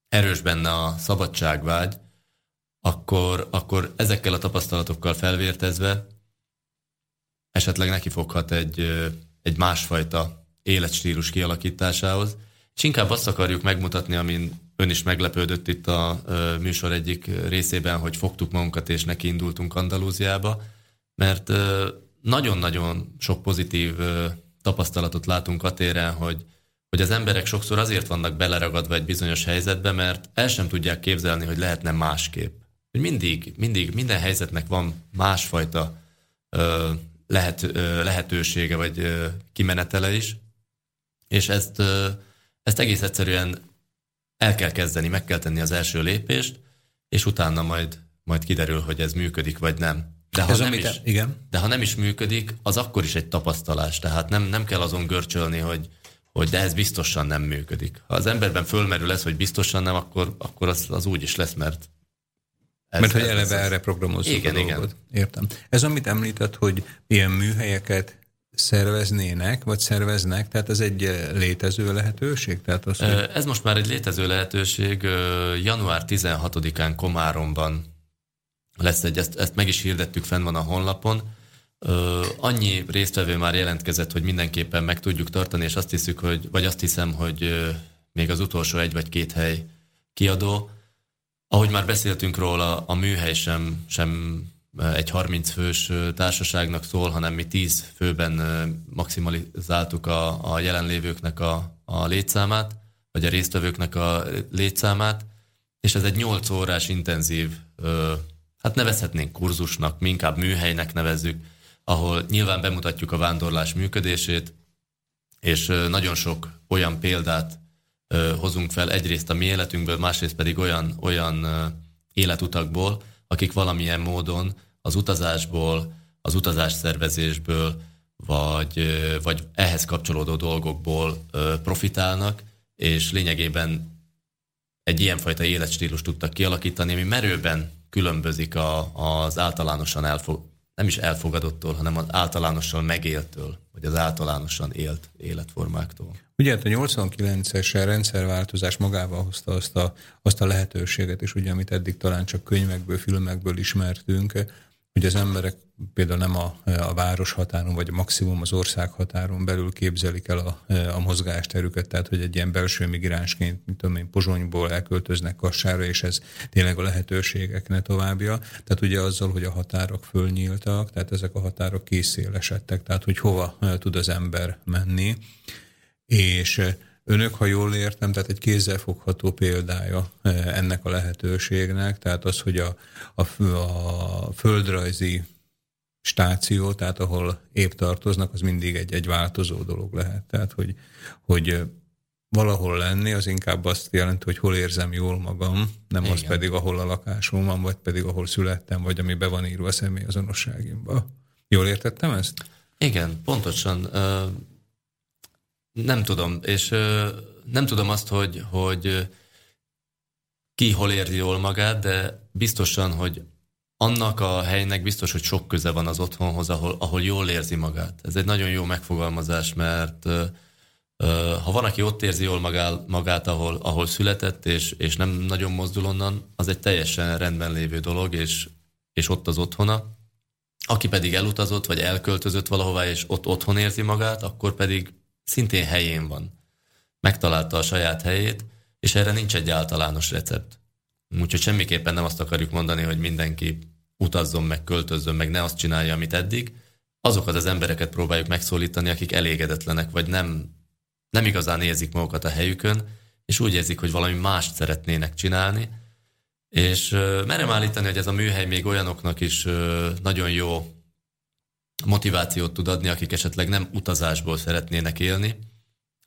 erős benne a szabadságvágy, akkor, akkor ezekkel a tapasztalatokkal felvértezve esetleg neki foghat egy, egy másfajta életstílus kialakításához, és inkább azt akarjuk megmutatni, amin ön is meglepődött itt a műsor egyik részében, hogy fogtuk magunkat és neki indultunk Andalúziába, mert nagyon-nagyon sok pozitív tapasztalatot látunk a téren, hogy, hogy az emberek sokszor azért vannak beleragadva egy bizonyos helyzetbe, mert el sem tudják képzelni, hogy lehetne másképp. Hogy mindig, mindig, minden helyzetnek van másfajta ö, lehet, ö, lehetősége vagy ö, kimenetele is, és ezt, ö, ezt egész egyszerűen el kell kezdeni, meg kell tenni az első lépést, és utána majd, majd kiderül, hogy ez működik, vagy nem. De ha, ez nem is, igen. de ha nem is működik, az akkor is egy tapasztalás. Tehát nem, nem kell azon görcsölni, hogy, hogy de ez biztosan nem működik. Ha az emberben fölmerül ez, hogy biztosan nem, akkor, akkor az, az úgy is lesz, mert ez, mert hogy eleve ez, erre programozzuk igen, a dolgot. Igen. Értem. Ez, amit említett, hogy ilyen műhelyeket szerveznének, vagy szerveznek, tehát ez egy létező lehetőség? Tehát az, hogy... Ez most már egy létező lehetőség. Január 16-án Komáromban lesz egy, ezt, ezt meg is hirdettük, fenn van a honlapon. Annyi résztvevő már jelentkezett, hogy mindenképpen meg tudjuk tartani, és azt hiszük, hogy, vagy azt hiszem, hogy még az utolsó egy vagy két hely kiadó. Ahogy már beszéltünk róla, a műhely sem, sem egy 30 fős társaságnak szól, hanem mi 10 főben maximalizáltuk a, a jelenlévőknek a, a létszámát, vagy a résztvevőknek a létszámát, és ez egy 8 órás intenzív, hát nevezhetnénk kurzusnak, mi inkább műhelynek nevezzük, ahol nyilván bemutatjuk a vándorlás működését, és nagyon sok olyan példát hozunk fel egyrészt a mi életünkből, másrészt pedig olyan, olyan életutakból, akik valamilyen módon az utazásból, az utazásszervezésből, vagy, vagy ehhez kapcsolódó dolgokból profitálnak, és lényegében egy ilyenfajta életstílus tudtak kialakítani, ami merőben különbözik a, az általánosan elfog, nem is elfogadottól, hanem az általánosan megéltől, vagy az általánosan élt életformáktól. Ugye hát a 89-es rendszerváltozás magával hozta azt a, azt a lehetőséget is, ugye, amit eddig talán csak könyvekből, filmekből ismertünk, hogy az emberek például nem a, a város határon, vagy a maximum az ország határon belül képzelik el a, a mozgásterüket, tehát hogy egy ilyen belső migránsként, mint tudom én, Pozsonyból elköltöznek Kassára, és ez tényleg a lehetőségek ne továbbja. Tehát ugye azzal, hogy a határok fölnyíltak, tehát ezek a határok készélesedtek, tehát hogy hova tud az ember menni, és Önök, ha jól értem, tehát egy kézzelfogható példája eh, ennek a lehetőségnek, tehát az, hogy a, a, a földrajzi stáció, tehát ahol épp tartoznak, az mindig egy, egy változó dolog lehet. Tehát, hogy, hogy eh, valahol lenni, az inkább azt jelenti, hogy hol érzem jól magam, nem Igen. az pedig, ahol a lakásom van, vagy pedig ahol születtem, vagy ami be van írva a személyazonosságimba. Jól értettem ezt? Igen, pontosan. Nem tudom, és nem tudom azt, hogy, hogy ki hol érzi jól magát, de biztosan, hogy annak a helynek biztos, hogy sok köze van az otthonhoz, ahol, ahol jól érzi magát. Ez egy nagyon jó megfogalmazás, mert ha van, aki ott érzi jól magát, magát ahol, ahol született, és, és nem nagyon mozdul onnan, az egy teljesen rendben lévő dolog, és, és ott az otthona. Aki pedig elutazott, vagy elköltözött valahová, és ott otthon érzi magát, akkor pedig szintén helyén van. Megtalálta a saját helyét, és erre nincs egy általános recept. Úgyhogy semmiképpen nem azt akarjuk mondani, hogy mindenki utazzon meg, költözzön meg, ne azt csinálja, amit eddig. Azokat az embereket próbáljuk megszólítani, akik elégedetlenek, vagy nem, nem igazán érzik magukat a helyükön, és úgy érzik, hogy valami mást szeretnének csinálni. És merem állítani, hogy ez a műhely még olyanoknak is nagyon jó motivációt tud adni, akik esetleg nem utazásból szeretnének élni,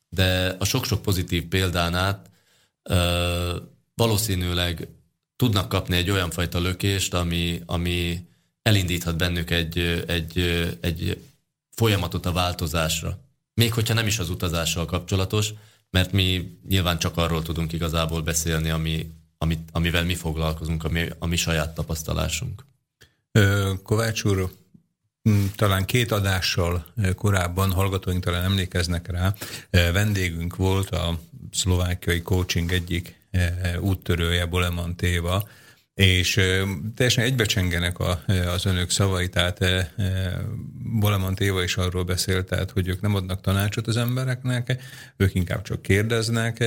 de a sok-sok pozitív példán át ö, valószínűleg tudnak kapni egy olyan fajta lökést, ami, ami elindíthat bennük egy, egy, egy folyamatot a változásra. Még hogyha nem is az utazással kapcsolatos, mert mi nyilván csak arról tudunk igazából beszélni, ami, amit, amivel mi foglalkozunk, ami, ami saját tapasztalásunk. Kovács úr, talán két adással korábban, hallgatóink talán emlékeznek rá, vendégünk volt a szlovákiai coaching egyik úttörője, Boleman Téva, és teljesen egybecsengenek a, az önök szavai, tehát Boleman Téva is arról beszélt, tehát, hogy ők nem adnak tanácsot az embereknek, ők inkább csak kérdeznek,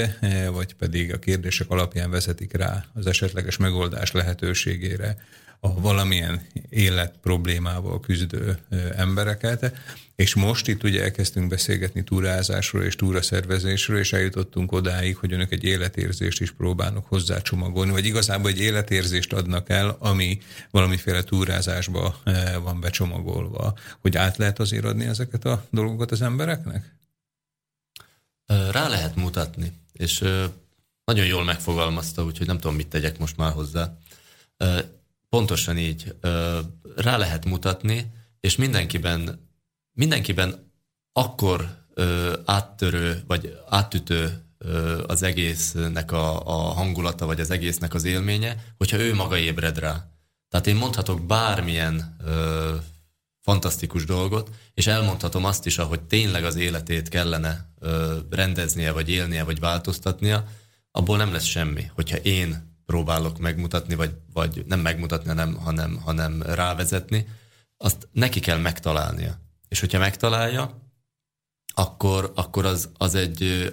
vagy pedig a kérdések alapján vezetik rá az esetleges megoldás lehetőségére a valamilyen élet problémával küzdő embereket, és most itt ugye elkezdtünk beszélgetni túrázásról és túraszervezésről, és eljutottunk odáig, hogy önök egy életérzést is próbálnak hozzá csomagolni, vagy igazából egy életérzést adnak el, ami valamiféle túrázásba van becsomagolva. Hogy át lehet azért adni ezeket a dolgokat az embereknek? Rá lehet mutatni, és nagyon jól megfogalmazta, úgyhogy nem tudom, mit tegyek most már hozzá. Pontosan így. Rá lehet mutatni, és mindenkiben, mindenkiben akkor áttörő, vagy áttütő az egésznek a, a hangulata, vagy az egésznek az élménye, hogyha ő maga ébred rá. Tehát én mondhatok bármilyen ö, fantasztikus dolgot, és elmondhatom azt is, ahogy tényleg az életét kellene ö, rendeznie, vagy élnie, vagy változtatnia, abból nem lesz semmi. Hogyha én próbálok megmutatni, vagy, vagy nem megmutatni, hanem, hanem, hanem rávezetni, azt neki kell megtalálnia. És hogyha megtalálja, akkor, akkor az, az egy,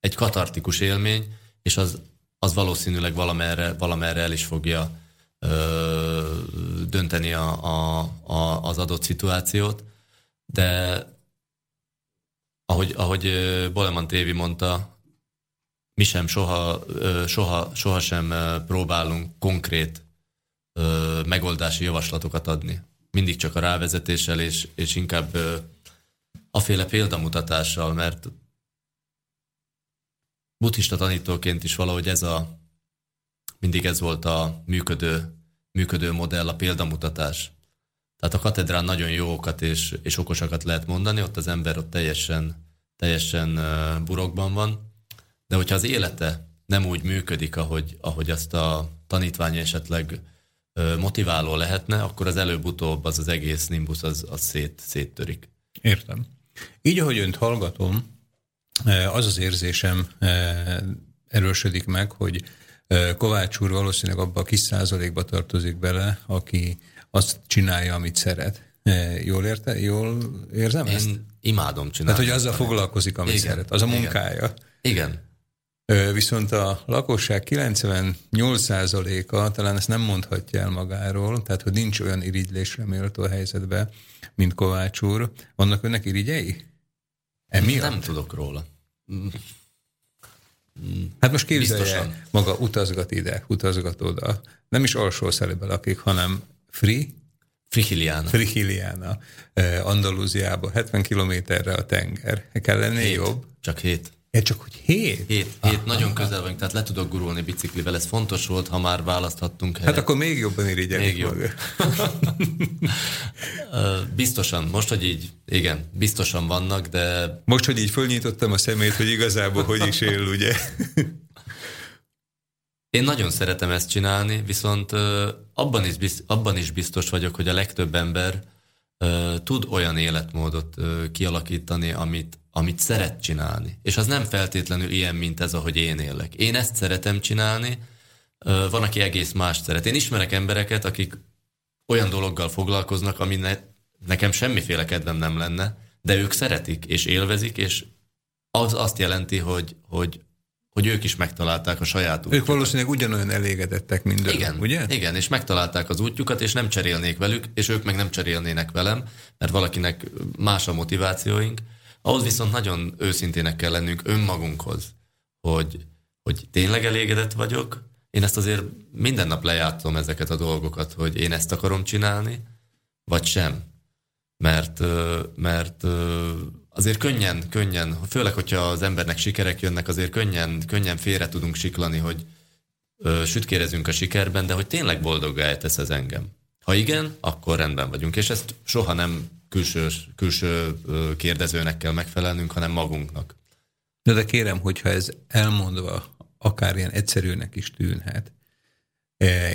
egy katartikus élmény, és az, az valószínűleg valamerre, valamerre el is fogja ö, dönteni a, a, a, az adott szituációt. De ahogy, ahogy Boleman Tévi mondta, mi sem soha, soha, soha sem próbálunk konkrét megoldási javaslatokat adni. Mindig csak a rávezetéssel, és, és inkább aféle példamutatással, mert buddhista tanítóként is valahogy ez a, mindig ez volt a működő, működő modell, a példamutatás. Tehát a katedrán nagyon jókat és, és okosakat lehet mondani, ott az ember ott teljesen, teljesen burokban van, de hogyha az élete nem úgy működik, ahogy, ahogy azt a tanítvány esetleg motiváló lehetne, akkor az előbb-utóbb az az egész nimbus az, az szét, széttörik. Értem. Így, ahogy önt hallgatom, az az érzésem erősödik meg, hogy Kovács úr valószínűleg abba a kis százalékba tartozik bele, aki azt csinálja, amit szeret. Jól, érte? Jól érzem Én ezt? imádom csinálni. Tehát, hogy azzal foglalkozik, amit Igen. szeret. Az a munkája. Igen. Igen. Viszont a lakosság 98%-a talán ezt nem mondhatja el magáról, tehát hogy nincs olyan irigylésre méltó a helyzetbe, mint Kovács úr. Vannak önnek irigyei? Emiatt? Nem tudok róla. Hát most képzelje, maga utazgat ide, utazgat oda. Nem is alsó szerebe lakik, hanem free, Frihiliana. Frihiliana. Andalúziába, 70 kilométerre a tenger. Kell lenni hét. jobb? Csak hét. Ja, csak hogy hét? Hét, hét nagyon közel vagyunk, tehát le tudok gurulni biciklivel. Ez fontos volt, ha már választhattunk helyet. Hát akkor még jobban irigyelik Még jobb. biztosan, most, hogy így, igen, biztosan vannak, de... Most, hogy így fölnyitottam a szemét, hogy igazából hogy is él, ugye? Én nagyon szeretem ezt csinálni, viszont abban is, biztos, abban is biztos vagyok, hogy a legtöbb ember tud olyan életmódot kialakítani, amit, amit szeret csinálni. És az nem feltétlenül ilyen, mint ez, ahogy én élek. Én ezt szeretem csinálni, van, aki egész más szeret. Én ismerek embereket, akik olyan dologgal foglalkoznak, ami ne, nekem semmiféle kedvem nem lenne, de ők szeretik és élvezik, és az azt jelenti, hogy, hogy hogy ők is megtalálták a saját útjukat. Ők valószínűleg ugyanolyan elégedettek, mint igen, ugye? Igen, és megtalálták az útjukat, és nem cserélnék velük, és ők meg nem cserélnének velem, mert valakinek más a motivációink. Ahhoz viszont nagyon őszintének kell lennünk önmagunkhoz, hogy, hogy tényleg elégedett vagyok. Én ezt azért minden nap lejátszom ezeket a dolgokat, hogy én ezt akarom csinálni, vagy sem. Mert, mert azért könnyen, könnyen, főleg, hogyha az embernek sikerek jönnek, azért könnyen, könnyen félre tudunk siklani, hogy sütkérezünk a sikerben, de hogy tényleg boldoggá tesz ez engem. Ha igen, akkor rendben vagyunk, és ezt soha nem külső, külső kérdezőnek kell megfelelnünk, hanem magunknak. De, de kérem, hogyha ez elmondva akár ilyen egyszerűnek is tűnhet,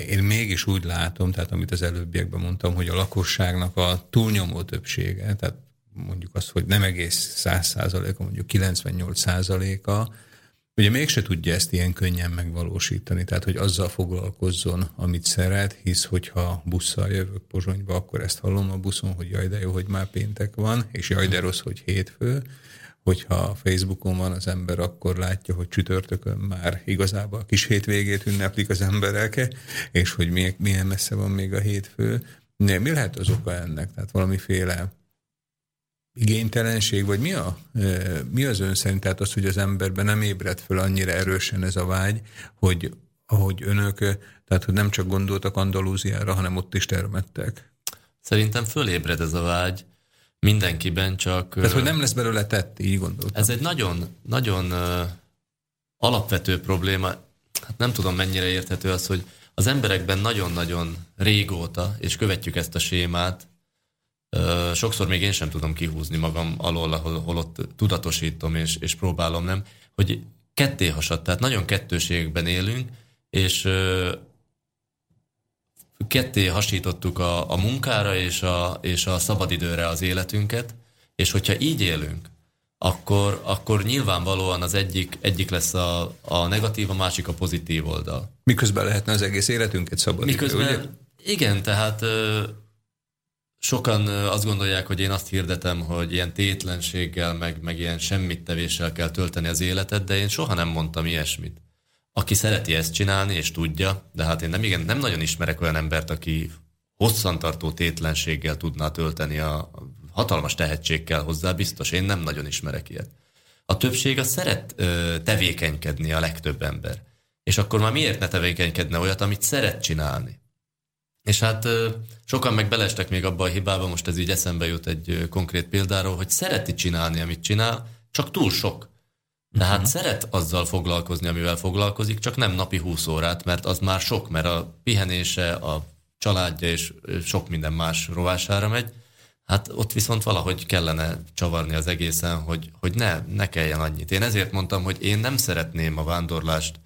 én mégis úgy látom, tehát amit az előbbiekben mondtam, hogy a lakosságnak a túlnyomó többsége, tehát mondjuk az, hogy nem egész 100 százaléka, mondjuk 98 százaléka, ugye mégse tudja ezt ilyen könnyen megvalósítani, tehát hogy azzal foglalkozzon, amit szeret, hisz hogyha busszal jövök Pozsonyba, akkor ezt hallom a buszon, hogy jaj de jó, hogy már péntek van, és jaj de rossz, hogy hétfő, hogyha Facebookon van az ember, akkor látja, hogy csütörtökön már igazából a kis hétvégét ünneplik az emberek, és hogy milyen messze van még a hétfő. Mi lehet az oka ennek? Tehát valamiféle igénytelenség, vagy mi, a, mi az ön szerint, tehát az, hogy az emberben nem ébred föl annyira erősen ez a vágy, hogy ahogy önök, tehát hogy nem csak gondoltak Andalúziára, hanem ott is termettek? Szerintem fölébred ez a vágy mindenkiben, csak... Tehát, hogy nem lesz belőle tett, így gondoltam. Ez egy nagyon, nagyon alapvető probléma. Hát nem tudom, mennyire érthető az, hogy az emberekben nagyon-nagyon régóta, és követjük ezt a sémát, sokszor még én sem tudom kihúzni magam alól, ahol, ahol ott tudatosítom és, és próbálom, nem? Hogy ketté hasadt, tehát nagyon kettőségben élünk, és ketté hasítottuk a, a munkára és a, és a szabadidőre az életünket, és hogyha így élünk, akkor, akkor nyilvánvalóan az egyik, egyik lesz a, a negatív, a másik a pozitív oldal. Miközben lehetne az egész életünket szabad Miközben, ugye? Igen, tehát sokan azt gondolják, hogy én azt hirdetem, hogy ilyen tétlenséggel, meg, meg ilyen semmit tevéssel kell tölteni az életet, de én soha nem mondtam ilyesmit. Aki szereti ezt csinálni, és tudja, de hát én nem, igen, nem nagyon ismerek olyan embert, aki hosszantartó tétlenséggel tudná tölteni a hatalmas tehetségkel hozzá, biztos, én nem nagyon ismerek ilyet. A többség az szeret ö, tevékenykedni, a legtöbb ember. És akkor már miért ne tevékenykedne olyat, amit szeret csinálni? És hát sokan meg belestek még abba a hibába, most ez így eszembe jut egy konkrét példáról, hogy szereti csinálni, amit csinál, csak túl sok. Tehát uh-huh. szeret azzal foglalkozni, amivel foglalkozik, csak nem napi 20 órát, mert az már sok, mert a pihenése, a családja és sok minden más rovására megy. Hát ott viszont valahogy kellene csavarni az egészen, hogy, hogy ne, ne kelljen annyit. Én ezért mondtam, hogy én nem szeretném a vándorlást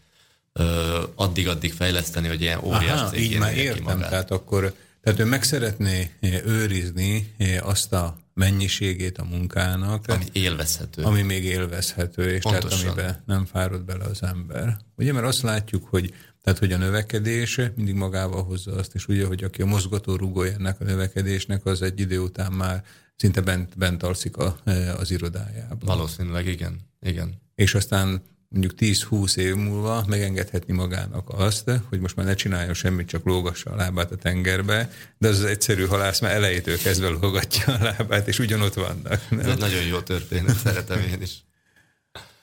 addig-addig fejleszteni, hogy ilyen óriás Aha, így már értem, magát. tehát akkor tehát ő meg szeretné őrizni azt a mennyiségét a munkának. Ami élvezhető. Ami még élvezhető, és Pontosan. tehát amiben nem fárad bele az ember. Ugye, mert azt látjuk, hogy tehát, hogy a növekedés mindig magával hozza azt, és ugye, hogy aki a mozgató rugója ennek a növekedésnek, az egy idő után már szinte bent, bent alszik a, az irodájában. Valószínűleg igen, igen. És aztán mondjuk 10-20 év múlva megengedhetni magának azt, hogy most már ne csináljon semmit, csak lógassa a lábát a tengerbe, de az az egyszerű halász már elejétől kezdve lógatja a lábát, és ugyanott vannak. Nem? Ez egy nagyon jó történet, szeretem én is.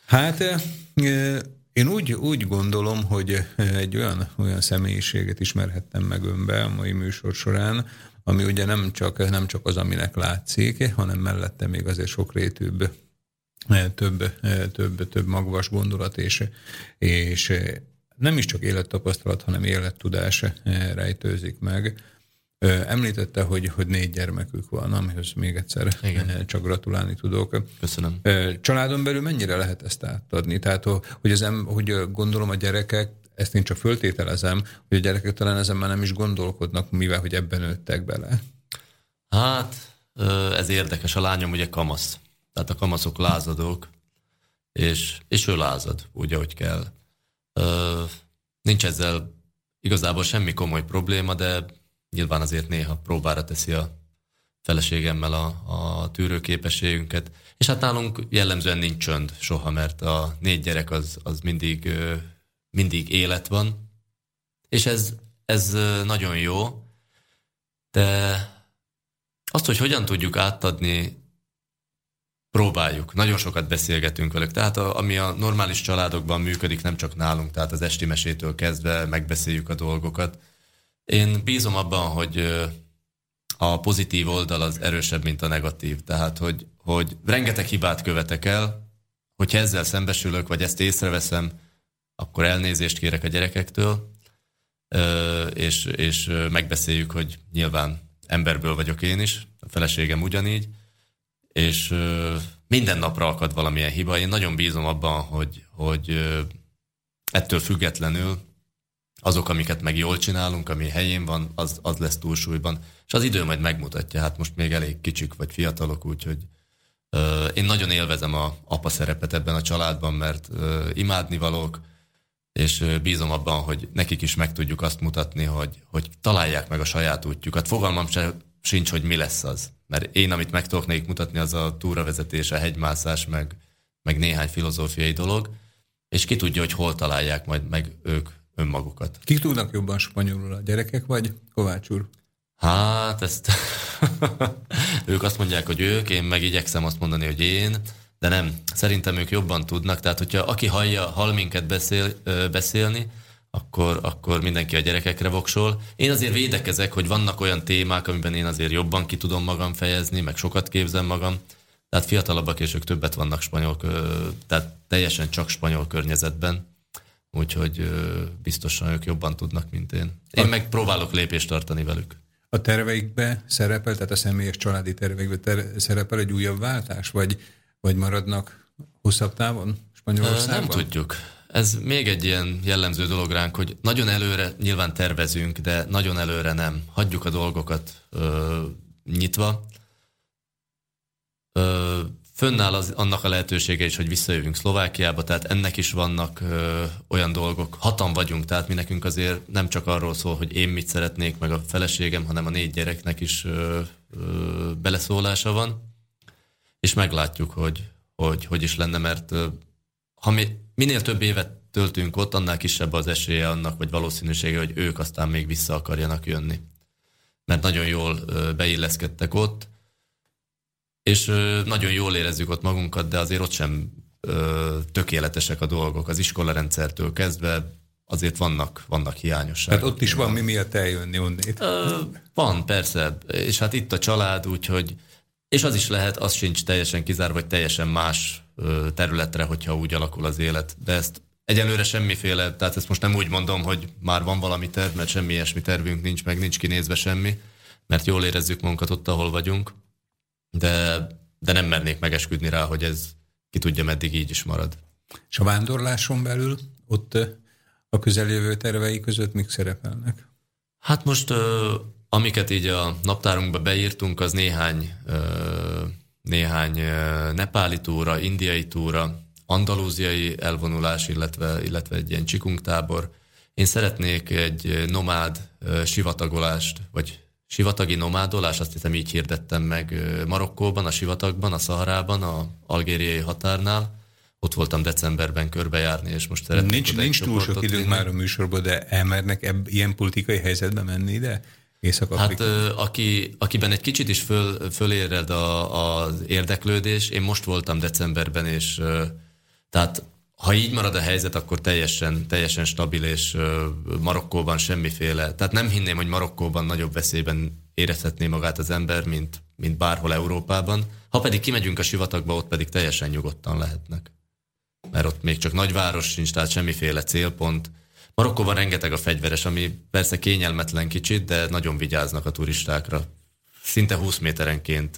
Hát én úgy, úgy gondolom, hogy egy olyan, olyan személyiséget ismerhettem meg önbe a mai műsor során, ami ugye nem csak, nem csak az, aminek látszik, hanem mellette még azért sokrétűbb több, több, több magvas gondolat, és, és nem is csak élettapasztalat, hanem élettudás rejtőzik meg. Említette, hogy, hogy négy gyermekük van, amihez még egyszer Igen. csak gratulálni tudok. Köszönöm. Családon belül mennyire lehet ezt átadni? Tehát, hogy, az em, hogy gondolom a gyerekek, ezt én csak föltételezem, hogy a gyerekek talán ezen már nem is gondolkodnak, mivel hogy ebben nőttek bele. Hát, ez érdekes. A lányom ugye kamasz tehát a kamaszok lázadók, és, és ő lázad, úgy, ahogy kell. Ö, nincs ezzel igazából semmi komoly probléma, de nyilván azért néha próbára teszi a feleségemmel a, a tűrőképességünket. És hát nálunk jellemzően nincs csönd soha, mert a négy gyerek az, az mindig, mindig élet van. És ez, ez nagyon jó, de azt, hogy hogyan tudjuk átadni Próbáljuk. Nagyon sokat beszélgetünk velük. Tehát a, ami a normális családokban működik, nem csak nálunk, tehát az esti mesétől kezdve megbeszéljük a dolgokat. Én bízom abban, hogy a pozitív oldal az erősebb, mint a negatív. Tehát, hogy, hogy rengeteg hibát követek el, hogyha ezzel szembesülök, vagy ezt észreveszem, akkor elnézést kérek a gyerekektől, és, és megbeszéljük, hogy nyilván emberből vagyok én is, a feleségem ugyanígy, és minden napra akad valamilyen hiba. Én nagyon bízom abban, hogy, hogy ettől függetlenül azok, amiket meg jól csinálunk, ami helyén van, az, az lesz túlsúlyban. És az idő majd megmutatja, hát most még elég kicsik vagy fiatalok, úgyhogy ö, én nagyon élvezem a apa szerepet ebben a családban, mert ö, imádni valók, és ö, bízom abban, hogy nekik is meg tudjuk azt mutatni, hogy, hogy találják meg a saját útjukat. Fogalmam se, sincs, hogy mi lesz az. Mert én, amit meg tudok nekik mutatni, az a túravezetés, a hegymászás, meg, meg néhány filozófiai dolog, és ki tudja, hogy hol találják majd meg ők önmagukat. Kik tudnak jobban spanyolul, a gyerekek vagy Kovács úr? Hát, ezt ők azt mondják, hogy ők, én meg igyekszem azt mondani, hogy én, de nem, szerintem ők jobban tudnak, tehát hogyha aki hallja, hall minket beszél, beszélni, akkor, akkor mindenki a gyerekekre voksol. Én azért védekezek, hogy vannak olyan témák, amiben én azért jobban ki tudom magam fejezni, meg sokat képzem magam, tehát fiatalabbak és ők többet vannak spanyol, tehát teljesen csak spanyol környezetben, úgyhogy biztosan ők jobban tudnak, mint én. Én meg próbálok lépést tartani velük. A terveikbe szerepel, tehát a személyes családi terveikbe ter- szerepel egy újabb váltás, vagy, vagy maradnak hosszabb távon Spanyolországban? Nem tudjuk. Ez még egy ilyen jellemző dolog ránk, hogy nagyon előre nyilván tervezünk, de nagyon előre nem. Hagyjuk a dolgokat ö, nyitva. Ö, fönnáll az, annak a lehetősége is, hogy visszajövünk Szlovákiába, tehát ennek is vannak ö, olyan dolgok. Hatan vagyunk, tehát mi nekünk azért nem csak arról szól, hogy én mit szeretnék, meg a feleségem, hanem a négy gyereknek is ö, ö, beleszólása van. És meglátjuk, hogy, hogy hogy is lenne, mert ö, ha mi, minél több évet töltünk ott, annál kisebb az esélye annak, vagy valószínűsége, hogy ők aztán még vissza akarjanak jönni. Mert nagyon jól beilleszkedtek ott, és nagyon jól érezzük ott magunkat, de azért ott sem tökéletesek a dolgok. Az iskolarendszertől kezdve azért vannak, vannak hiányosságok. Tehát ott is van mi miatt eljönni onnét. Ö, van, persze. És hát itt a család, úgyhogy és az is lehet, az sincs teljesen kizárva, vagy teljesen más területre, hogyha úgy alakul az élet. De ezt egyelőre semmiféle, tehát ezt most nem úgy mondom, hogy már van valami terv, mert semmi ilyesmi tervünk nincs, meg nincs kinézve semmi, mert jól érezzük magunkat ott, ahol vagyunk, de, de nem mernék megesküdni rá, hogy ez ki tudja, meddig így is marad. És a vándorláson belül ott a közeljövő tervei között mik szerepelnek? Hát most, amiket így a naptárunkba beírtunk, az néhány, néhány nepáli túra, indiai túra, andalúziai elvonulás, illetve, illetve egy ilyen csikungtábor. Én szeretnék egy nomád sivatagolást, vagy sivatagi nomádolás, azt hiszem így hirdettem meg Marokkóban, a sivatagban, a Szaharában, a algériai határnál. Ott voltam decemberben körbejárni, és most szeretnék Nincs, nincs túl sok időnk már a műsorban, de elmernek ebb, ilyen politikai helyzetbe menni ide? Hát Észak-Afrika? ö, aki, akiben egy kicsit is föl, föléred a, az érdeklődés, én most voltam decemberben, és tehát ha így marad a helyzet, akkor teljesen, teljesen stabil, és ö, Marokkóban semmiféle, tehát nem hinném, hogy Marokkóban nagyobb veszélyben érezhetné magát az ember, mint, mint bárhol Európában. Ha pedig kimegyünk a sivatagba, ott pedig teljesen nyugodtan lehetnek. Mert ott még csak nagyváros sincs, tehát semmiféle célpont. Marokkóban rengeteg a fegyveres, ami persze kényelmetlen kicsit, de nagyon vigyáznak a turistákra. Szinte 20 méterenként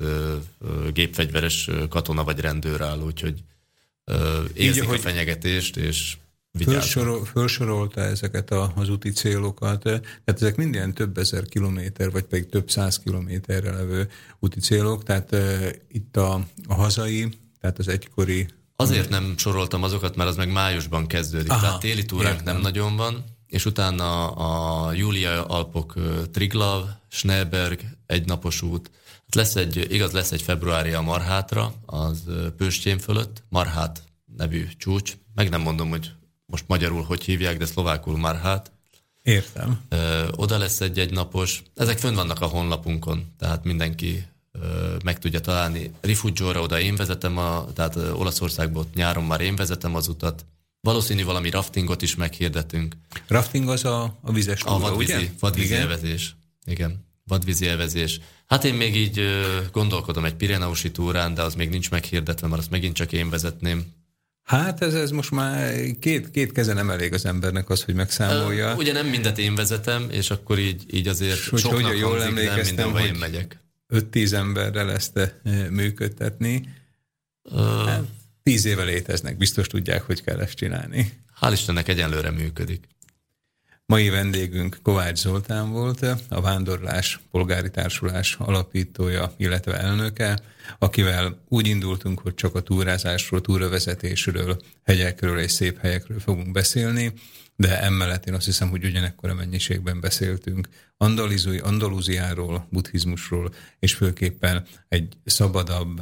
gépfegyveres katona vagy rendőr áll, úgyhogy érzik ahogy- a fenyegetést, és. Fölsorol, felsorolta ezeket a, az úti célokat, tehát ezek minden több ezer kilométer, vagy pedig több száz kilométerre levő úti célok, tehát uh, itt a, a hazai, tehát az egykori Azért nem soroltam azokat, mert az meg májusban kezdődik. Aha, Tehát téli túránk értem. nem nagyon van, és utána a Júlia Alpok Triglav, Schneeberg, egynapos út. Hát lesz egy, igaz, lesz egy februári a Marhátra, az Pőstjén fölött, Marhát nevű csúcs. Meg nem mondom, hogy most magyarul hogy hívják, de szlovákul Marhát. Értem. Ö, oda lesz egy egynapos. Ezek fönn vannak a honlapunkon, tehát mindenki meg tudja találni. Rifugióra oda én vezetem, a, tehát ott nyáron már én vezetem az utat. Valószínű valami raftingot is meghirdetünk. Rafting az a, a vizes A vadvízi, ugye? vadvízi Igen. elvezés. Igen, vadvízi elvezés. Hát én még így gondolkodom egy Pireneusi túrán, de az még nincs meghirdetve, mert azt megint csak én vezetném. Hát ez, ez most már két, két keze nem elég az embernek az, hogy megszámolja. Ugye nem mindet én vezetem, és akkor így, így azért hogy soknak hogyan jól hangzik, de nem emlékeztem, mindenhova én hogy- megyek. 5-10 emberrel ezt működtetni. Hát, tíz éve léteznek, biztos tudják, hogy kell ezt csinálni. Hál' Istennek egyenlőre működik. Mai vendégünk Kovács Zoltán volt, a Vándorlás Polgári Társulás alapítója, illetve elnöke, akivel úgy indultunk, hogy csak a túrázásról, túravezetésről, hegyekről és szép helyekről fogunk beszélni, de emellett én azt hiszem, hogy ugyanekkor a mennyiségben beszéltünk Andalizui, Andalúziáról, buddhizmusról, és főképpen egy szabadabb,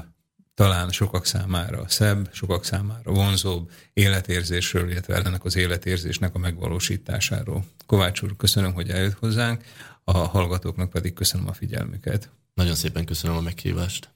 talán sokak számára szebb, sokak számára vonzóbb életérzésről, illetve ennek az életérzésnek a megvalósításáról. Kovács úr, köszönöm, hogy eljött hozzánk, a hallgatóknak pedig köszönöm a figyelmüket. Nagyon szépen köszönöm a meghívást.